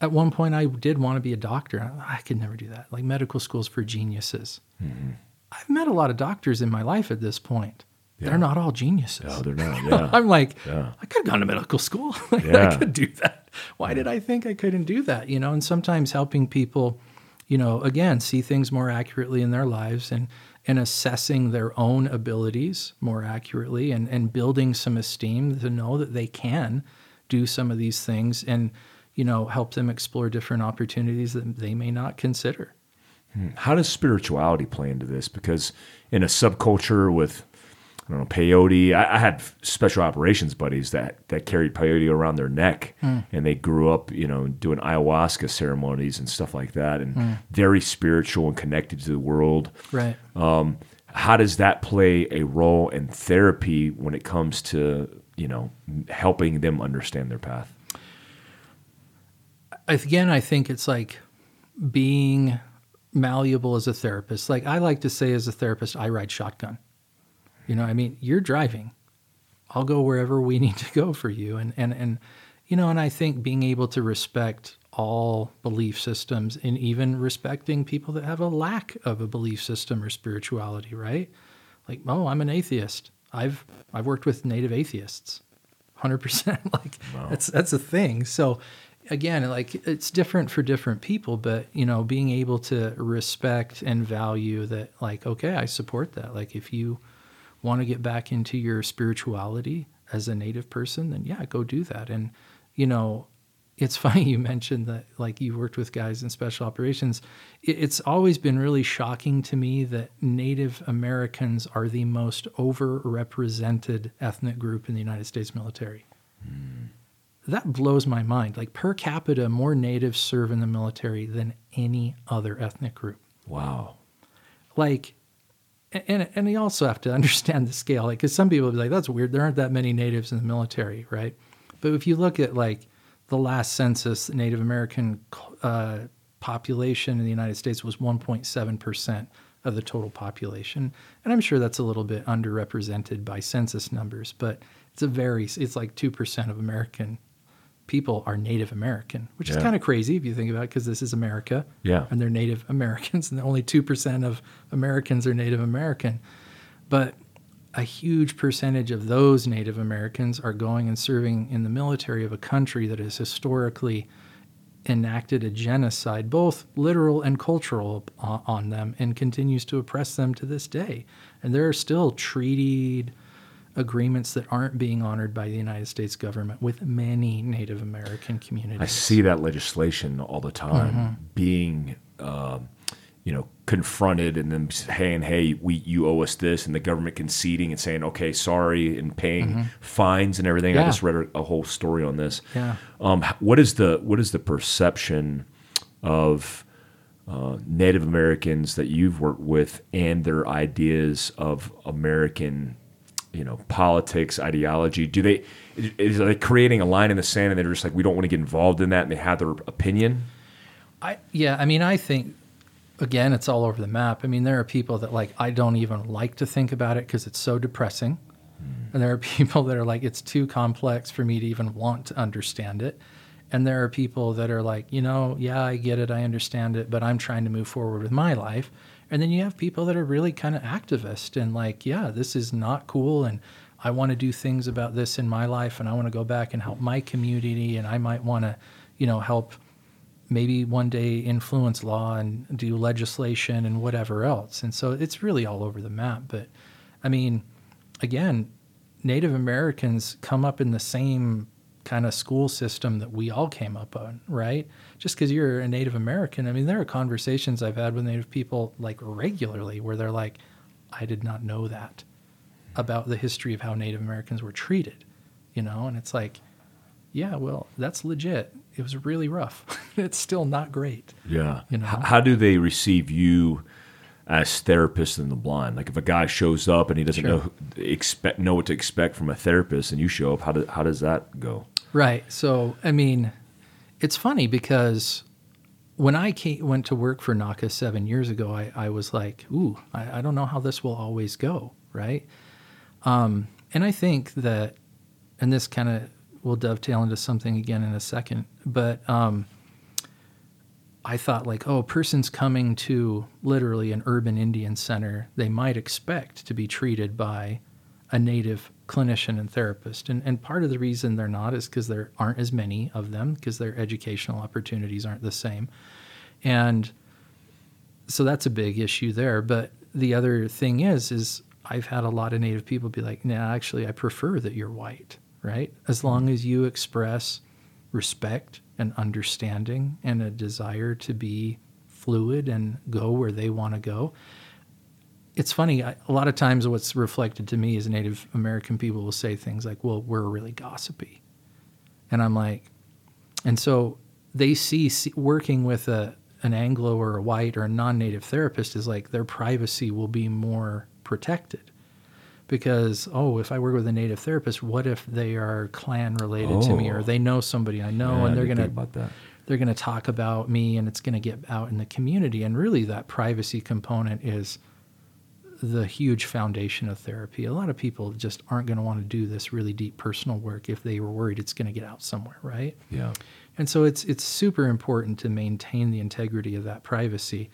Speaker 2: at one point i did want to be a doctor i could never do that like medical schools for geniuses mm-hmm. i've met a lot of doctors in my life at this point
Speaker 1: Yeah.
Speaker 2: they're not all geniuses
Speaker 1: no, they're not. Yeah.
Speaker 2: I'm like,
Speaker 1: Yeah.
Speaker 2: I could have gone to medical school. Like,
Speaker 1: Yeah.
Speaker 2: I could do that. Why did I think I couldn't do that? You know, and sometimes helping people, you know, again, see things more accurately in their lives and and assessing their own abilities more accurately and, and building some esteem to know that they can do some of these things and, you know, help them explore different opportunities that they may not consider. Hmm.
Speaker 1: How does spirituality play into this? Because in a subculture with, I don't know, peyote, I, I had special operations buddies that, that carried peyote around their neck and they grew up, you know, doing ayahuasca ceremonies and stuff like that and very spiritual and connected to the world.
Speaker 2: Right.
Speaker 1: Um, how does that play a role in therapy when it comes to, you know, helping them understand their path?
Speaker 2: again, I think it's like being malleable as a therapist. Like I like to say as a therapist, I ride shotgun. You know, I mean, you're driving. I'll go wherever we need to go for you. And and and you know, and I think being able to respect all belief systems and even respecting people that have a lack of a belief system or spirituality, right? Like, oh, I'm an atheist. I've I've worked with native atheists. 100% like that's that's a thing. So again, like it's different for different people, but you know, being able to respect and value that like okay, I support that. Like if you want to get back into your spirituality as a native person, then yeah, go do that. And you know, it's funny you mentioned that like you worked with guys in special operations. It's always been really shocking to me that Native Americans are the most overrepresented ethnic group in the United States military. Hmm. That blows my mind. Like per capita, more natives serve in the military than any other ethnic group
Speaker 1: Wow.
Speaker 2: like and and you also have to understand the scale. Like because some people be like that's weird. There aren't that many natives in the military right? But if you look at like the last census the native american uh, population in the united states was 1.7% of the total population. And i'm sure that's a little bit underrepresented by census numbers but it's a very it's like 2% of american people are native american which is kind of crazy if you think about it because this is america
Speaker 1: Yeah.
Speaker 2: and they're Native Americans, and only 2% of Americans are Native American. But a huge percentage of those Native Americans are going and serving in the military of a country that has historically enacted a genocide, both literal and cultural, on them and continues to oppress them to this day. And there are still treated agreements that aren't being honored by the United States government with many Native American communities.
Speaker 1: I see that legislation all the time being, um, you know, confronted and then saying, "Hey, we you owe us this," and the government conceding and saying, "Okay, sorry," and paying fines and everything. I just read a, a whole story on this.
Speaker 2: Yeah.
Speaker 1: Um, what is the what is the perception of uh, Native Americans that you've worked with and their ideas of American, you know, politics, ideology? Do they is they creating a line in the sand and they're just like we don't want to get involved in that and they have their opinion?
Speaker 2: I yeah, I mean, I think again, it's all over the map. I mean, there are people that like I don't even like to think about it because it's so depressing, hmm. and there are people that are like it's too complex for me to even want to understand it, and there are people that are like, you know, yeah, I get it, I understand it, but I'm trying to move forward with my life. And then you have people that are really kind of activist and like, yeah, this is not cool and I want to do things about this in my life and I want to go back and help my community and I might want to, you know, help maybe one day influence law and do legislation and whatever else. And so it's really all over the map. But I mean, again, Native Americans come up in the same kind of school system that we all came up on, right? Just because you're a Native American, I mean, there are conversations I've had with Native people like regularly where they're like, I did not know that about the history of how Native Americans were treated, you know? And it's like, yeah, well, that's legit. It was really rough. it's still not great.
Speaker 1: Yeah.
Speaker 2: You know?
Speaker 1: How do they receive you as therapists in the blind? Like if a guy shows up and he doesn't
Speaker 2: Sure.
Speaker 1: know expect know what to expect from a therapist, and you show up, how do, how does that go?
Speaker 2: Right. So, I mean, it's funny because when I came, went to work for NACA seven years ago, I, I was like, ooh, I, I don't know how this will always go. Right. Um, and I think that, and this kind of will dovetail into something again in a second, but um, I thought, like, oh, a person's coming to literally an urban Indian center, they might expect to be treated by a native clinician and therapist. And, and part of the reason they're not is because there aren't as many of them, because their educational opportunities aren't the same. And so that's a big issue there. But the other thing is, is I've had a lot of native people be like, nah, actually, I prefer that you're white, right? As long as you express respect and understanding and a desire to be fluid and go where they want to go. It's funny, I, a lot of times what's reflected to me is Native American people will say things like, well, we're really gossipy. And I'm like, and so they see, see working with a, an Anglo or a white or a non native therapist is like their privacy will be more protected. Because, oh, if I work with a native therapist, what if they are clan related to me or
Speaker 1: Oh.
Speaker 2: they know somebody I know
Speaker 1: Yeah,
Speaker 2: and they're going to
Speaker 1: about that.
Speaker 2: they're going to talk about me and it's going to get out in the community and really that privacy component is the huge foundation of therapy. A lot of people just aren't going to want to do this really deep personal work if they were worried it's going to get out somewhere right?
Speaker 1: Yeah.
Speaker 2: and so it's it's super important to maintain the integrity of that privacy.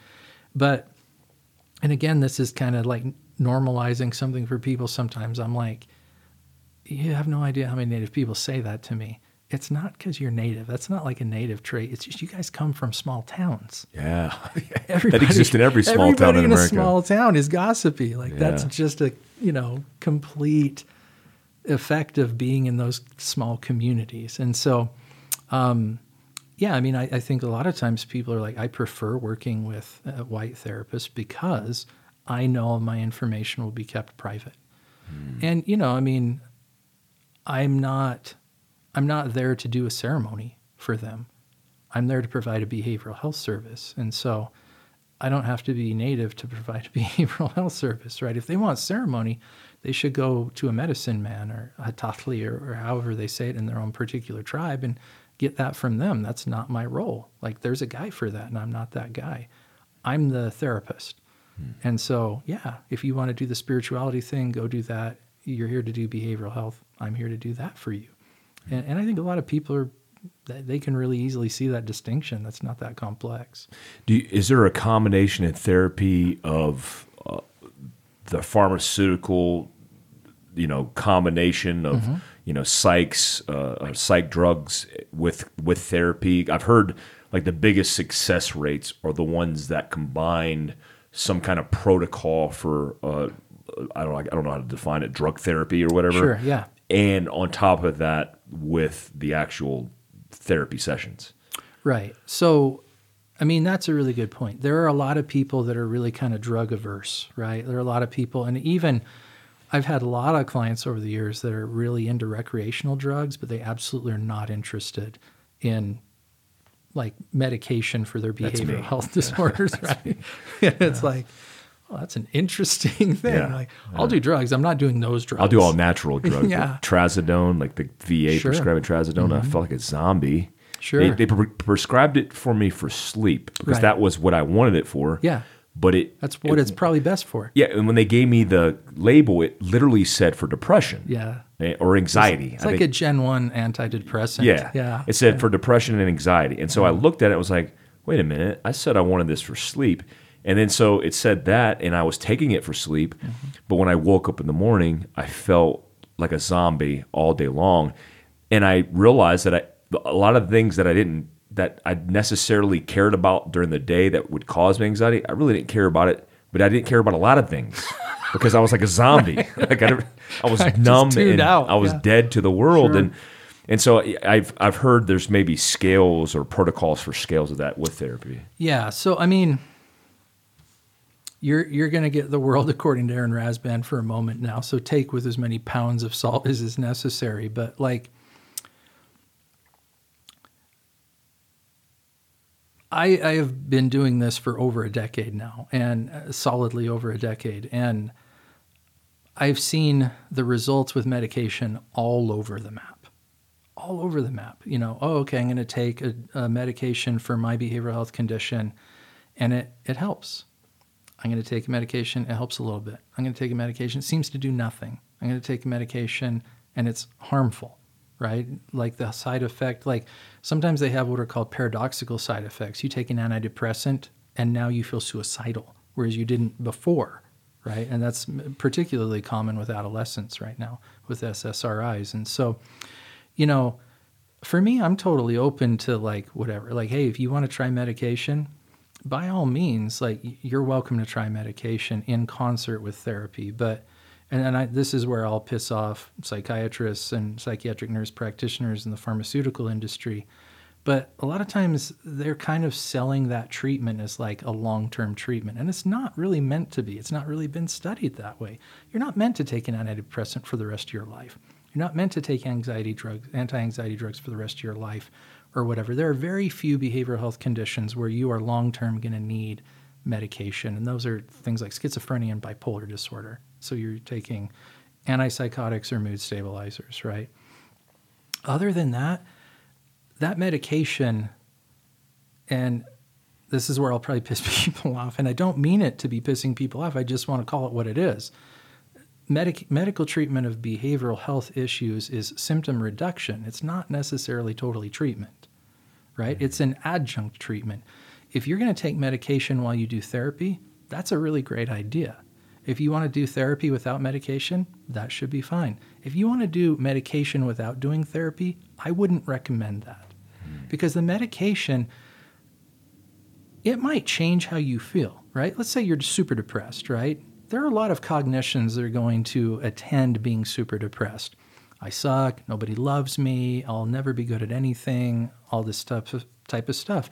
Speaker 2: But and again this is kind of like normalizing something for people. Sometimes i'm like you have no idea how many native people say that to me it's not because you're native that's not like a native trait it's just you guys come from small towns
Speaker 1: Yeah.
Speaker 2: Everybody,
Speaker 1: that exists in every small
Speaker 2: everybody
Speaker 1: town in,
Speaker 2: in,
Speaker 1: America.
Speaker 2: a small town is gossipy. Like that's just a you know complete effect of being in those small communities. And so, um, yeah, I mean, I, I think a lot of times people are like, I prefer working with a white therapist because I know my information will be kept private. And you know, I mean, I'm not I'm not there to do a ceremony for them. I'm there to provide a behavioral health service. And so I don't have to be native to provide a behavioral health service, right? If they want ceremony, they should go to a medicine man or a or, or however they say it in their own particular tribe and get that from them. That's not my role. Like there's a guy for that, and I'm not that guy. I'm the therapist. Hmm. And so, yeah, if you want to do the spirituality thing, go do that. You're here to do behavioral health. I'm here to do that for you. And, and I think a lot of people are, they can really easily see that distinction. That's not that complex.
Speaker 1: Do you, is there a combination in therapy of uh, the pharmaceutical, you know, combination of
Speaker 2: Mm-hmm.
Speaker 1: you know psychs, uh, uh, psych drugs with with therapy? I've heard like the biggest success rates are the ones that combine some kind of protocol for uh, I don't I don't know how to define it, drug therapy or whatever.
Speaker 2: Sure, yeah.
Speaker 1: And on top of that, with the actual therapy sessions.
Speaker 2: Right. So, I mean, that's a really good point. There are a lot of people that are really kind of drug averse, right? There are a lot of people, and even I've had a lot of clients over the years that are really into recreational drugs, but they absolutely are not interested in like medication for their behavioral health disorders, right? it's like, well, that's an interesting thing.
Speaker 1: Yeah.
Speaker 2: Like, I'll do drugs. I'm not doing those drugs.
Speaker 1: I'll do all natural drugs.
Speaker 2: Yeah.
Speaker 1: trazodone, like the VA
Speaker 2: Sure. Mm-hmm.
Speaker 1: prescribing trazodone. I felt like a zombie.
Speaker 2: Sure.
Speaker 1: They, they pre- prescribed it for me for sleep because
Speaker 2: Right.
Speaker 1: that was what I wanted it for.
Speaker 2: Yeah.
Speaker 1: But it
Speaker 2: That's what
Speaker 1: it-
Speaker 2: it's probably best for.
Speaker 1: Yeah, and when they gave me the label, it literally said for depression.
Speaker 2: Yeah.
Speaker 1: eh, Or anxiety.
Speaker 2: It's
Speaker 1: I
Speaker 2: like
Speaker 1: think.
Speaker 2: a Gen 1 antidepressant.
Speaker 1: Yeah.
Speaker 2: Yeah.
Speaker 1: It said for depression and anxiety. And so I looked at it and was like, wait a minute. I said I wanted this for sleep. And then so it said that, and I was taking it for sleep. Mm-hmm. But when I woke up in the morning, I felt like a zombie all day long. And I realized that I, a lot of things that I didn't that I necessarily cared about during the day that would cause me anxiety. I really didn't care about it, but I didn't care about a lot of things because I was like a zombie. like I, I was
Speaker 2: Just
Speaker 1: numb and
Speaker 2: out,
Speaker 1: I was
Speaker 2: yeah.
Speaker 1: dead to the world
Speaker 2: Sure.
Speaker 1: and and so I've I've heard there's maybe scales or protocols for scales of that with therapy.
Speaker 2: Yeah. So I mean, you're you're going to get the world according to Aaron Rasband for a moment now. So take with as many pounds of salt as is necessary. But like, I I have been doing this for over a decade now, and uh, solidly over a decade, and I've seen the results with medication all over the map all over the map. You know, oh, okay, I'm going to take a, a medication for my behavioral health condition, and it it helps. I'm going to take a medication, it helps a little bit. I'm going to take a medication, it seems to do nothing. I'm going to take a medication, and it's harmful, right? Like the side effect, like sometimes they have what are called paradoxical side effects. You take an antidepressant, and now you feel suicidal, whereas you didn't before, right? And that's particularly common with adolescents right now with SSRIs. And so, you know, for me, I'm totally open to like whatever. Like, hey, if you want to try medication, by all means, like you're welcome to try medication in concert with therapy. But, and then I, this is where I'll piss off psychiatrists and psychiatric nurse practitioners in the pharmaceutical industry. But a lot of times they're kind of selling that treatment as like a long term treatment. And it's not really meant to be. It's not really been studied that way. You're not meant to take an antidepressant for the rest of your life. You're not meant to take anxiety drugs, anti-anxiety drugs for the rest of your life or whatever. There are very few behavioral health conditions where you are long-term going to need medication, and those are things like schizophrenia and bipolar disorder. So you're taking antipsychotics or mood stabilizers, right? Other than that, that medication and this is where I'll probably piss people off, and I don't mean it to be pissing people off. I just want to call it what it is medic- medical treatment of behavioral health issues is symptom reduction. It's not necessarily totally treatment, right? Mm-hmm. It's an adjunct treatment. If you're going to take medication while you do therapy, that's a really great idea. If you want to do therapy without medication, that should be fine. If you want to do medication without doing therapy, I wouldn't recommend that mm. because the medication it might change how you feel, right? Let's say you're super depressed, right? There are a lot of cognitions that are going to attend being super depressed. I suck, nobody loves me, I'll never be good at anything, all this stuff type of stuff.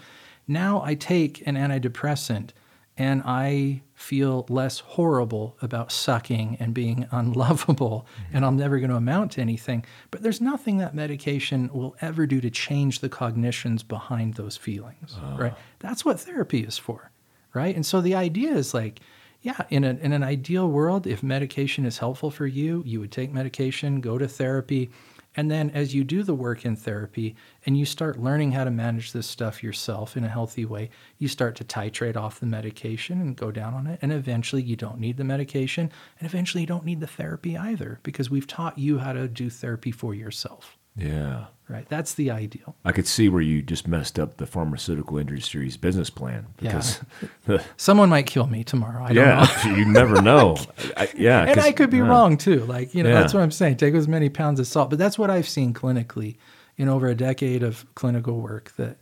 Speaker 2: Now I take an antidepressant and I feel less horrible about sucking and being unlovable, mm-hmm. and I'm never going to amount to anything. But there's nothing that medication will ever do to change the cognitions behind those feelings, ah. right? That's what therapy is for, right? And so the idea is like, yeah, in, a, in an ideal world, if medication is helpful for you, you would take medication, go to therapy, and then as you do the work in therapy and you start learning how to manage this stuff yourself in a healthy way, you start to titrate off the medication and go down on it. And eventually you don't need the medication. And eventually you don't need the therapy either because we've taught you how to do therapy for yourself,
Speaker 1: Yeah.
Speaker 2: Right? That's the ideal.
Speaker 1: I could see where you just messed up the pharmaceutical industry's business plan because the,
Speaker 2: Someone might kill me tomorrow. I don't know.
Speaker 1: yeah, you never know. I, yeah,
Speaker 2: and I could be
Speaker 1: yeah.
Speaker 2: wrong too. Like, you know,
Speaker 1: Yeah.
Speaker 2: that's what I'm saying. Take as many pounds of salt. But that's what I've seen clinically in over a decade of clinical work that,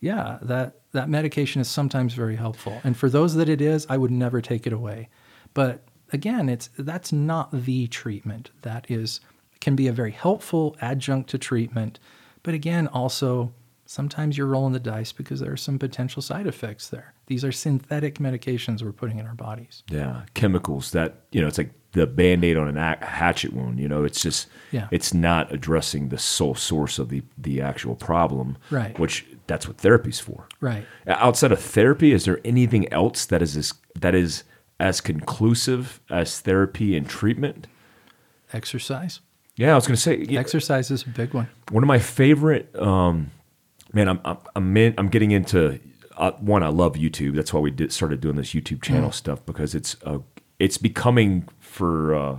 Speaker 2: yeah, that, that medication is sometimes very helpful. And for those that it is, I would never take it away. But again, it's that's not the treatment. That is can be a very helpful adjunct to treatment. But again, also sometimes you're rolling the dice because there are some potential side effects there. These are synthetic medications we're putting in our bodies.
Speaker 1: Yeah, chemicals that you know, it's like the band aid on an a- hatchet wound. You know, it's just
Speaker 2: Yeah.
Speaker 1: it's not addressing the sole source of the the actual problem.
Speaker 2: Right.
Speaker 1: Which that's what therapy's for.
Speaker 2: Right.
Speaker 1: Outside of therapy, is there anything else that is as, that is as conclusive as therapy and treatment?
Speaker 2: Exercise.
Speaker 1: Yeah, I was going to say
Speaker 2: Exercise is a big one.
Speaker 1: one of my favorite. Um, man, I'm I'm I'm, in, I'm getting into uh, one. I love YouTube. That's why we did, started doing this YouTube channel stuff because it's uh, it's becoming for uh,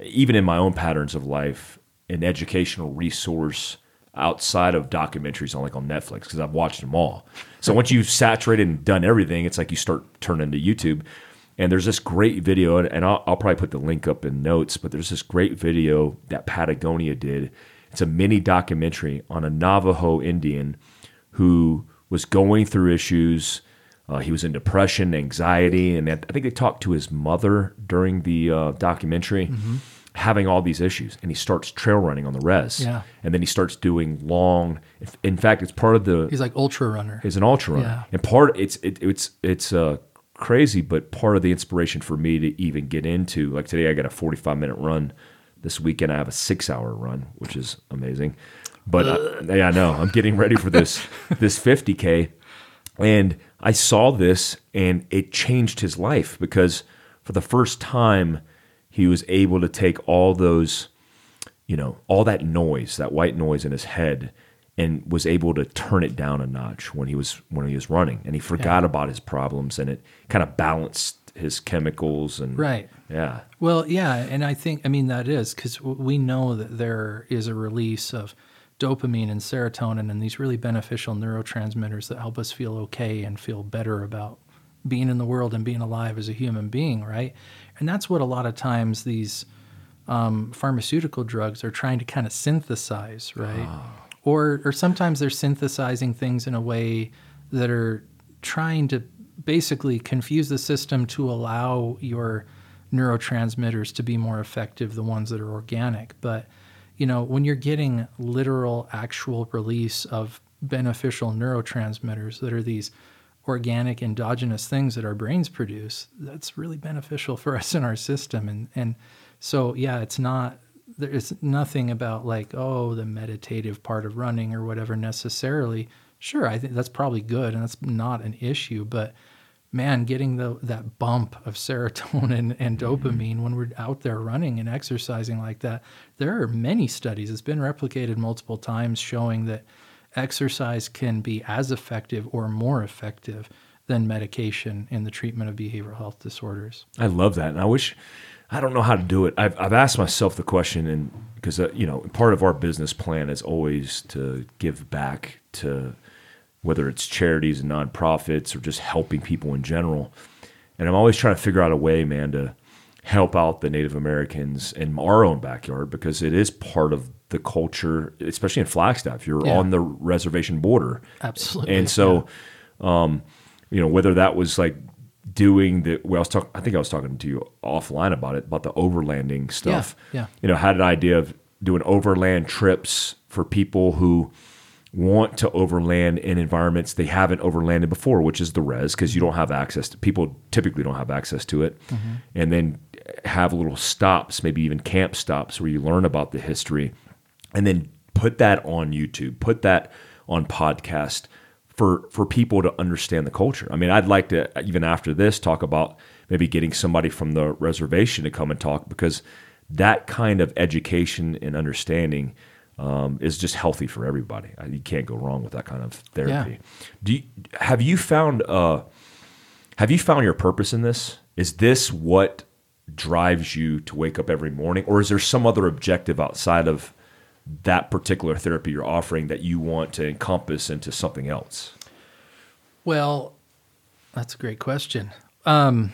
Speaker 1: even in my own patterns of life an educational resource outside of documentaries on like on Netflix because I've watched them all. So once you've saturated and done everything, it's like you start turning to YouTube. And there's this great video, and- and I'll, I'll probably put the link up in notes. But there's this great video that Patagonia did. It's a mini documentary on a Navajo Indian who was going through issues. Uh, he was in depression, anxiety, and I think they talked to his mother during the uh, documentary,
Speaker 2: Mm-hmm.
Speaker 1: having all these issues. And he starts trail running on the res,
Speaker 2: Yeah.
Speaker 1: and then he starts doing long. In fact, it's part of the
Speaker 2: He's like ultra runner.
Speaker 1: is an ultra runner,
Speaker 2: Yeah.
Speaker 1: and part it's it, it's it's uh, crazy, but part of the inspiration for me to even get into like today, I got a forty five minute run. This weekend, I have a six hour run, which is amazing. But uh, I, yeah, I know I'm getting ready for this this fifty k, and I saw this and it changed his life because for the first time he was able to take all those you know, all that noise, that white noise in his head, and was able to turn it down a notch when he was when he was running, and he forgot about his problems, and it kind of balanced his chemicals and
Speaker 2: Right.
Speaker 1: yeah,
Speaker 2: Well, yeah, and I think I mean that is because we know that there is a release of dopamine and serotonin and these really beneficial neurotransmitters that help us feel okay and feel better about being in the world and being alive as a human being, right? And that's what a lot of times these um, pharmaceutical drugs are trying to kind of synthesize, right? Or or sometimes they're synthesizing things in a way that are trying to basically confuse the system to allow your neurotransmitters to be more effective, the ones that are organic. But you know, when you're getting literal, actual release of beneficial neurotransmitters that are these organic endogenous things that our brains produce, that's really beneficial for us in our system. And and so yeah, it's not there's nothing about like, oh, the meditative part of running or whatever necessarily. Sure, I think that's probably good and that's not an issue, but man, getting the that bump of serotonin and mm-hmm. dopamine when we're out there running and exercising like that, there are many studies. It's been replicated multiple times showing that exercise can be as effective or more effective than medication in the treatment of behavioral health disorders.
Speaker 1: I love that, and I wish I don't know how to do it. I've I've asked myself the question, and because uh, you know, part of our business plan is always to give back to whether it's charities and nonprofits or just helping people in general. And I'm always trying to figure out a way, man, to help out the Native Americans in our own backyard because it is part of the culture, especially in Flagstaff. You're
Speaker 2: Yeah.
Speaker 1: on the reservation border.
Speaker 2: Absolutely.
Speaker 1: And so, um, you know, whether that was like doing the, well, I was talking, I think I was talking to you offline about it, about the overlanding stuff.
Speaker 2: yeah. yeah.
Speaker 1: You know, had an idea of doing overland trips for people who want to overland in environments they haven't overlanded before, which is the res, because you don't have access to people typically don't have access to it. Mm-hmm. And then have little stops, maybe even camp stops where you learn about the history and then put that on YouTube, put that on podcast for for people to understand the culture. I mean, I'd like to even after this talk about maybe getting somebody from the reservation to come and talk because that kind of education and understanding um, is just healthy for everybody. You can't go wrong with that kind of therapy. Do you, have you found uh, have you found your purpose in this? Is this what drives you to wake up every morning, or is there some other objective outside of that particular therapy you're offering that you want to encompass into something else?
Speaker 2: Well, that's a great question. Um,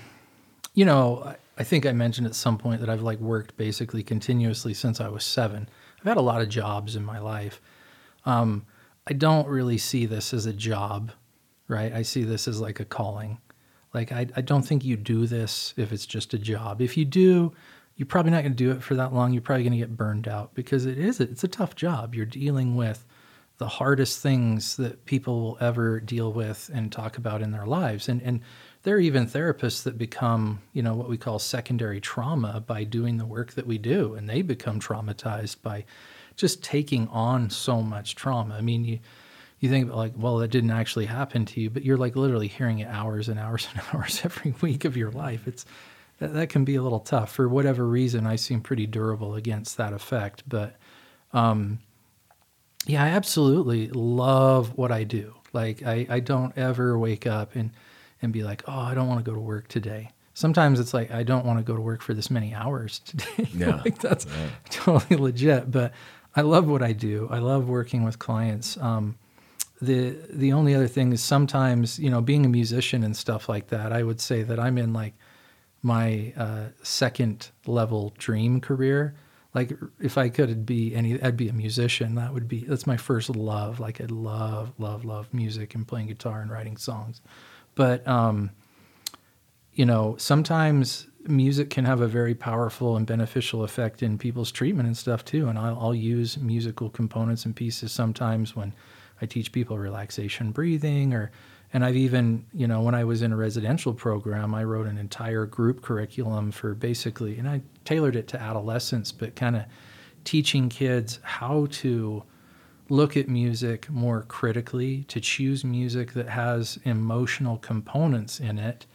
Speaker 2: you know, I, think I mentioned at some point that I've like worked basically continuously since I was seven. I've had a lot of jobs in my life. Um, I don't really see this as a job, right? I see this as like a calling. Like I, I don't think you do this if it's just a job. If you do, you're probably not going to do it for that long. You're probably going to get burned out because it is it's a tough job. You're dealing with the hardest things that people will ever deal with and talk about in their lives. And and there are even therapists that become, you know, what we call secondary trauma by doing the work that we do. And they become traumatized by just taking on so much trauma. I mean, you you think about like, well, that didn't actually happen to you, but you're like literally hearing it hours and hours and hours every week of your life. It's that, that can be a little tough for whatever reason. I seem pretty durable against that effect, but um, yeah, I absolutely love what I do. Like I, I don't ever wake up and and be like, oh, I don't want to go to work today. Sometimes it's like I don't want to go to work for this many hours today.
Speaker 1: Yeah.
Speaker 2: like that's totally legit. But I love what I do. I love working with clients. Um, the the only other thing is sometimes you know being a musician and stuff like that. I would say that I'm in like my uh, second level dream career. like if I could be any, I'd be a musician. That would be that's my first love. Like I love, love, love music and playing guitar and writing songs. But um, you know, sometimes music can have a very powerful and beneficial effect in people's treatment and stuff too. And I'll, I'll use musical components and pieces sometimes when I teach people relaxation breathing or and I've even, you know, when I was in a residential program, I wrote an entire group curriculum for basically, and I tailored it to adolescents, but kind of teaching kids how to look at music more critically, to choose music that has emotional components in it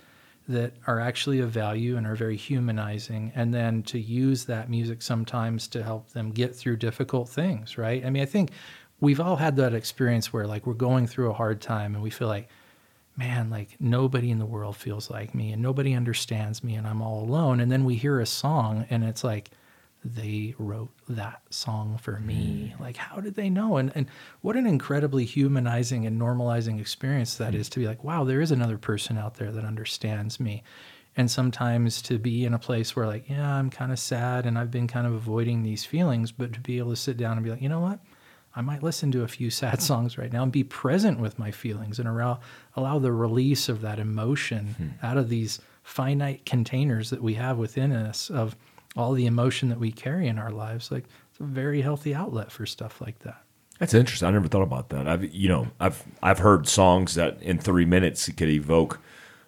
Speaker 2: that are actually of value and are very humanizing, and then to use that music sometimes to help them get through difficult things, right? I mean, I think we've all had that experience where like we're going through a hard time and we feel like, man, like nobody in the world feels like me and nobody understands me and I'm all alone. And then we hear a song and it's like, they wrote that song for me. Mm. Like, how did they know? And, and what an incredibly humanizing and normalizing experience that mm. is to be like, wow, there is another person out there that understands me. And sometimes to be in a place where, like, yeah, I'm kind of sad and I've been kind of avoiding these feelings, but to be able to sit down and be like, you know what? I might listen to a few sad songs right now and be present with my feelings and allow, allow the release of that emotion hmm. out of these finite containers that we have within us of all the emotion that we carry in our lives. Like it's a very healthy outlet for stuff like that.
Speaker 3: That's interesting. I never thought about that. I've you know I've I've heard songs that in three minutes could evoke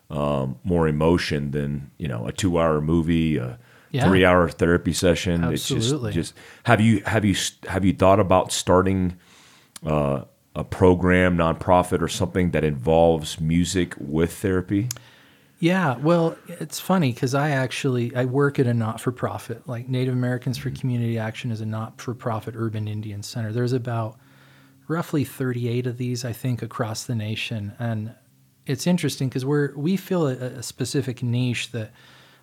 Speaker 3: um, more emotion than you know a two hour movie, a yeah. three hour therapy session.
Speaker 2: Absolutely.
Speaker 3: It's just, just have you have you have you thought about starting uh, a program, nonprofit, or something that involves music with therapy?
Speaker 2: Yeah, well, it's funny because I actually I work at a not for profit. Like Native Americans for Community Action is a not for profit urban Indian center. There's about roughly 38 of these, I think, across the nation, and it's interesting because we're we fill a, a specific niche that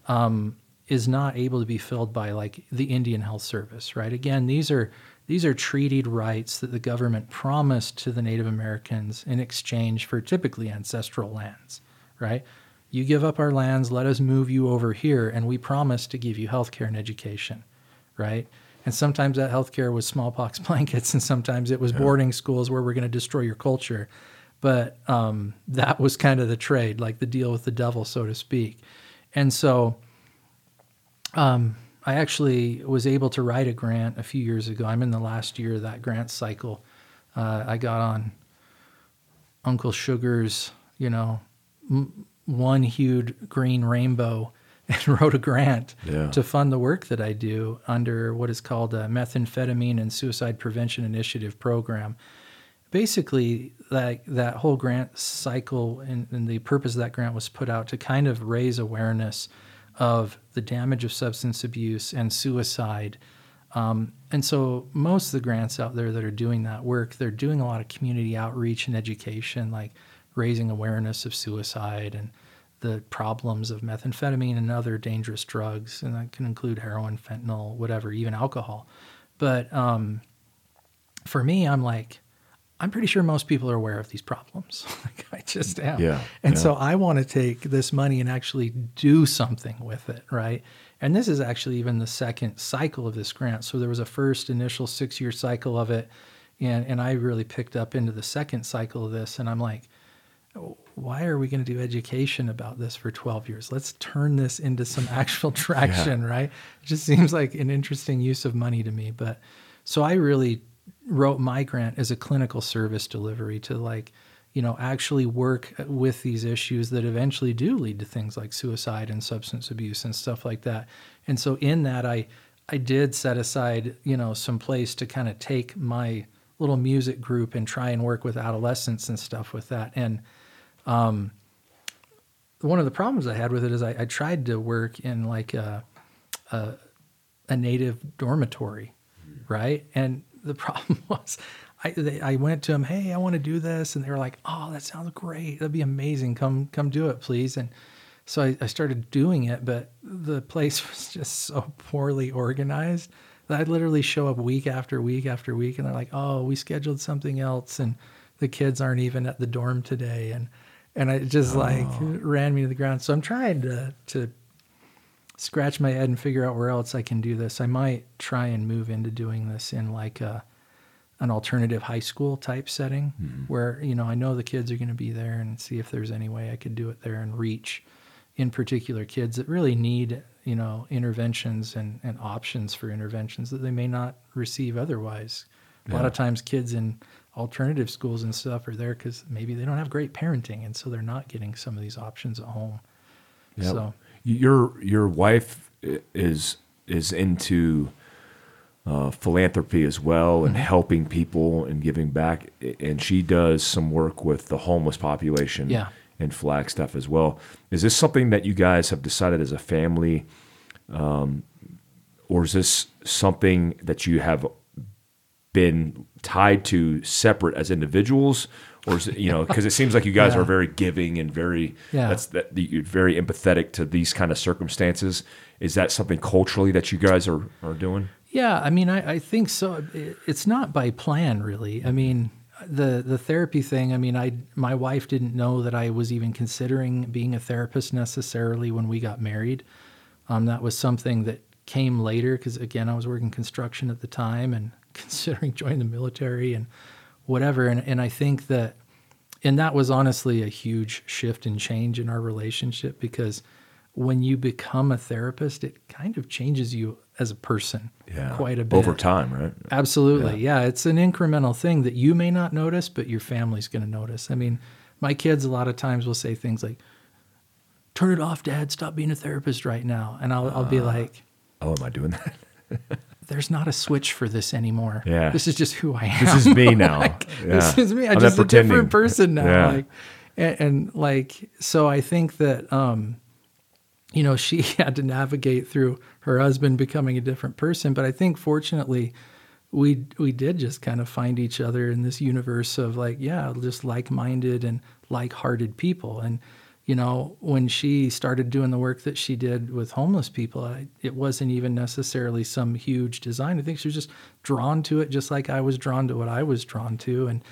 Speaker 2: um, is not able to be filled by like the Indian Health Service, right? Again, these are these are treated rights that the government promised to the Native Americans in exchange for typically ancestral lands, right? You give up our lands, let us move you over here, and we promise to give you health care and education, right? And sometimes that health care was smallpox blankets, and sometimes it was yeah. boarding schools where we're going to destroy your culture. But um, that was kind of the trade, like the deal with the devil, so to speak. And so um, I actually was able to write a grant a few years ago. I'm in the last year of that grant cycle. Uh, I got on Uncle Sugar's, you know, m- one hued green rainbow and wrote a grant yeah. to fund the work that I do under what is called a methamphetamine and suicide prevention initiative program. Basically, that that whole grant cycle and, and the purpose of that grant was put out to kind of raise awareness of the damage of substance abuse and suicide. Um, and so most of the grants out there that are doing that work, they're doing a lot of community outreach and education, like raising awareness of suicide and the problems of methamphetamine and other dangerous drugs, and that can include heroin, fentanyl, whatever, even alcohol. But um, for me, I'm like, I'm pretty sure most people are aware of these problems. like I just am.
Speaker 3: Yeah.
Speaker 2: And
Speaker 3: yeah.
Speaker 2: so I want to take this money and actually do something with it, right? And this is actually even the second cycle of this grant. So there was a first initial six year cycle of it. And, and I really picked up into the second cycle of this. And I'm like, why are we going to do education about this for 12 years? Let's turn this into some actual traction, yeah. right? It just seems like an interesting use of money to me. But so I really wrote my grant as a clinical service delivery to like you know actually work with these issues that eventually do lead to things like suicide and substance abuse and stuff like that. And so in that i i did set aside you know some place to kind of take my little music group and try and work with adolescents and stuff with that. And um one of the problems i had with it is i, I tried to work in like a, a, a native dormitory right? And the problem was I, they, I went to them, hey, I want to do this. And they were like, oh, that sounds great. That'd be amazing. Come, come do it, please. And so I, I started doing it, but the place was just so poorly organized that I'd literally show up week after week after week. And they're like, oh, we scheduled something else. And the kids aren't even at the dorm today. And, and it just oh. like ran me to the ground. So I'm trying to, to scratch my head and figure out where else I can do this. I might try and move into doing this in like a an alternative high school type setting mm-hmm. where you know I know the kids are going to be there and see if there's any way I could do it there and reach in particular kids that really need you know interventions and, and options for interventions that they may not receive otherwise. A lot of times kids in alternative schools and stuff are there because maybe they don't have great parenting and so they're not getting some of these options at home.
Speaker 1: Yep.
Speaker 2: So
Speaker 1: your your wife is is into uh, philanthropy as well
Speaker 2: Mm-hmm.
Speaker 1: and helping people and giving back, and she does some work with the homeless population.
Speaker 2: Yeah.
Speaker 1: And Flagstaff as well. Is this something that you guys have decided as a family, um, or is this something that you have been tied to separate as individuals or is it, you know because it seems like you guys
Speaker 2: Yeah.
Speaker 1: are very giving and very
Speaker 2: Yeah.
Speaker 1: that's that you're very empathetic to these kind of circumstances is that something culturally that you guys are are doing
Speaker 2: Yeah, I mean, I, I think so. It's not by plan, really. I mean, the the therapy thing. I mean, I my wife didn't know that I was even considering being a therapist necessarily when we got married. Um, that was something that came later because again, I was working construction at the time and considering joining the military and whatever. And and I think that and that was honestly a huge shift and change in our relationship because when you become a therapist, it kind of changes you as a person yeah. quite a bit
Speaker 1: over time right
Speaker 2: Absolutely. Yeah. It's an incremental thing that you may not notice, but your family's going to notice. I mean, my kids a lot of times will say things like, turn it off, dad. Stop being a therapist right now. And I'll, I'll be uh, like,
Speaker 1: oh am i doing that
Speaker 2: there's not a switch for this anymore.
Speaker 1: Yeah.
Speaker 2: This is just who I am.
Speaker 1: this is me now
Speaker 2: This
Speaker 1: Yeah.
Speaker 2: is me. I'm,
Speaker 1: I'm
Speaker 2: just a different person now.
Speaker 1: Yeah.
Speaker 2: Like, and, and like, so I think that, um, you know, she had to navigate through her husband becoming a different person. But I think fortunately, we we did just kind of find each other in this universe of like, yeah, just like-minded and like-hearted people. And you know, when she started doing the work that she did with homeless people, I, it wasn't even necessarily some huge design. I think she was just drawn to it, just like I was drawn to what I was drawn to. And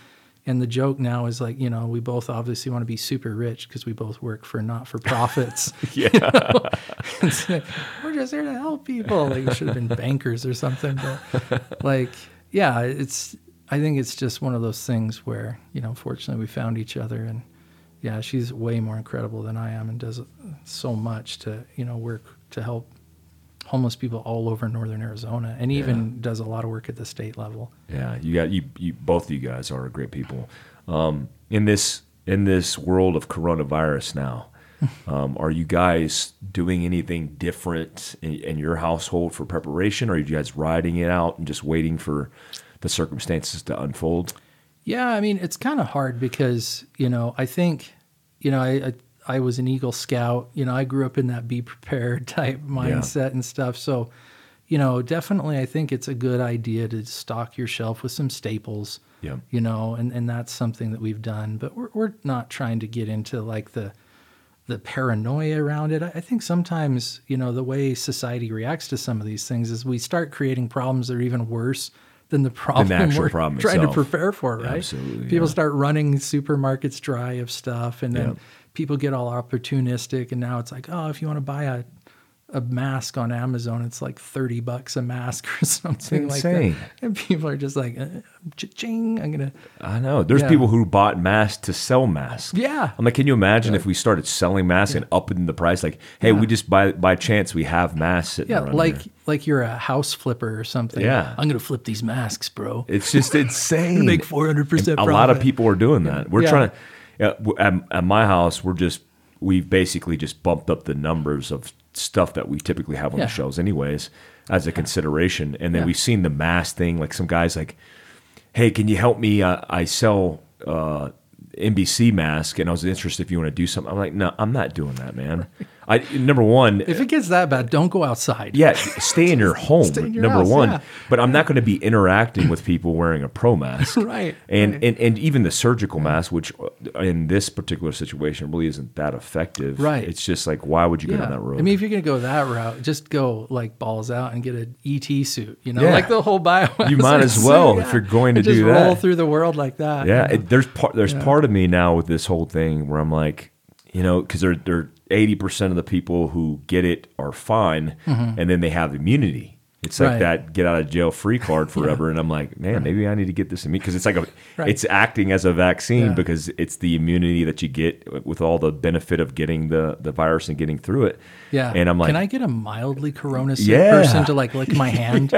Speaker 2: and the joke now is like, you know, we both obviously want to be super rich because we both work for not for profits.
Speaker 1: yeah
Speaker 2: It's like, We're just here to help people. Like we should have been bankers or something. But like, yeah, it's. I think it's just one of those things where you know, fortunately, we found each other, and yeah, she's way more incredible than I am, and does so much to you know work to help homeless people all over northern Arizona, and even does a lot of work at the state level.
Speaker 1: Yeah, you got you, you. Both of you guys are great people. Um, in this in this world of coronavirus now, um, are you guys doing anything different in, in your household for preparation? Or are you guys riding it out and just waiting for the circumstances to unfold?
Speaker 2: Yeah, I mean, it's kind of hard because, you know, I think, you know, I, I I was an Eagle Scout. You know, I grew up in that be prepared type mindset and stuff. So, you know, definitely I think it's a good idea to stock your shelf with some staples.
Speaker 1: Yeah.
Speaker 2: You know, and, and that's something that we've done. But we're we're not trying to get into like the the paranoia around it. I think sometimes, you know, the way society reacts to some of these things is we start creating problems that are even worse than the problem
Speaker 1: actual
Speaker 2: we're
Speaker 1: problem
Speaker 2: trying
Speaker 1: itself.
Speaker 2: to prepare for, right?
Speaker 1: Absolutely,
Speaker 2: People
Speaker 1: yeah.
Speaker 2: start running supermarkets dry of stuff, and then
Speaker 1: Yeah.
Speaker 2: people get all opportunistic, and now it's like, oh, if you want to buy a a mask on Amazon, it's like thirty bucks a mask or something like that, and people are just like, uh, ching, I'm gonna,
Speaker 1: I know. There's
Speaker 2: Yeah.
Speaker 1: people who bought masks to sell masks.
Speaker 2: Yeah.
Speaker 1: I'm like, can you imagine if we started selling masks and upping the price? Like, hey, we just by by chance we have masks sitting
Speaker 2: yeah, like
Speaker 1: here.
Speaker 2: like you're a house flipper or something.
Speaker 1: Yeah.
Speaker 2: I'm gonna flip these masks, bro.
Speaker 1: It's just insane.
Speaker 2: Make 400%
Speaker 1: a lot of people are doing that. We're
Speaker 2: Yeah.
Speaker 1: trying to at, at my house. We're just we've basically just bumped up the numbers of stuff that we typically have on
Speaker 2: Yeah.
Speaker 1: the shelves, anyways, as a consideration. And then
Speaker 2: Yeah.
Speaker 1: we've seen the mask thing. Like some guys like, hey, can you help me? Uh, I sell. Uh, NBC mask, and I was interested if you want to do something. I'm like, no, I'm not doing that, man. I number one,
Speaker 2: If it gets that bad, don't go outside.
Speaker 1: yeah, stay in your home.
Speaker 2: In your
Speaker 1: number
Speaker 2: house,
Speaker 1: one,
Speaker 2: yeah.
Speaker 1: but I'm not going to be interacting with people wearing a pro mask,
Speaker 2: Right,
Speaker 1: And
Speaker 2: right.
Speaker 1: and and even the surgical mask, which uh, in this particular situation really isn't that effective.
Speaker 2: Right.
Speaker 1: It's just like, why would you go down that road?
Speaker 2: I mean, if you're gonna go that route, just go like balls out and get an ET suit. You know,
Speaker 1: Yeah.
Speaker 2: like the whole bio.
Speaker 1: You might as well if you're going to
Speaker 2: And just
Speaker 1: do
Speaker 2: roll
Speaker 1: that.
Speaker 2: through the world like that.
Speaker 1: yeah,
Speaker 2: you know?
Speaker 1: it, there's part there's part of me now with this whole thing where I'm like, you know, because they're they're eighty percent of the people who get it are fine, and then they have immunity. It's like
Speaker 2: Mm-hmm. Right.
Speaker 1: that get out of jail free card forever, and I'm like, man, maybe I need to get this in me because it's like a,
Speaker 2: Right.
Speaker 1: it's acting as a vaccine
Speaker 2: Yeah.
Speaker 1: because it's the immunity that you get with all the benefit of getting the the virus and getting through it.
Speaker 2: Yeah.
Speaker 1: and I'm like,
Speaker 2: can I get a mildly corona sick
Speaker 1: Yeah.
Speaker 2: person to like lick my hand?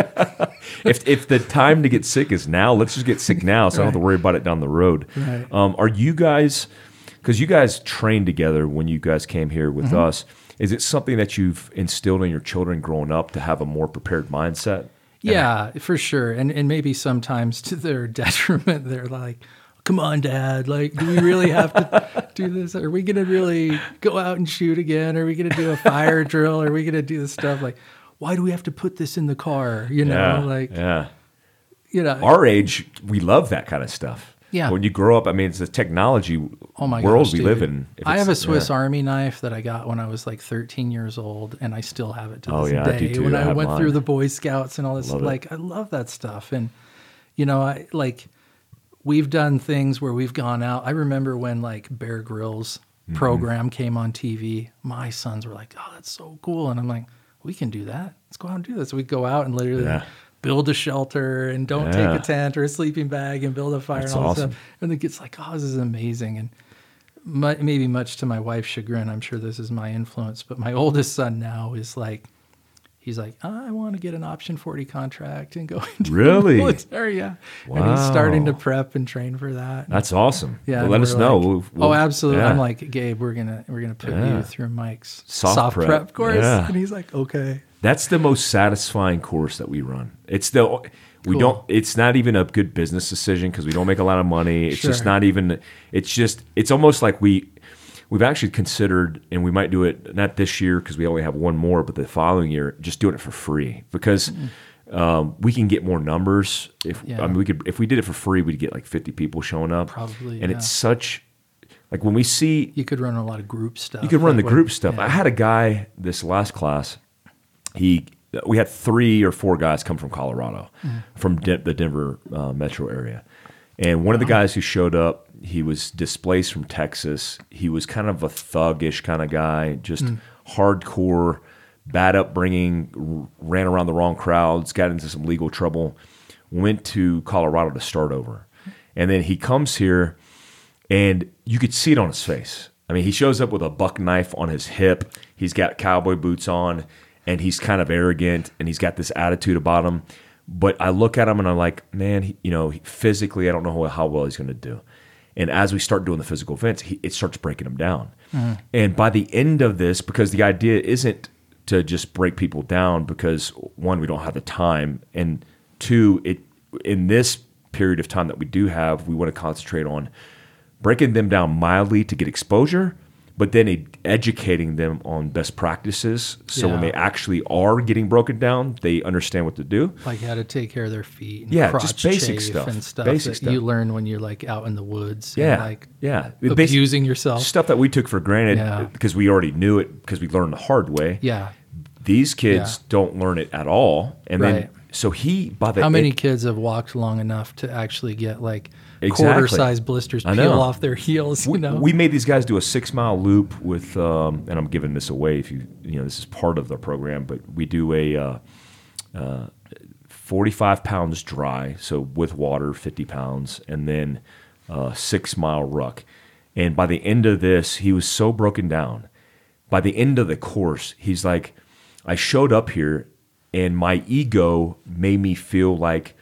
Speaker 1: if if the time to get sick is now, let's just get sick now, so I don't have to worry about it down the road.
Speaker 2: Right.
Speaker 1: Um, are you guys? Because you guys trained together when you guys came here with
Speaker 2: Mm-hmm.
Speaker 1: us. Is it something that you've instilled in your children growing up to have a more prepared mindset?
Speaker 2: Yeah, for sure. And and maybe sometimes to their detriment, they're like, "Come on, Dad! Like, do we really have to do this? Are we gonna really go out and shoot again? Are we gonna do a fire drill? Are we gonna do this stuff? Like, why do we have to put this in the car? You know,
Speaker 1: yeah,
Speaker 2: like
Speaker 1: yeah.
Speaker 2: you know,
Speaker 1: Our age, we love that kind of stuff.
Speaker 2: Yeah.
Speaker 1: When you grow up, I mean, it's the technology
Speaker 2: oh my
Speaker 1: world
Speaker 2: gosh,
Speaker 1: we
Speaker 2: dude.
Speaker 1: live in. If
Speaker 2: I have a Swiss
Speaker 1: yeah.
Speaker 2: Army knife that I got when I was like 13 years old, and I still have it to
Speaker 1: Oh,
Speaker 2: this
Speaker 1: yeah, I do too.
Speaker 2: When
Speaker 1: I
Speaker 2: I, went
Speaker 1: mine.
Speaker 2: through the Boy Scouts and all this,
Speaker 1: Love it.
Speaker 2: like I love that stuff. And you know, I like we've done things where we've gone out. I remember when like Bear Grylls
Speaker 1: Mm-hmm.
Speaker 2: program came on TV. My sons were like, "Oh, that's so cool," and I'm like, "We can do that. Let's go out and do this." We go out and literally.
Speaker 1: Yeah.
Speaker 2: Build a shelter and don't
Speaker 1: Yeah.
Speaker 2: take a tent or a sleeping bag and build a fire
Speaker 1: That's
Speaker 2: and all
Speaker 1: awesome.
Speaker 2: this stuff. And the kid's like, "Oh, this is amazing!" And mu- maybe much to my wife's chagrin, I'm sure this is my influence, but my oldest son now is like, he's like, I want to get an option 40 contract and go into
Speaker 1: Really?
Speaker 2: the military. Yeah. Wow. And he's starting to prep and train for that.
Speaker 1: That's awesome.
Speaker 2: yeah.
Speaker 1: Well, let us know.
Speaker 2: like-
Speaker 1: We'll- we'll-
Speaker 2: oh, absolutely.
Speaker 1: yeah.
Speaker 2: I'm like, Gabe, we're gonna we're gonna put
Speaker 1: Yeah.
Speaker 2: you through Mike's
Speaker 1: Soft
Speaker 2: soft,
Speaker 1: prep.
Speaker 2: prep. course,
Speaker 1: Yeah.
Speaker 2: and he's like, okay.
Speaker 1: That's the most satisfying course that we run. It's the we
Speaker 2: Cool.
Speaker 1: don't. It's not even a good business decision because we don't make a lot of money. It's just not even. It's just. It's almost like we. We've actually considered, and we might do it not this year because we only have one more, but the following year, just doing it for free because um, we can get more numbers. If
Speaker 2: Mm-hmm. Yeah.
Speaker 1: I mean, we could if we did it for free, we'd get like fifty people showing up.
Speaker 2: Probably,
Speaker 1: and
Speaker 2: yeah.
Speaker 1: it's such like when we see
Speaker 2: You could run a lot of group stuff.
Speaker 1: you could run the group stuff.
Speaker 2: yeah.
Speaker 1: I had a guy this last class. He we had three or four guys come from Colorado,
Speaker 2: Mm-hmm.
Speaker 1: from Den- the Denver uh, metro area, and one of the guys who showed up, he was displaced from Texas. He was kind of a thuggish kind of guy, just
Speaker 2: Mm.
Speaker 1: hardcore, bad upbringing, r- ran around the wrong crowds, got into some legal trouble, went to Colorado to start over, and then he comes here and you could see it on his face. I mean, he shows up with a buck knife on his hip. He's got cowboy boots on, and he's kind of arrogant, and he's got this attitude about him. But I look at him and I'm like, man, he, you know, physically, I don't know how well he's going to do. And as we start doing the physical events, he, it starts breaking him down. Mm-hmm. And by the end of this, because the idea isn't to just break people down, because one, we don't have the time, and two, it in this period of time that we do have, we want to concentrate on breaking them down mildly to get exposure, but then ed- educating them on best practices. So when they actually are getting broken down, they understand what to do.
Speaker 2: like how to take care of their feet, and
Speaker 1: Yeah, just basic stuff.
Speaker 2: and stuff
Speaker 1: Basic
Speaker 2: that
Speaker 1: stuff.
Speaker 2: you learn when you're like out in the woods,
Speaker 1: Yeah,
Speaker 2: and like
Speaker 1: yeah. It basi-
Speaker 2: abusing yourself.
Speaker 1: Stuff that we took for granted
Speaker 2: Yeah.
Speaker 1: because we already knew it because we learned the hard way.
Speaker 2: Yeah,
Speaker 1: These kids
Speaker 2: Yeah.
Speaker 1: don't learn it at all, and then so he by the
Speaker 2: how many
Speaker 1: end-
Speaker 2: kids have walked long enough to actually get like
Speaker 1: Exactly.
Speaker 2: quarter-sized blisters
Speaker 1: I
Speaker 2: peel off their heels? You
Speaker 1: we,
Speaker 2: know,
Speaker 1: we made these guys do a six mile loop with, um, and I'm giving this away if you, you know, this is part of the program, but we do a uh, uh, 45 pounds dry, so with water, 50 pounds, and then uh, six mile ruck. And by the end of this, he was so broken down. By the end of the course, he's like, I showed up here and my ego made me feel like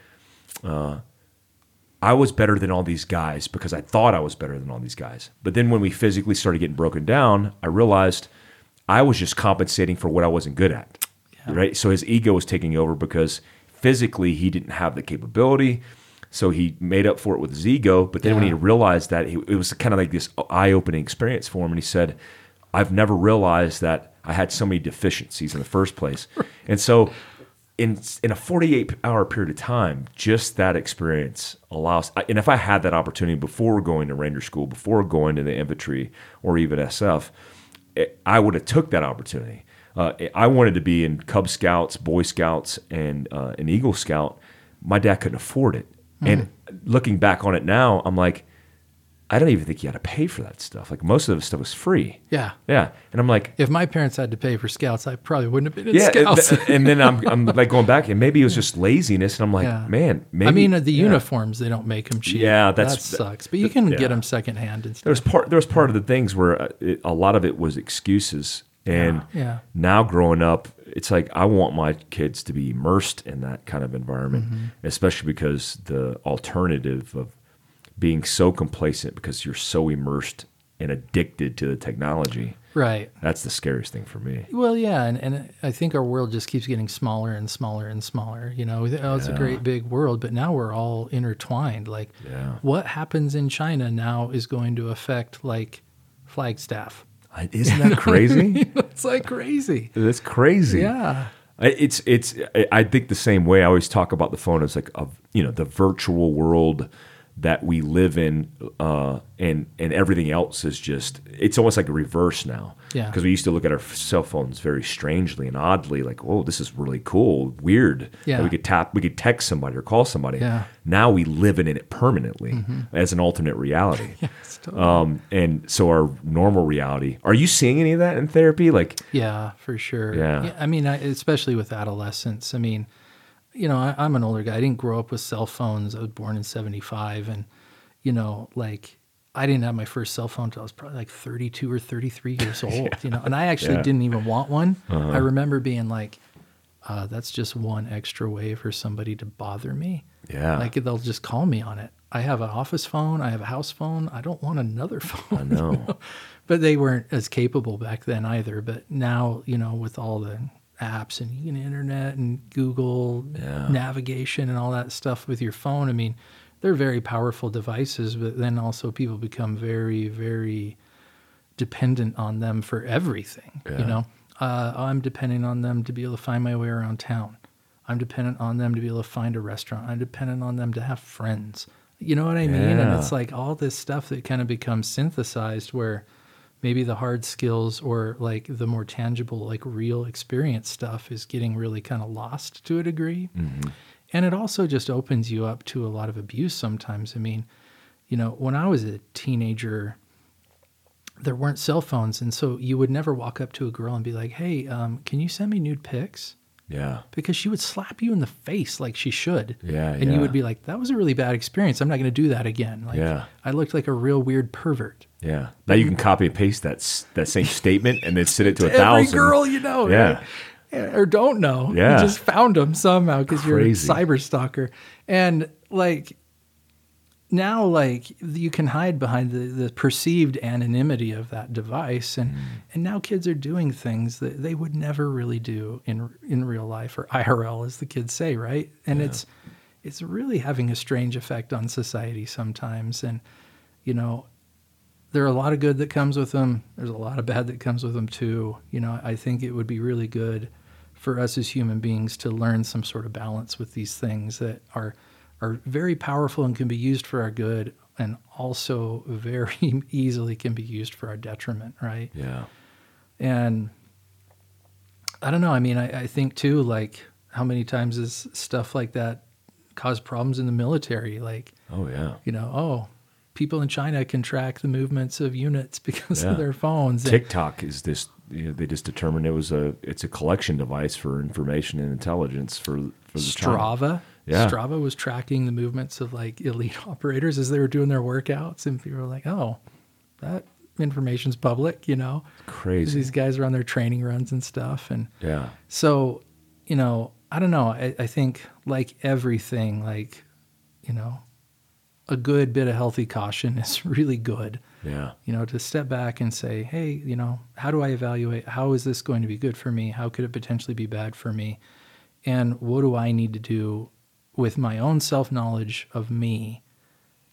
Speaker 1: I was better than all these guys because I thought I was better than all these guys. But then when we physically started getting broken down, I realized I was just compensating for what I wasn't good at. Right? So his ego was taking over because physically he didn't have the capability. So he made up for it with his ego. But then when he realized that, it was kind of like this eye opening experience for him. And he said, I've never realized that I had so many deficiencies in the first place. and so in in a 48 hour period of time, just that experience allows. And if I had that opportunity before going to Ranger School, before going to the infantry or even SF, it, I would have took that opportunity. Uh, I wanted to be in Cub Scouts, Boy Scouts, and uh, an Eagle Scout. My dad couldn't afford it. And looking back on it now, I'm like, I don't even think you had to pay for that stuff. Like most of the stuff was free.
Speaker 2: Yeah.
Speaker 1: Yeah, and I'm like,
Speaker 2: If my parents had to pay for scouts, I probably wouldn't have been in
Speaker 1: yeah,
Speaker 2: scouts.
Speaker 1: th- and then I'm I'm like going back, and maybe it was just laziness, and I'm like,
Speaker 2: Yeah.
Speaker 1: man, maybe
Speaker 2: I mean, uh, the
Speaker 1: yeah.
Speaker 2: uniforms they don't make them cheap.
Speaker 1: Yeah, that's-
Speaker 2: that sucks. But you can
Speaker 1: yeah.
Speaker 2: get them secondhand and
Speaker 1: There was part there was part of the things where uh, it, a lot of it was excuses, and
Speaker 2: Yeah.
Speaker 1: now growing up, it's like I want my kids to be immersed in that kind of environment,
Speaker 2: Mm-hmm.
Speaker 1: especially because the alternative of being so complacent because you're so immersed and addicted to the technology.
Speaker 2: Right.
Speaker 1: That's the scariest thing for me.
Speaker 2: Well, yeah, and, and I think our world just keeps getting smaller and smaller and smaller. You know, oh, it's a great big world, but now we're all intertwined. Like,
Speaker 1: Yeah.
Speaker 2: what happens in China now is going to affect like Flagstaff.
Speaker 1: Isn't that crazy?
Speaker 2: it's like crazy.
Speaker 1: That's crazy.
Speaker 2: Yeah.
Speaker 1: It's it's. I- I think the same way. I always talk about the phone as like of you know the virtual world that we live in, uh, and and everything else is just. It's almost like a reverse now.
Speaker 2: Yeah.
Speaker 1: Because we used to look at our cell phones very strangely and oddly, like, oh, this is really cool, weird.
Speaker 2: Yeah.
Speaker 1: That we could tap, we could text somebody or call somebody.
Speaker 2: Yeah. Mm-hmm.
Speaker 1: Now we live in it permanently as an alternate reality.
Speaker 2: It's totally-
Speaker 1: Um, and so our normal reality. Are you seeing any of that in therapy? Like,
Speaker 2: Yeah, for sure.
Speaker 1: Yeah.
Speaker 2: I mean, especially with adolescents. I mean, you know, I, I'm an older guy. I didn't grow up with cell phones. I was born in 75. And, you know, like, I didn't have my first cell phone until I was probably like 32 or 33 years old, you know, and I actually
Speaker 1: Yeah. Uh-huh.
Speaker 2: didn't even want one. I remember being like, uh, that's just one extra way for somebody to bother me.
Speaker 1: yeah,
Speaker 2: Like, they'll just call me on it. I have an office phone. I have a house phone. I don't want another phone.
Speaker 1: I know.
Speaker 2: but they weren't as capable back then either. But now, you know, with all the apps and you can internet and Google
Speaker 1: Yeah.
Speaker 2: navigation and all that stuff with your phone, I mean, they're very powerful devices, but then also people become very, very dependent on them for everything.
Speaker 1: Yeah.
Speaker 2: You know, uh, I'm depending on them to be able to find my way around town. I'm dependent on them to be able to find a restaurant. I'm dependent on them to have friends. You know what I mean? And it's like all this stuff that kind of becomes synthesized where maybe the hard skills or like the more tangible, like real experience stuff is getting really kind of lost to a degree. And it also just opens you up to a lot of abuse sometimes. I mean, you know, when I was a teenager, there weren't cell phones. And so you would never walk up to a girl and be like, hey, um, can you send me nude pics?
Speaker 1: Yeah,
Speaker 2: Because she would slap you in the face like she should.
Speaker 1: Yeah,
Speaker 2: And
Speaker 1: yeah.
Speaker 2: you would be like, that was a really bad experience. I'm not going to do that again. Like,
Speaker 1: Yeah.
Speaker 2: I looked like a real weird pervert.
Speaker 1: yeah. Now you can copy and paste that that same statement and then send it to a
Speaker 2: Every
Speaker 1: thousand.
Speaker 2: girl you know.
Speaker 1: Yeah.
Speaker 2: right? Eh, or don't know.
Speaker 1: Yeah.
Speaker 2: You just found them somehow because you're a cyber stalker. And like now, like you can hide behind the, the perceived anonymity of that device. And,
Speaker 1: Mm.
Speaker 2: and now kids are doing things that they would never really do in, in real life or IRL, as the kids say, right? And it's, it's really having a strange effect on society sometimes. And, you know, there are a lot of good that comes with them. There's a lot of bad that comes with them too. You know, I think it would be really good for us as human beings to learn some sort of balance with these things that are are very powerful and can be used for our good and also very easily can be used for our detriment, right?
Speaker 1: Yeah,
Speaker 2: And I don't know. I mean, I, I think too, like how many times has stuff like that caused problems in the military? Like,
Speaker 1: oh yeah.
Speaker 2: you know, oh, people in China can track the movements of units because
Speaker 1: Yeah.
Speaker 2: of their phones.
Speaker 1: TikTok is this. You know, they just determined it was a it's a collection device for information and intelligence for for the China.
Speaker 2: Strava.
Speaker 1: Yeah.
Speaker 2: Strava was tracking the movements of like elite operators as they were doing their workouts, and people were like, "Oh, that information's public," you know.
Speaker 1: Crazy.
Speaker 2: These guys are on their training runs and stuff, and
Speaker 1: Yeah,
Speaker 2: so, you know, I don't know. I, I think like everything, like, you know, a good bit of healthy caution is really good.
Speaker 1: yeah,
Speaker 2: You know, to step back and say, hey, you know, how do I evaluate? How is this going to be good for me? How could it potentially be bad for me? And what do I need to do with my own self knowledge of me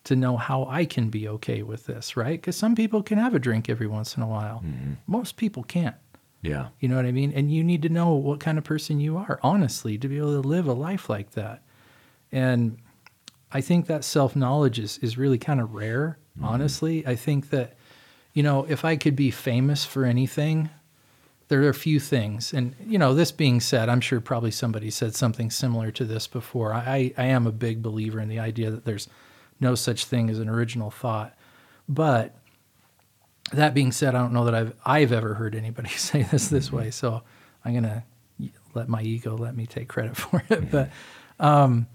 Speaker 2: to know how I can be okay with this, right? Because some people can have a drink every once in a while, mm-hmm. most people can't.
Speaker 1: yeah,
Speaker 2: You know what I mean? And you need to know what kind of person you are, honestly, to be able to live a life like that. And I think that self knowledge is, is really kind of rare, mm-hmm. honestly. I think that, you know, if I could be famous for anything, there are a few things. And, you know, this being said, I'm sure probably somebody said something similar to this before. I, I am a big believer in the idea that there's no such thing as an original thought. But that being said, I don't know that I've I've ever heard anybody say this this way. So I'm gonna let my ego let me take credit for it. But um,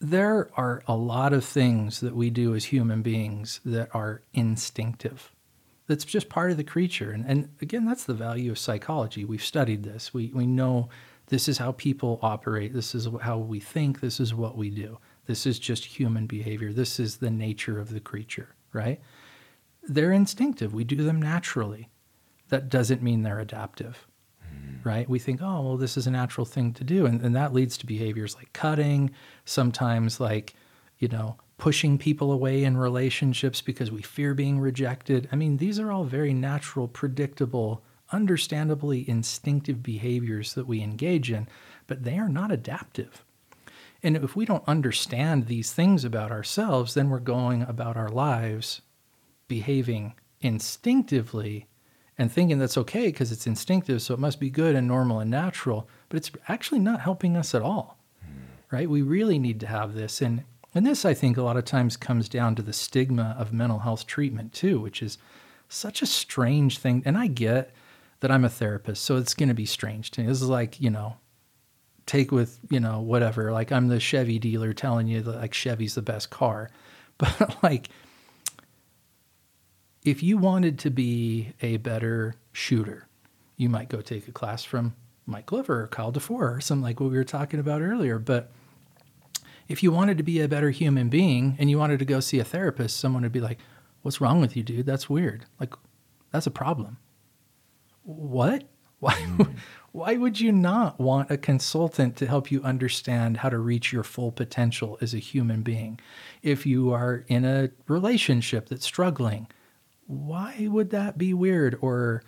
Speaker 2: there are a lot of things that we do as human beings that are instinctive. That's just part of the creature. And, and again, that's the value of psychology. We've studied this. We, we know this is how people operate. This is how we think. This is what we do. This is just human behavior. This is the nature of the creature, right? They're instinctive. We do them naturally. That doesn't mean they're adaptive hmm. right? We think, oh, well, this is a natural thing to do. And, and that leads to behaviors like cutting, sometimes like, you know, pushing people away in relationships because we fear being rejected. I mean, these are all very natural, predictable, understandably instinctive behaviors that we engage in, but they are not adaptive. And if we don't understand these things about ourselves, then we're going about our lives behaving instinctively and thinking that's okay because it's instinctive, so it must be good and normal and natural, but it's actually not helping us at all. Right? We really need to have this. And and this I think a lot of times comes down to the stigma of mental health treatment too, which is such a strange thing. And I get that I'm a therapist, so it's gonna be strange to me. This is like, you know, take with, you know, whatever. Like I'm the Chevy dealer telling you that like Chevy's the best car. But like if you wanted to be a better shooter, you might go take a class from Mike Glover or Kyle Defoor or something like what we were talking about earlier. But if you wanted to be a better human being and you wanted to go see a therapist, someone would be like, What's wrong with you, dude? That's weird. Like, that's a problem. What? Why, mm. why would you not want a consultant to help you understand how to reach your full potential as a human being? If you are in a relationship that's struggling, why would that be weird or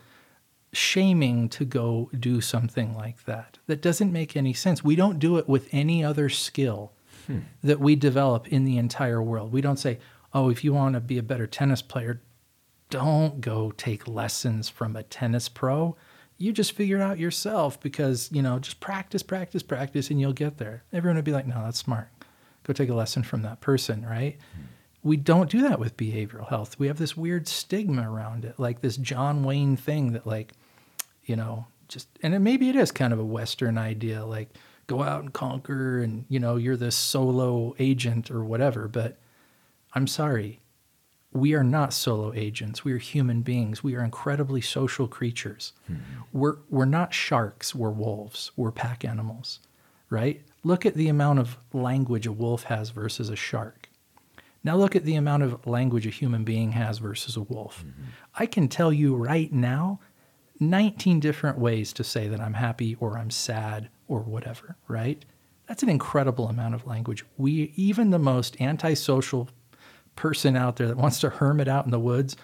Speaker 2: shaming to go do something like that? That doesn't make any sense. We don't do it with any other skill hmm. that we develop in the entire world. We don't say, oh, if you want to be a better tennis player, don't go take lessons from a tennis pro. You just figure it out yourself because, you know, just practice, practice, practice, and you'll get there. Everyone would be like, no, that's smart. Go take a lesson from that person, right? Hmm we don't do that with behavioral health. We have this weird stigma around it, like this John Wayne thing that, like, you know, just, and it, maybe it is kind of a Western idea, like, go out and conquer and, you know, you're this solo agent or whatever. But I'm sorry, we are not solo agents. We are human beings. We are incredibly social creatures. Mm-hmm. We're, we're not sharks, we're wolves, we're pack animals, right? Look at the amount of language a wolf has versus a shark now look at the amount of language a human being has versus a wolf. Mm-hmm. I can tell you right now 19 different ways to say that I'm happy or I'm sad or whatever, right? That's an incredible amount of language. We even the most antisocial person out there that wants to hermit out in the woods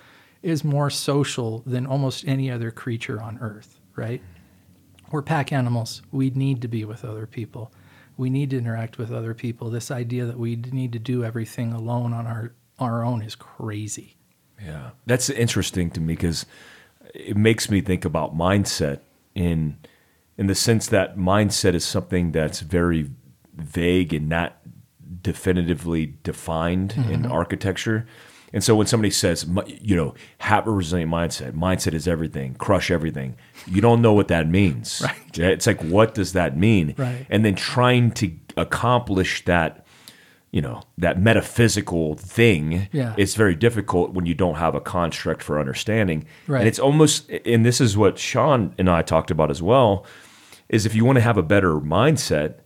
Speaker 2: is more social than almost any other creature on earth, right? We're pack animals. We need to be with other people we need to interact with other people. This idea that we need to do everything alone on our our own is crazy.
Speaker 1: Yeah, that's interesting to me because it makes me think about mindset in in the sense that mindset is something that's very vague and not definitively defined mm-hmm. in architecture. And so when somebody says, you know, have a resilient mindset, mindset is everything, crush everything, you don't know what that means.
Speaker 2: Right.
Speaker 1: It's like, what does that mean?
Speaker 2: Right.
Speaker 1: And then trying to accomplish that, you know, that metaphysical thing,
Speaker 2: yeah.
Speaker 1: it's very difficult when you don't have a construct for understanding.
Speaker 2: Right.
Speaker 1: And it's almost, and this is what Sean and I talked about as well, is if you want to have a better mindset,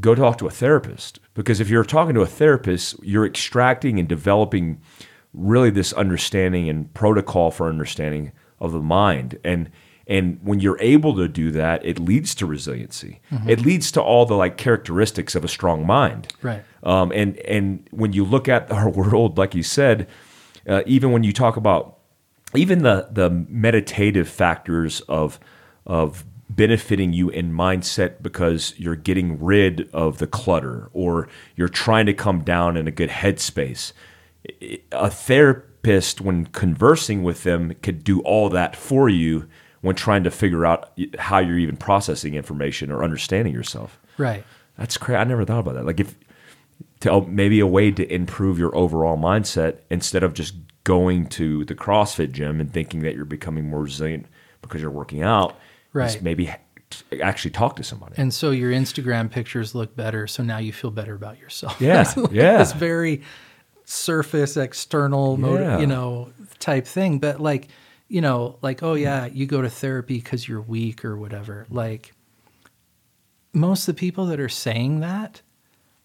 Speaker 1: go talk to a therapist. Because if you're talking to a therapist, you're extracting and developing – really this understanding and protocol for understanding of the mind and and when you're able to do that it leads to resiliency mm-hmm. it leads to all the like characteristics of a strong mind
Speaker 2: right
Speaker 1: um, and and when you look at our world like you said uh, even when you talk about even the the meditative factors of of benefiting you in mindset because you're getting rid of the clutter or you're trying to come down in a good headspace a therapist, when conversing with them, could do all that for you when trying to figure out how you're even processing information or understanding yourself.
Speaker 2: Right.
Speaker 1: That's crazy. I never thought about that. Like if to maybe a way to improve your overall mindset instead of just going to the CrossFit gym and thinking that you're becoming more resilient because you're working out.
Speaker 2: Right.
Speaker 1: Maybe actually talk to somebody.
Speaker 2: And so your Instagram pictures look better. So now you feel better about yourself.
Speaker 1: Yeah,
Speaker 2: like
Speaker 1: yeah.
Speaker 2: This very surface, external, moti-
Speaker 1: Yeah.
Speaker 2: you know, type thing. But like, you know, like, oh yeah, you go to therapy because you're weak or whatever. Like, most of the people that are saying that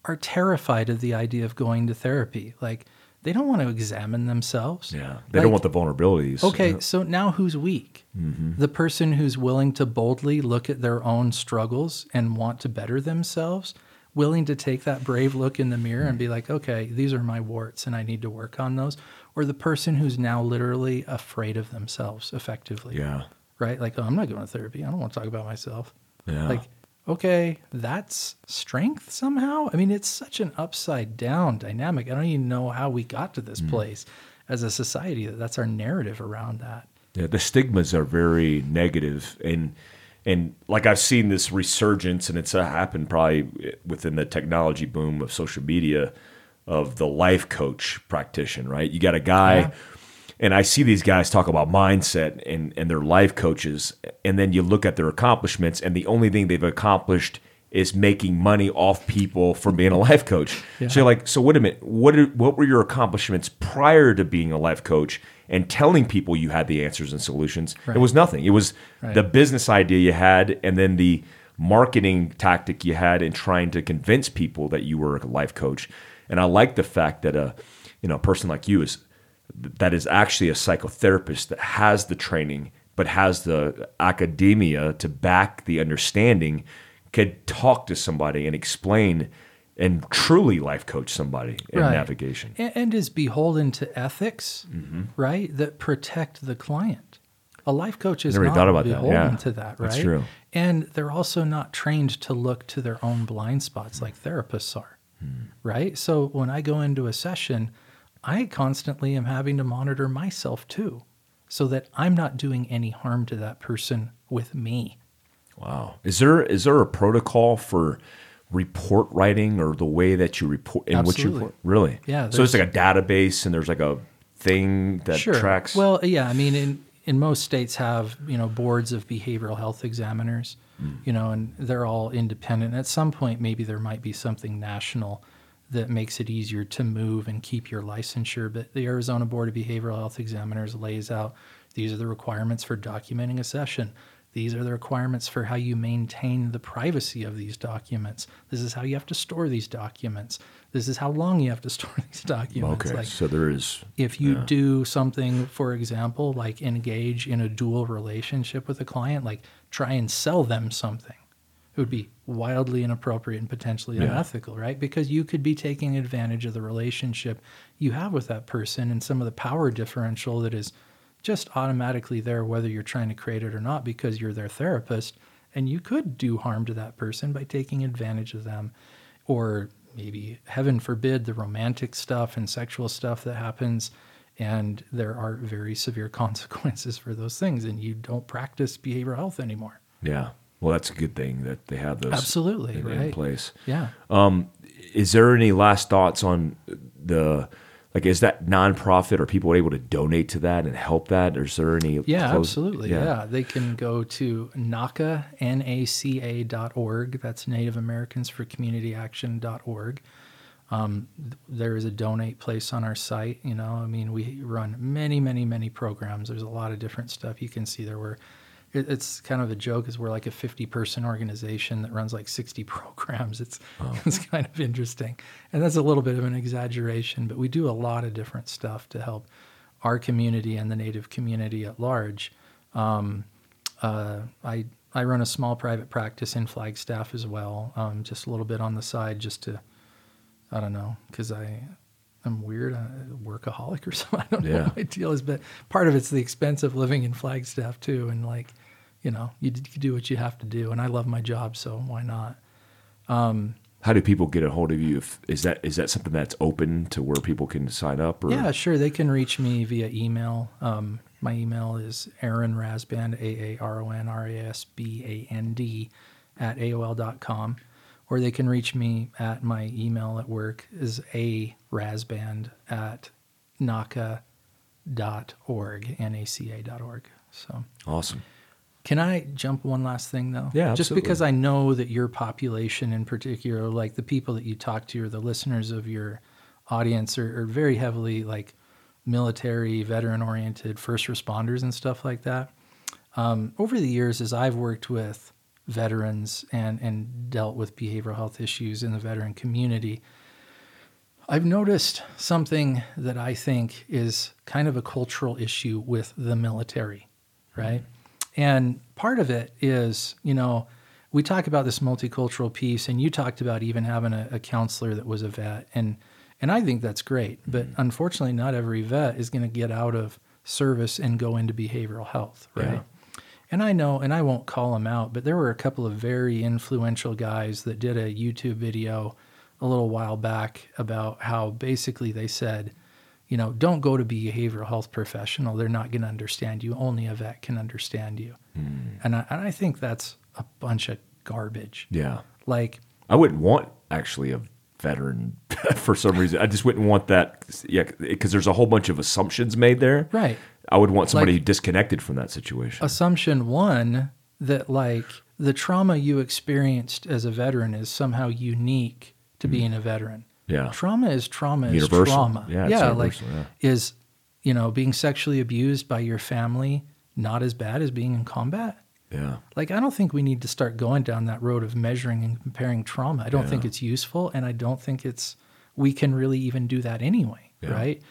Speaker 2: are terrified of the idea of going to therapy. Like, they don't want to examine themselves.
Speaker 1: yeah. They
Speaker 2: Like,
Speaker 1: don't want the vulnerabilities.
Speaker 2: Okay, so now who's weak?
Speaker 1: Mm-hmm.
Speaker 2: The person who's willing to boldly look at their own struggles and want to better themselves, willing to take that brave look in the mirror and be like, okay, these are my warts and I need to work on those. Or the person who's now literally afraid of themselves effectively.
Speaker 1: Yeah.
Speaker 2: Right? Like, oh, I'm not going to therapy. I don't want to talk about myself.
Speaker 1: Yeah.
Speaker 2: Like, okay, that's strength somehow. I mean, it's such an upside down dynamic. I don't even know how we got to this
Speaker 1: Mm.
Speaker 2: place as a society that that's our narrative around that.
Speaker 1: Yeah, the stigmas are very negative, and and like I've seen this resurgence, and it's uh, happened probably within the technology boom of social media, of the life coach practitioner. Right, you got a guy,
Speaker 2: Yeah.
Speaker 1: And I see these guys talk about mindset and and their life coaches, and then you look at their accomplishments, and the only thing they've accomplished is making money off people from being a life coach.
Speaker 2: Yeah.
Speaker 1: So you're like, so wait a minute, what are, what were your accomplishments prior to being a life coach and telling people you had the answers and solutions?
Speaker 2: Right.
Speaker 1: It was nothing. It was
Speaker 2: Right.
Speaker 1: the business idea you had, and then the marketing tactic you had in trying to convince people that you were a life coach. And I like the fact that a you know a person like you is that is actually a psychotherapist that has the training but has the academia to back the understanding could talk to somebody and explain and truly life coach somebody in
Speaker 2: Right.
Speaker 1: navigation.
Speaker 2: and, and is beholden to ethics,
Speaker 1: Mm-hmm.
Speaker 2: right? That protect the client. A life coach is
Speaker 1: Never
Speaker 2: not
Speaker 1: thought about that,
Speaker 2: beholden
Speaker 1: yeah.
Speaker 2: to that, right?
Speaker 1: That's true.
Speaker 2: And they're also not trained to look to their own blind spots like therapists are,
Speaker 1: Hmm.
Speaker 2: right? So when I go into a session, I constantly am having to monitor myself too, so that I'm not doing any harm to that person with me.
Speaker 1: Wow. Is there is there a protocol for report writing or the way that you report in which you report? Really?
Speaker 2: Yeah,
Speaker 1: So it's like a database and there's like a thing that tracks.
Speaker 2: Well, yeah, I mean, in in most states have you know boards of behavioral health examiners,
Speaker 1: Hmm.
Speaker 2: you know, and they're all independent. At some point, maybe there might be something national that makes it easier to move and keep your licensure. But the Arizona Board of Behavioral Health Examiners lays out these are the requirements for documenting a session. These are the requirements for how you maintain the privacy of these documents. This is how you have to store these documents. This is how long you have to store these documents.
Speaker 1: okay.
Speaker 2: Like,
Speaker 1: so there is
Speaker 2: if you do something, for example, like engage in a dual relationship with a client, like try and sell them something, it would be wildly inappropriate and potentially
Speaker 1: Yeah.
Speaker 2: unethical, right? Because you could be taking advantage of the relationship you have with that person and some of the power differential that is just automatically there, whether you're trying to create it or not, because you're their therapist. And you could do harm to that person by taking advantage of them or maybe heaven forbid the romantic stuff and sexual stuff that happens and there are very severe consequences for those things and you don't practice behavioral health anymore
Speaker 1: yeah. Well, that's a good thing that they have those
Speaker 2: Absolutely,
Speaker 1: in, in place.
Speaker 2: yeah.
Speaker 1: Is there any last thoughts on the like is that nonprofit or people able to donate to that and help that? Or is there any
Speaker 2: yeah
Speaker 1: close-
Speaker 2: absolutely. Yeah. they can go to naca n-a-c-a dot org. That's native americans for community action dot org. Um, there is a donate place on our site you know i mean we run many many many programs. There's a lot of different stuff you can see there were it, it's kind of a joke is we're like a 50 person organization that runs like 60 programs it's it's kind of interesting and that's a little bit of an exaggeration but we do a lot of different stuff to help our community and the native community at large um, uh, I I run a small private practice in Flagstaff as well, um, just a little bit on the side, just to I don't know, because I I'm weird, I'm a workaholic or something. I don't know
Speaker 1: Yeah.
Speaker 2: what my deal is, but part of it's the expense of living in Flagstaff too, and like you know you, you do what you have to do, and I love my job, so why not?
Speaker 1: How do people get a hold of you? If, is that is that something that's open to where people can sign up? Or
Speaker 2: Yeah, sure. They can reach me via email. Um, my email is Aaron Rasband, A A R O N R A S B A N D, at AOL.com. or they can reach me at my email at work is a rasband at naca.org, N-A-C-A.org. So
Speaker 1: Awesome.
Speaker 2: Can I jump one last thing though?
Speaker 1: Yeah,
Speaker 2: Just because I know that your population in particular, like the people that you talk to or the listeners of your audience are, are very heavily like military, veteran oriented, first responders and stuff like that. Um, over the years, as I've worked with veterans and, and dealt with behavioral health issues in the veteran community, I've noticed something that I think is kind of a cultural issue with the military, right? And part of it is, you know, we talk about this multicultural piece, and you talked about even having a, a counselor that was a vet, and and I think that's great. But mm-hmm. unfortunately, not every vet is going to get out of service and go into behavioral health, right?
Speaker 1: Yeah.
Speaker 2: And I know, and I won't call them out, but there were a couple of very influential guys that did a YouTube video a little while back about how basically they said, you know, don't go to be a behavioral health professional. They're not going to understand you. Only a vet can understand you. Hmm. And, I, and I think that's a bunch of garbage.
Speaker 1: Yeah.
Speaker 2: Like,
Speaker 1: I wouldn't want actually a veteran for some reason. I just wouldn't want that. Yeah, because there's a whole bunch of assumptions made there.
Speaker 2: right.
Speaker 1: I would want somebody
Speaker 2: Like-
Speaker 1: disconnected from that situation.
Speaker 2: Assumption one that like the trauma you experienced as a veteran is somehow unique to hmm. being a veteran.
Speaker 1: Yeah.
Speaker 2: Trauma is trauma is trauma.
Speaker 1: Yeah, it's
Speaker 2: like
Speaker 1: yeah.
Speaker 2: is you know being sexually abused by your family not as bad as being in combat?
Speaker 1: yeah.
Speaker 2: Like I don't think we need to start going down that road of measuring and comparing trauma. I don't think it's useful, and I don't think it's we can really even do that anyway,
Speaker 1: Yeah.
Speaker 2: right?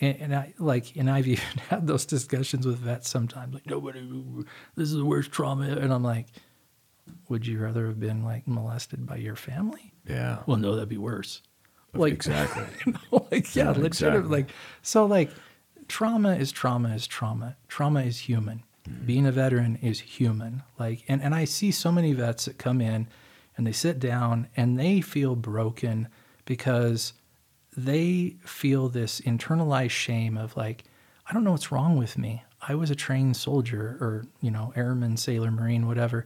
Speaker 2: And, and I like, and I've even had those discussions with vets sometimes. Like nobody, this is the worst trauma, and I'm like, would you rather have been like molested by your family?
Speaker 1: Yeah.
Speaker 2: Well, no, that'd be worse. Like
Speaker 1: exactly.
Speaker 2: you know, like yeah,
Speaker 1: Yeah,
Speaker 2: legit.
Speaker 1: exactly.
Speaker 2: Like so, like trauma is trauma is trauma. Trauma is human. Mm-hmm. Being a veteran is human. Like, and and I see so many vets that come in, and they sit down and they feel broken because they feel this internalized shame of like, I don't know what's wrong with me. I was a trained soldier or you know airman, sailor, marine, whatever.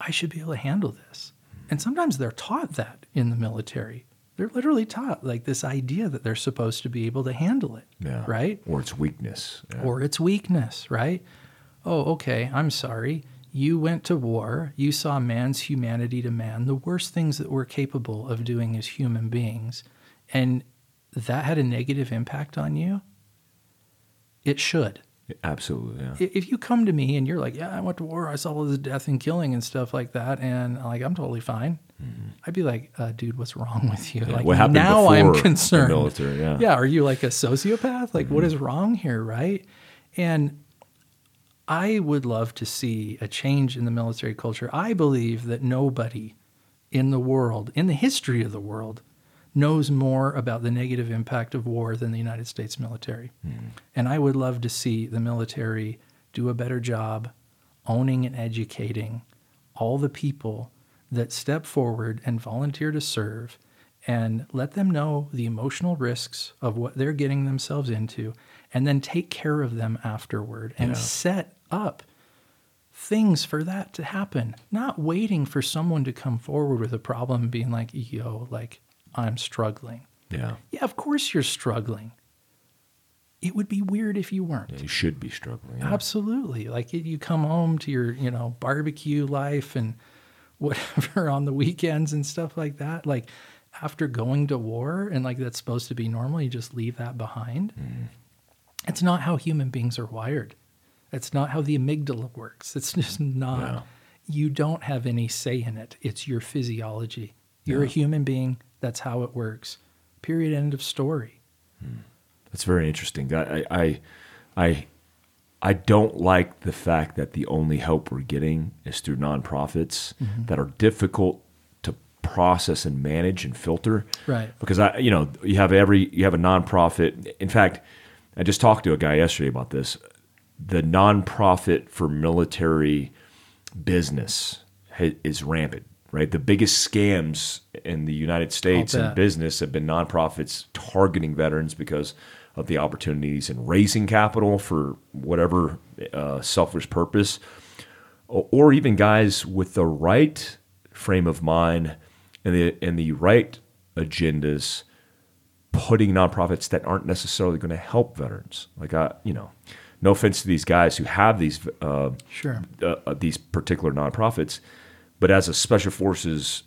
Speaker 2: I should be able to handle this. Mm-hmm. And sometimes they're taught that in the military. They're literally taught like this idea that they're supposed to be able to handle it.
Speaker 1: Yeah.
Speaker 2: Right?
Speaker 1: Or it's weakness. Yeah.
Speaker 2: Or it's weakness, right? Oh, okay, I'm sorry. You went to war. You saw man's humanity to man, the worst things that we're capable of doing as human beings. And that had a negative impact on you. It should
Speaker 1: Absolutely. Yeah.
Speaker 2: if you come to me and you're like, yeah, I went to war, I saw all this death and killing and stuff like that, and like I'm totally fine, I'd be like, uh, dude, what's wrong with you?
Speaker 1: Mm-hmm. Yeah,
Speaker 2: Like
Speaker 1: what happened
Speaker 2: now I'm concerned.
Speaker 1: military, yeah. Mm-hmm.
Speaker 2: yeah, are you like a sociopath? Like what is wrong here, right? And I would love to see a change in the military culture. I believe that nobody in the world, in the history of the world, knows more about the negative impact of war than the United States military. And I would love to see the military do a better job owning and educating all the people that step forward and volunteer to serve and let them know the emotional risks of what they're getting themselves into and then take care of them afterward and
Speaker 1: Yeah.
Speaker 2: set up things for that to happen, not waiting for someone to come forward with a problem and being like, yo, like, I'm struggling.
Speaker 1: Yeah.
Speaker 2: Yeah, of course you're struggling. It would be weird if you weren't.
Speaker 1: Yeah, You should be struggling. yeah.
Speaker 2: Absolutely. Like you come home to your, you know, barbecue life and whatever on the weekends and stuff like that. Like after going to war and like that's supposed to be normal, you just leave that behind. Mm. It's not how human beings are wired. That's not how the amygdala works. It's just not.
Speaker 1: Yeah.
Speaker 2: You don't have any say in it. It's your physiology. You're a human being. That's how it works. Period. End of story. Hmm.
Speaker 1: That's very interesting. I, I, I, I don't like the fact that the only help we're getting is through nonprofits mm-hmm. that are difficult to process and manage and filter.
Speaker 2: Right.
Speaker 1: Because I, you know, you have every you have a nonprofit. In fact, I just talked to a guy yesterday about this. The nonprofit for military business is rampant. Right, the biggest scams in the United States in business have been nonprofits targeting veterans because of the opportunities and raising capital for whatever uh, selfish purpose, or, or even guys with the right frame of mind and the and the right agendas putting nonprofits that aren't necessarily going to help veterans. Like I, you know, no offense to these guys who have these uh,
Speaker 2: Sure.
Speaker 1: uh, uh, these particular nonprofits, but as a special forces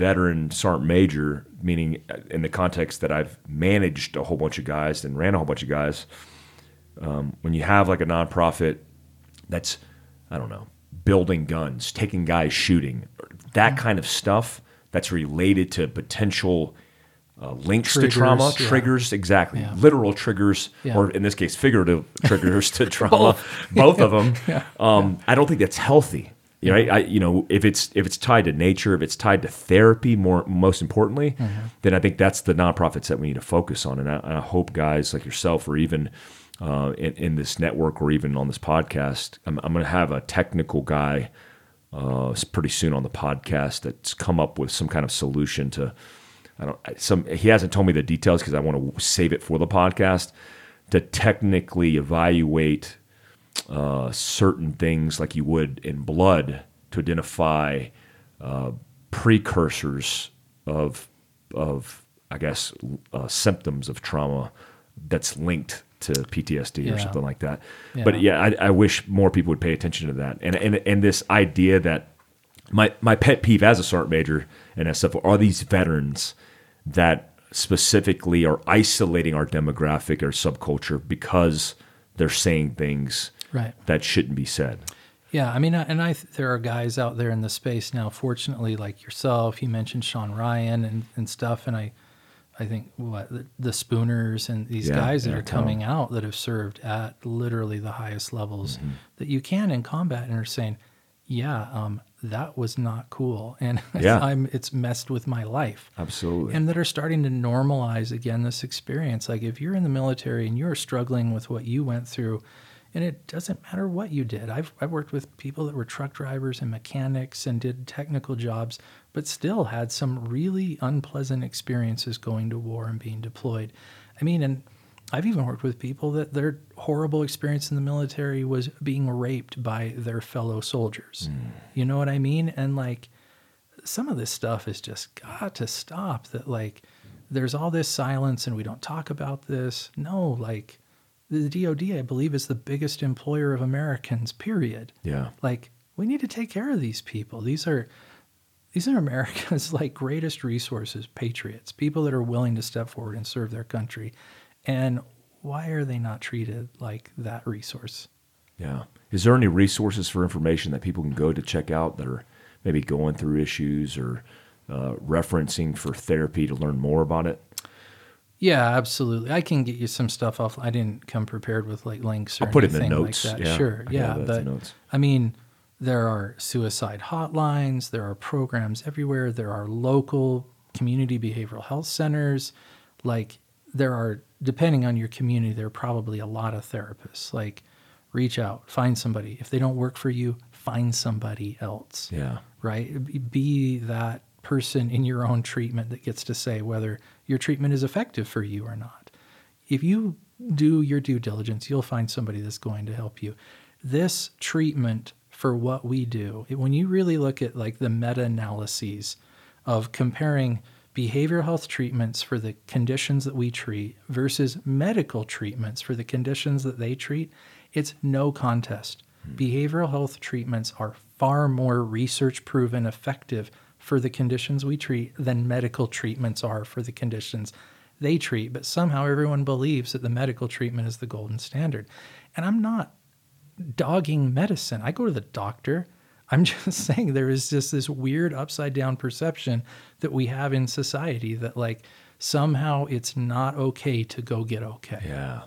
Speaker 1: veteran sergeant major, meaning uh, in the context that I've managed a whole bunch of guys and ran a whole bunch of guys, um, when you have like a nonprofit that's I don't know building guns, taking guys shooting, that kind of stuff that's related to potential uh, links
Speaker 2: Triggers,
Speaker 1: to trauma,
Speaker 2: yeah.
Speaker 1: triggers, exactly,
Speaker 2: Yeah.
Speaker 1: literal triggers,
Speaker 2: Yeah.
Speaker 1: or in this case, figurative triggers to trauma, both, of them. Um, I don't think that's healthy. You know, I, I, you know, if it's if it's tied to nature, if it's tied to therapy, more most importantly,
Speaker 2: Mm-hmm.
Speaker 1: then I think that's the nonprofits that we need to focus on. And I, and I hope guys like yourself, or even uh, in, in this network, or even on this podcast, I'm, I'm going to have a technical guy uh, pretty soon on the podcast that's come up with some kind of solution to. I don't. Some he hasn't told me the details because I want to save it for the podcast to technically evaluate uh, certain things like you would in blood to identify uh, precursors of of I guess uh, symptoms of trauma that's linked to PTSD or something like that.
Speaker 2: Yeah.
Speaker 1: But yeah, I, I wish more people would pay attention to that and and and this idea that my my pet peeve as a sergeant major and as stuff are these veterans that specifically are isolating our demographic or subculture because they're saying things
Speaker 2: Right.
Speaker 1: that shouldn't be said.
Speaker 2: Yeah, I mean, and I there are guys out there in the space now. Fortunately, like yourself, you mentioned Sean Ryan and, and stuff, and I, I think what the, the Spooners and these
Speaker 1: Yeah,
Speaker 2: guys that
Speaker 1: yeah,
Speaker 2: are
Speaker 1: tell
Speaker 2: coming out that have served at literally the highest levels
Speaker 1: Mm-hmm.
Speaker 2: that you can in combat, and are saying, yeah, um, that was not cool, and
Speaker 1: Yeah.
Speaker 2: I'm it's messed with my life
Speaker 1: Absolutely.
Speaker 2: and that are starting to normalize again this experience. Like if you're in the military and you're struggling with what you went through, and it doesn't matter what you did. I've I've worked with people that were truck drivers and mechanics and did technical jobs, but still had some really unpleasant experiences going to war and being deployed. I mean, and I've even worked with people that their horrible experience in the military was being raped by their fellow soldiers. Hmm. You know what I mean? And like some of this stuff has just got to stop that like there's all this silence and we don't talk about this no like the dod i believe is the biggest employer of americans period
Speaker 1: yeah.
Speaker 2: like we need to take care of these people these are these are america's like greatest resources patriots people that are willing to step forward and serve their country and why are they not treated like that resource
Speaker 1: Yeah. Is there any resources for information that people can go to check out that are maybe going through issues or uh, referencing for therapy to learn more about it?
Speaker 2: Yeah, absolutely. I can get you some stuff off. I didn't come prepared with like links or
Speaker 1: I'll put it in the notes.
Speaker 2: like that.
Speaker 1: Yeah,
Speaker 2: sure.
Speaker 1: I
Speaker 2: Yeah,
Speaker 1: have
Speaker 2: but
Speaker 1: notes.
Speaker 2: I mean, there are suicide hotlines. There are programs everywhere. There are local community behavioral health centers. Like there are, depending on your community, there are probably a lot of therapists. Like, reach out, find somebody. If they don't work for you, find somebody else
Speaker 1: Yeah.
Speaker 2: right? Be that person in your own treatment that gets to say whether your treatment is effective for you or not. If you do your due diligence, you'll find somebody that's going to help you. This treatment for what we do, when you really look at like the meta analyses of comparing behavioral health treatments for the conditions that we treat versus medical treatments for the conditions that they treat, it's no contest. Hmm. Behavioral health treatments are far more research proven effective for the conditions we treat than medical treatments are for the conditions they treat. But somehow everyone believes that the medical treatment is the golden standard. And I'm not dogging medicine. I go to the doctor. I'm just saying there is just this weird upside down perception that we have in society that like somehow it's not okay to go get okay.
Speaker 1: Yeah.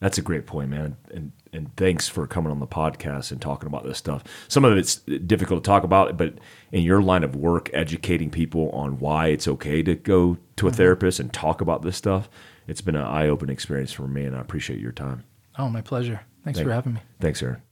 Speaker 1: That's a great point, man. And and thanks for coming on the podcast and talking about this stuff. Some of it's difficult to talk about, but in your line of work, educating people on why it's okay to go to a mm-hmm. therapist and talk about this stuff, it's been an eye opening experience for me, and I appreciate your time.
Speaker 2: Oh, my pleasure. Thanks
Speaker 1: Thank-
Speaker 2: for having me.
Speaker 1: Thanks, Aaron.